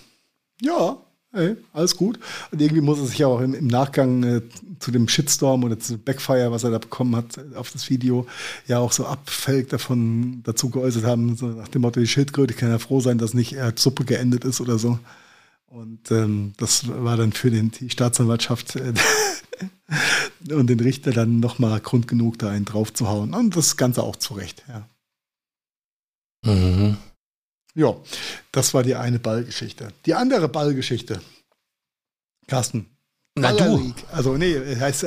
Ja, ey, alles gut. Und irgendwie muss er sich ja auch im, im Nachgang äh, zu dem Shitstorm oder zu dem Backfire, was er da bekommen hat auf das Video, ja auch so abfällig davon dazu geäußert haben, so nach dem Motto, die Schildkröte kann ja froh sein, dass nicht er Suppe geendet ist oder so. Und ähm, das war dann für den, die Staatsanwaltschaft äh, und den Richter dann nochmal Grund genug, da einen draufzuhauen. Und das Ganze auch zurecht, ja. Mhm. Ja, das war die eine Ballgeschichte. Die andere Ballgeschichte. Carsten. Na du. League. Also nee, heißt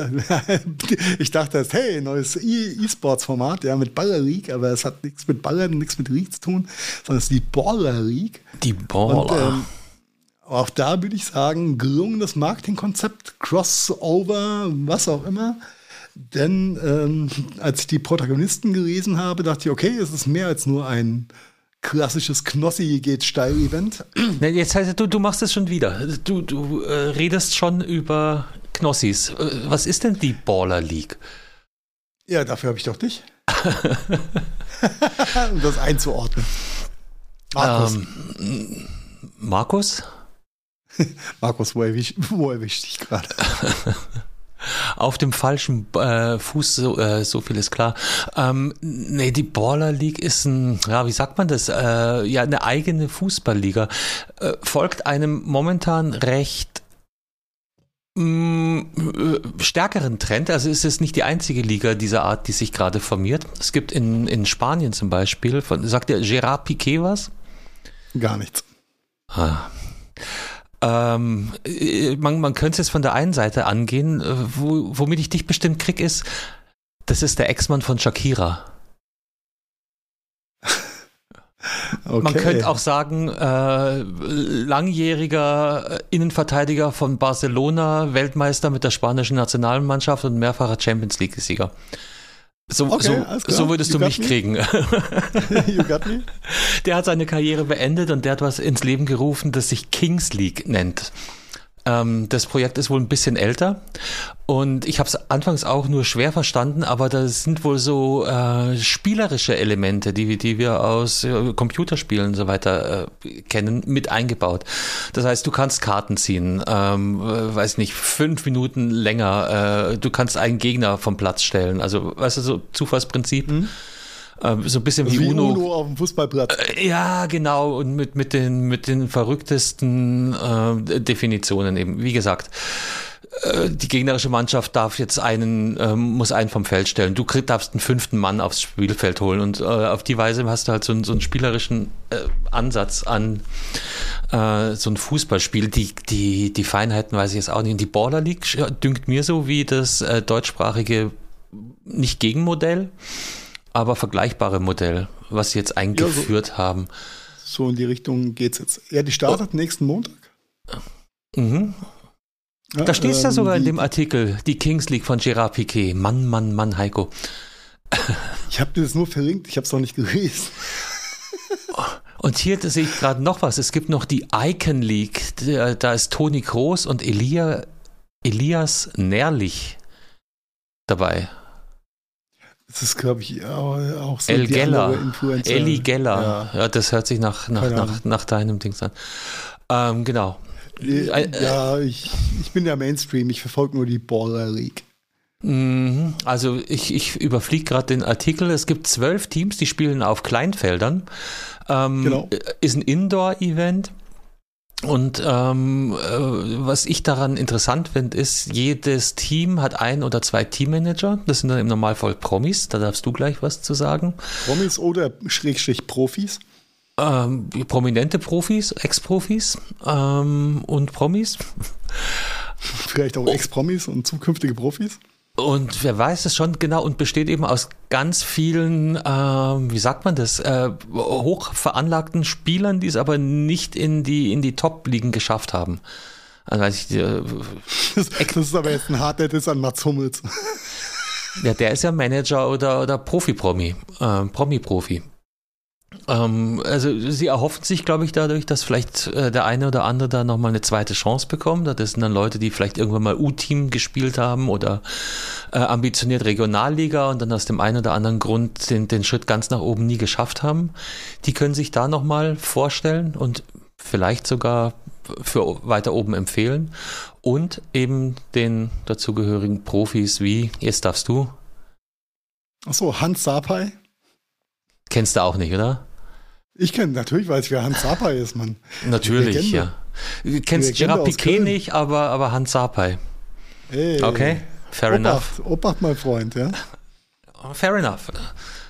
ich dachte hey, neues e- E-Sports-Format, ja, mit Baller League, aber es hat nichts mit Baller, nichts mit League zu tun, sondern es ist die Baller League. Die Baller. Und, ähm, auch da würde ich sagen, gelungenes Marketingkonzept, Crossover, was auch immer. Denn ähm, als ich die Protagonisten gelesen habe, dachte ich, okay, es ist mehr als nur ein klassisches Knossi geht steil Event. Jetzt heißt du, du machst es schon wieder. Du, du äh, redest schon über Knossis. Äh, was ist denn die Baller League? Ja, dafür habe ich doch dich. um das einzuordnen. Markus. Ähm, Markus? Markus, wo erwische ich dich gerade? Auf dem falschen äh, Fuß, so, äh, so viel ist klar. Ähm, nee, die Baller League ist ein, ja, wie sagt man das? Äh, ja, eine eigene Fußballliga. Äh, folgt einem momentan recht mh, äh, stärkeren Trend. Also ist es nicht die einzige Liga dieser Art, die sich gerade formiert. Es gibt in, in Spanien zum Beispiel, von, sagt der Gerard Piquet was? Gar nichts. Ah. Ähm, äh, man, man könnte es von der einen Seite angehen, äh, wo, womit ich dich bestimmt krieg, ist, das ist der Ex-Mann von Shakira. Okay. Man könnte auch sagen, äh, langjähriger Innenverteidiger von Barcelona, Weltmeister mit der spanischen Nationalmannschaft und mehrfacher Champions League-Sieger. So, okay, so, so würdest you du mich me? kriegen. you got me? Der hat seine Karriere beendet und der hat was ins Leben gerufen, das sich Kings League nennt. Ähm, das Projekt ist wohl ein bisschen älter und ich habe es anfangs auch nur schwer verstanden, aber da sind wohl so äh, spielerische Elemente, die, die wir aus äh, Computerspielen und so weiter äh, kennen, mit eingebaut. Das heißt, du kannst Karten ziehen, ähm, weiß nicht, fünf Minuten länger, äh, du kannst einen Gegner vom Platz stellen, also weißt du, so Zufallsprinzip. Mhm. Ähm, so ein bisschen wie, wie Uno. Uno auf dem Fußballplatz. Äh, ja, genau. Und mit, mit, den, mit den verrücktesten äh, Definitionen eben. Wie gesagt, äh, die gegnerische Mannschaft darf jetzt einen, äh, muss einen vom Feld stellen. Du darfst einen fünften Mann aufs Spielfeld holen und äh, auf die Weise hast du halt so, so einen spielerischen äh, Ansatz an äh, so ein Fußballspiel. Die, die, die Feinheiten weiß ich jetzt auch nicht. Und die Border League dünkt mir so wie das äh, deutschsprachige nicht Gegenmodell aber vergleichbare Modell, was sie jetzt eingeführt ja, so, haben. So in die Richtung geht es jetzt. Ja, die startet oh. nächsten Montag. Mhm. Ja, da steht es ähm, ja sogar in dem Artikel, die Kings League von Gerard Piquet. Mann, Mann, Mann, Heiko. Ich habe das nur verlinkt, ich habe es noch nicht gelesen. Und hier sehe ich gerade noch was. Es gibt noch die Icon League. Da ist Toni Groß und Elia, Elias Nährlich dabei. Das ist, glaube ich, auch so El Geller. Eli Geller. Ja. ja. das hört sich nach, nach, nach, nach deinem Ding an. Ähm, genau. Ja, ich, ich bin ja Mainstream, ich verfolge nur die Baller League. Mhm. Also ich, ich überfliege gerade den Artikel. Es gibt zwölf Teams, die spielen auf Kleinfeldern. Ähm, genau. Ist ein Indoor-Event. Und ähm, äh, was ich daran interessant finde, ist, jedes Team hat ein oder zwei Teammanager. Das sind dann im Normalfall Promis. Da darfst du gleich was zu sagen. Promis oder Schrägstrich Profis? Ähm, prominente Profis, Ex-Profis ähm, und Promis. Vielleicht auch Ex-Promis und zukünftige Profis? Und wer weiß es schon genau und besteht eben aus ganz vielen, äh, wie sagt man das, äh, hoch veranlagten Spielern, die es aber nicht in die, in die Top-Ligen geschafft haben. Also, ich, äh, das, das, ist aber jetzt ein harter Diss an Mats Hummels. Ja, der ist ja Manager oder, oder Profi-Promi, äh, Promi-Profi. Ähm, also sie erhoffen sich, glaube ich, dadurch, dass vielleicht äh, der eine oder andere da nochmal eine zweite Chance bekommt. Das sind dann Leute, die vielleicht irgendwann mal U-Team gespielt haben oder äh, ambitioniert Regionalliga und dann aus dem einen oder anderen Grund den, den Schritt ganz nach oben nie geschafft haben. Die können sich da nochmal vorstellen und vielleicht sogar für weiter oben empfehlen und eben den dazugehörigen Profis wie, jetzt darfst du. Achso, Hans Sapai. Kennst du auch nicht, oder? Ich kenne natürlich, weiß ich, wer Hans Sapai ist, Mann. Natürlich, ja. Du kennst Gerard Piquet nicht, aber, aber Hans Sapai. Hey. Okay, fair Obacht, enough. Obacht, mein Freund, ja. Fair enough.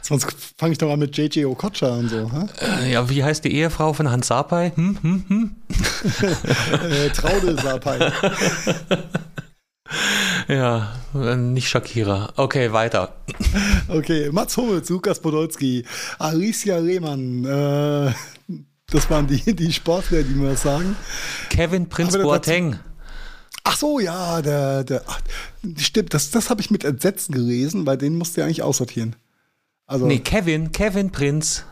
Sonst fange ich doch an mit JJ Okocha und so. Ha? Äh, ja, wie heißt die Ehefrau von Hans Sapai? Hm, hm, hm? äh, Traude Sapai. Ja, nicht Shakira. Okay, weiter. Okay, Mats Hummels, Lukas Podolski, Alicia Rehmann, äh, das waren die, die Sportler, die mir das sagen. Kevin Prinz Boateng. Ach so, ja, der, der, ach, stimmt, das, das habe ich mit Entsetzen gelesen, weil den musste ja eigentlich aussortieren. Also, nee, Kevin, Kevin Prinz.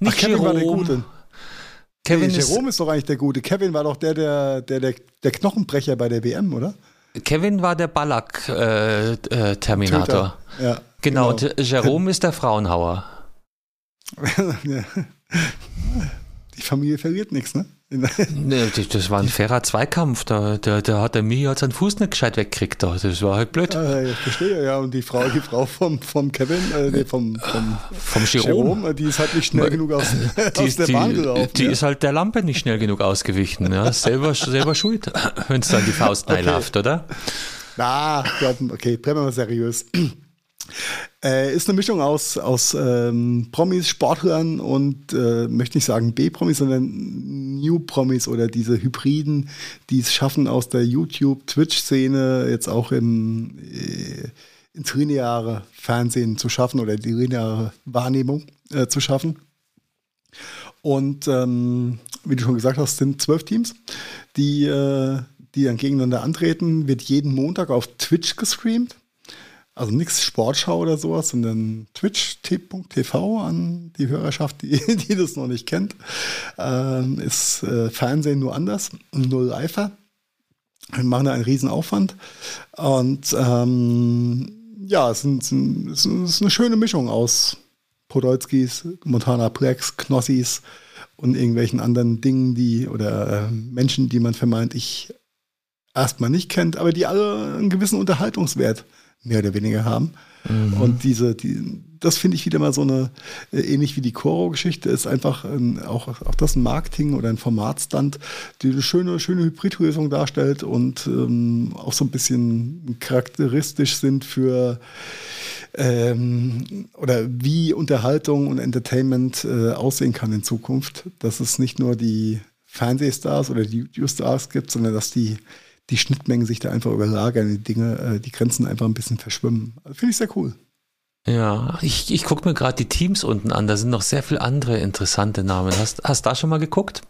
Nicht ach, Kevin Jerome. war der Gute. Kevin nee, Jerome ist, ist doch eigentlich der Gute. Kevin war doch der, der, der, der, der Knochenbrecher bei der WM, oder? Kevin war der Ballack-Terminator. Äh, äh, ja, genau, genau. Und Jerome ist der Frauenhauer. Die Familie verliert nichts, ne? Nee, das war ein fairer Zweikampf. Da, da, da hat der halt seinen Fuß nicht gescheit weggekriegt. Das war halt blöd. Ah, ich verstehe, ja. Und die Frau, die Frau vom, vom Kevin, äh, nee, vom, vom, vom Jerome, Jerome, die ist halt nicht schnell genug aus, die, aus der die, Bahn gelaufen. Die ja. ist halt der Lampe nicht schnell genug ausgewichen. Ja. Selber, selber schuld, wenn es dann die Faust okay. läuft, oder? Na, okay, bleiben wir mal seriös. Äh, ist eine Mischung aus, aus ähm, Promis, Sportlern und äh, möchte nicht sagen B-Promis, sondern New-Promis oder diese Hybriden, die es schaffen, aus der YouTube-Twitch-Szene jetzt auch im, äh, ins lineare Fernsehen zu schaffen oder die lineare Wahrnehmung äh, zu schaffen. Und ähm, wie du schon gesagt hast, sind zwölf Teams, die, äh, die dann gegeneinander antreten. Wird jeden Montag auf Twitch gestreamt. Also nichts Sportschau oder sowas, sondern twitch.tv an die Hörerschaft, die, die das noch nicht kennt. Ähm, ist äh, Fernsehen nur anders, null reifer. Wir machen da einen riesen Aufwand. Und ähm, ja, es, sind, es ist eine schöne Mischung aus Podolskis, Montana Plex, Knossis und irgendwelchen anderen Dingen, die oder äh, Menschen, die man vermeintlich erstmal nicht kennt, aber die alle einen gewissen Unterhaltungswert mehr oder weniger haben. Mhm. Und diese, die, das finde ich wieder mal so eine, äh, ähnlich wie die Coro-Geschichte, ist einfach ein, auch, auch das ein Marketing oder ein Formatstand, die eine schöne, schöne Hybridlösung darstellt und ähm, auch so ein bisschen charakteristisch sind für ähm, oder wie Unterhaltung und Entertainment äh, aussehen kann in Zukunft. Dass es nicht nur die Fernsehstars oder die YouTube-Stars gibt, sondern dass die die Schnittmengen sich da einfach überlagern, die Dinge, äh, die Grenzen einfach ein bisschen verschwimmen. Finde ich sehr cool. Ja, ich, ich gucke mir gerade die Teams unten an. Da sind noch sehr viele andere interessante Namen. Hast, hast da schon mal geguckt?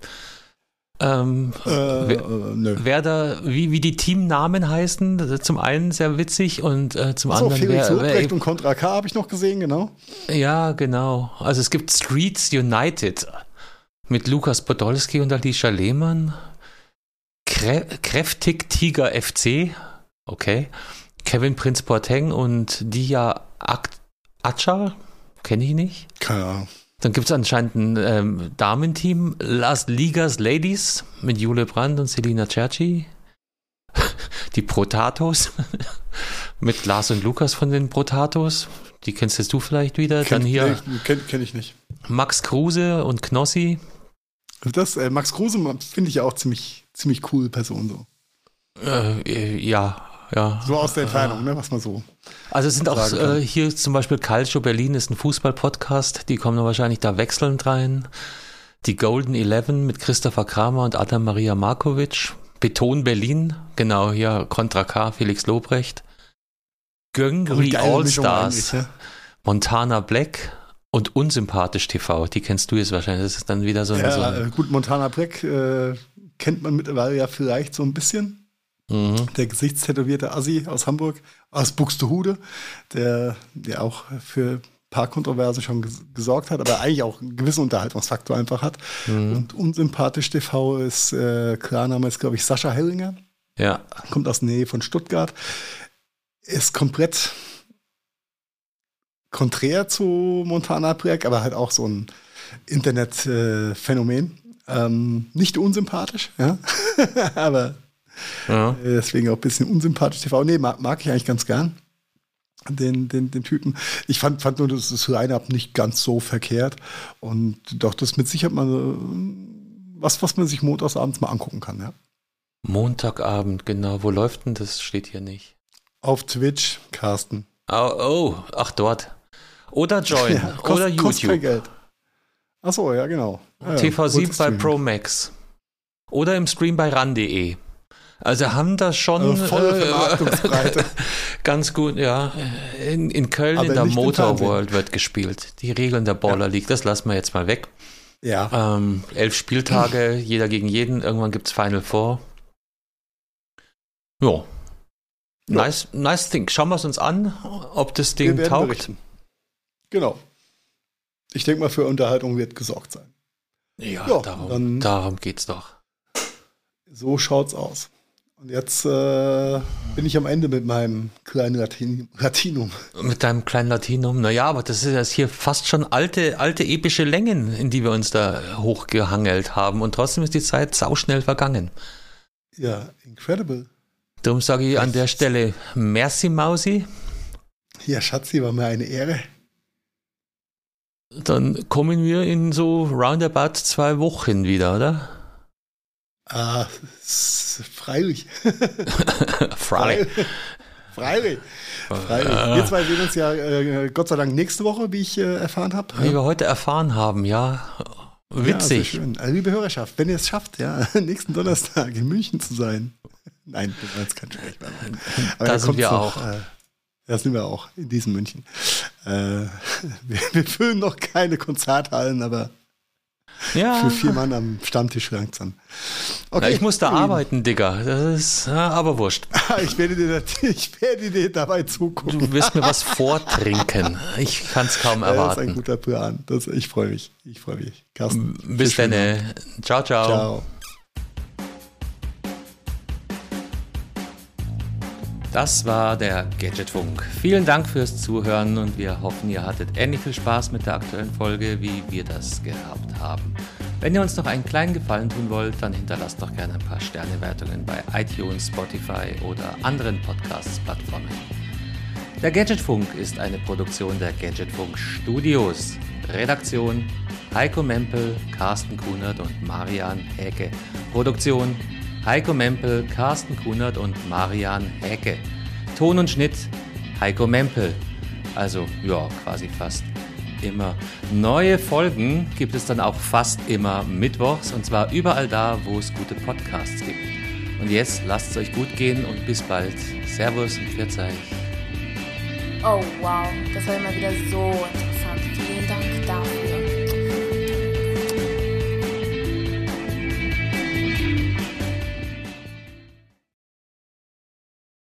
Ähm, äh, wer, äh, wer, da, wie, wie die Teamnamen heißen, zum einen sehr witzig und äh, zum Achso, anderen. Felix wer, wer, und Contra K habe ich noch gesehen, genau. Ja, genau. Also es gibt Streets United mit Lukas Podolski und Alicia Lehmann. Krä Kräftig Tiger FC, okay. Kevin Prinz Boateng und Dia Acha, kenne ich nicht. Keine Ahnung. Dann gibt es anscheinend ein ähm, Damenteam, Las Ligas Ladies mit Jule Brandt und Selina Cerci. Die Protatos mit Lars und Lukas von den Protatos. Die kennst du vielleicht wieder. Kenn, Dann hier nee, kenn, kenn ich nicht. Max Kruse und Knossi. Das, äh, Max Kruse finde ich ja auch ziemlich, ziemlich coole Person so. Äh, ja, ja. So aus der Entfernung, ne, was man so. Also es sind auch äh, hier zum Beispiel Calcio Berlin ist ein Fußball-Podcast, die kommen wahrscheinlich da wechselnd rein. Die Golden Eleven mit Christopher Kramer und Adam Maria Markovic. Beton Berlin, genau hier Contra K, Felix Lobrecht. Göngri Allstars, ja? Montana Black und Unsympathisch TV. Die kennst du jetzt wahrscheinlich. Das ist dann wieder so ein. Ja, so ein gut, Montana Black äh, kennt man mittlerweile ja vielleicht so ein bisschen. Mhm. Der gesichtstätowierte Assi aus Hamburg, aus Buxtehude, der, der auch für ein paar Kontroversen schon gesorgt hat, aber eigentlich auch einen gewissen Unterhaltungsfaktor einfach hat. Mhm. Und unsympathisch TV ist, äh, Klarname ist, glaube ich, Sascha Hellinger. Ja. Kommt aus der Nähe von Stuttgart. Ist komplett konträr zu Montana Breck, aber halt auch so ein Internetphänomen. Äh, ähm, nicht unsympathisch, ja. aber ja. Äh, deswegen auch ein bisschen unsympathisch TV. Nee, mag, mag ich eigentlich ganz gern. Den, den, den Typen. Ich fand, fand nur das, das Line-Up nicht ganz so verkehrt. Und doch, das mit Sicherheit mal äh, was, was man sich montagsabends mal angucken kann, ja. Montagabend, genau. Wo läuft denn das? Steht hier nicht. Auf Twitch, Carsten. Oh, oh ach, dort. Oder Join. Ja, kost, oder YouTube. Kostet kein Geld. Achso, ja, genau. Ja, TV7 bei Pro Max. Oder im Stream bei ran.de. Also haben das schon also volle äh, ganz gut, ja. In, in Köln Aber in der Motor World wird gespielt. Die Regeln der Baller ja. League, das lassen wir jetzt mal weg. Ja. Ähm, elf Spieltage, jeder gegen jeden. Irgendwann gibt es Final Four. Ja. Nice, nice thing. Schauen wir es uns an, ob das Ding taugt. Berichten. Genau. Ich denke mal, für Unterhaltung wird gesorgt sein. Ja, ja darum, darum geht's doch. So schaut's aus. Und jetzt äh, bin ich am Ende mit meinem kleinen Latin Latinum. Mit deinem kleinen Latinum. Naja, aber das ist jetzt hier fast schon alte, alte epische Längen, in die wir uns da hochgehangelt haben. Und trotzdem ist die Zeit sauschnell vergangen. Ja, incredible. Darum sage ich an der Stelle Merci Mausi. Ja, Schatzi, war mir eine Ehre. Dann kommen wir in so roundabout zwei Wochen wieder, oder? Ah, freilich. Freilich. Freilich. Freilich. Wir zwei sehen uns ja äh, Gott sei Dank nächste Woche, wie ich äh, erfahren habe. Wie wir heute erfahren haben, ja. Witzig. Ja, schön. Also, liebe Hörerschaft, wenn ihr es schafft, ja, nächsten Donnerstag in München zu sein. Nein, das war jetzt kein Sprech mehr. Aber da sind wir noch, auch. Äh, da sind wir auch, in diesem München. Äh, wir, wir füllen noch keine Konzerthallen, aber ja. für vier Mann am Stammtisch langsam. Okay, Na, ich muss da arbeiten, Digga. Das ist ja, aber wurscht. ich, werde dir, ich werde dir dabei zugucken. Du wirst mir was vortrinken. Ich kann es kaum erwarten. Das ist ein guter Plan. Das, ich freue mich. Ich freue mich. Carsten. Bis dann. Ciao, ciao. Ciao. Das war der Gadgetfunk. Vielen Dank fürs Zuhören und wir hoffen, ihr hattet ähnlich viel Spaß mit der aktuellen Folge, wie wir das gehabt haben. Wenn ihr uns noch einen kleinen Gefallen tun wollt, dann hinterlasst doch gerne ein paar Sternewertungen bei iTunes, Spotify oder anderen Podcasts-Plattformen. Der Gadgetfunk ist eine Produktion der Gadgetfunk Studios. Redaktion Heiko Mempel, Carsten Kunert und Marian Häke. Produktion Heiko Mempel, Carsten Kunert und Marian Häke. Ton und Schnitt Heiko Mempel. Also ja, quasi fast immer. Neue Folgen gibt es dann auch fast immer mittwochs und zwar überall da, wo es gute Podcasts gibt. Und jetzt lasst es euch gut gehen und bis bald. Servus und Pfiat euch. Oh wow, das war immer wieder so interessant.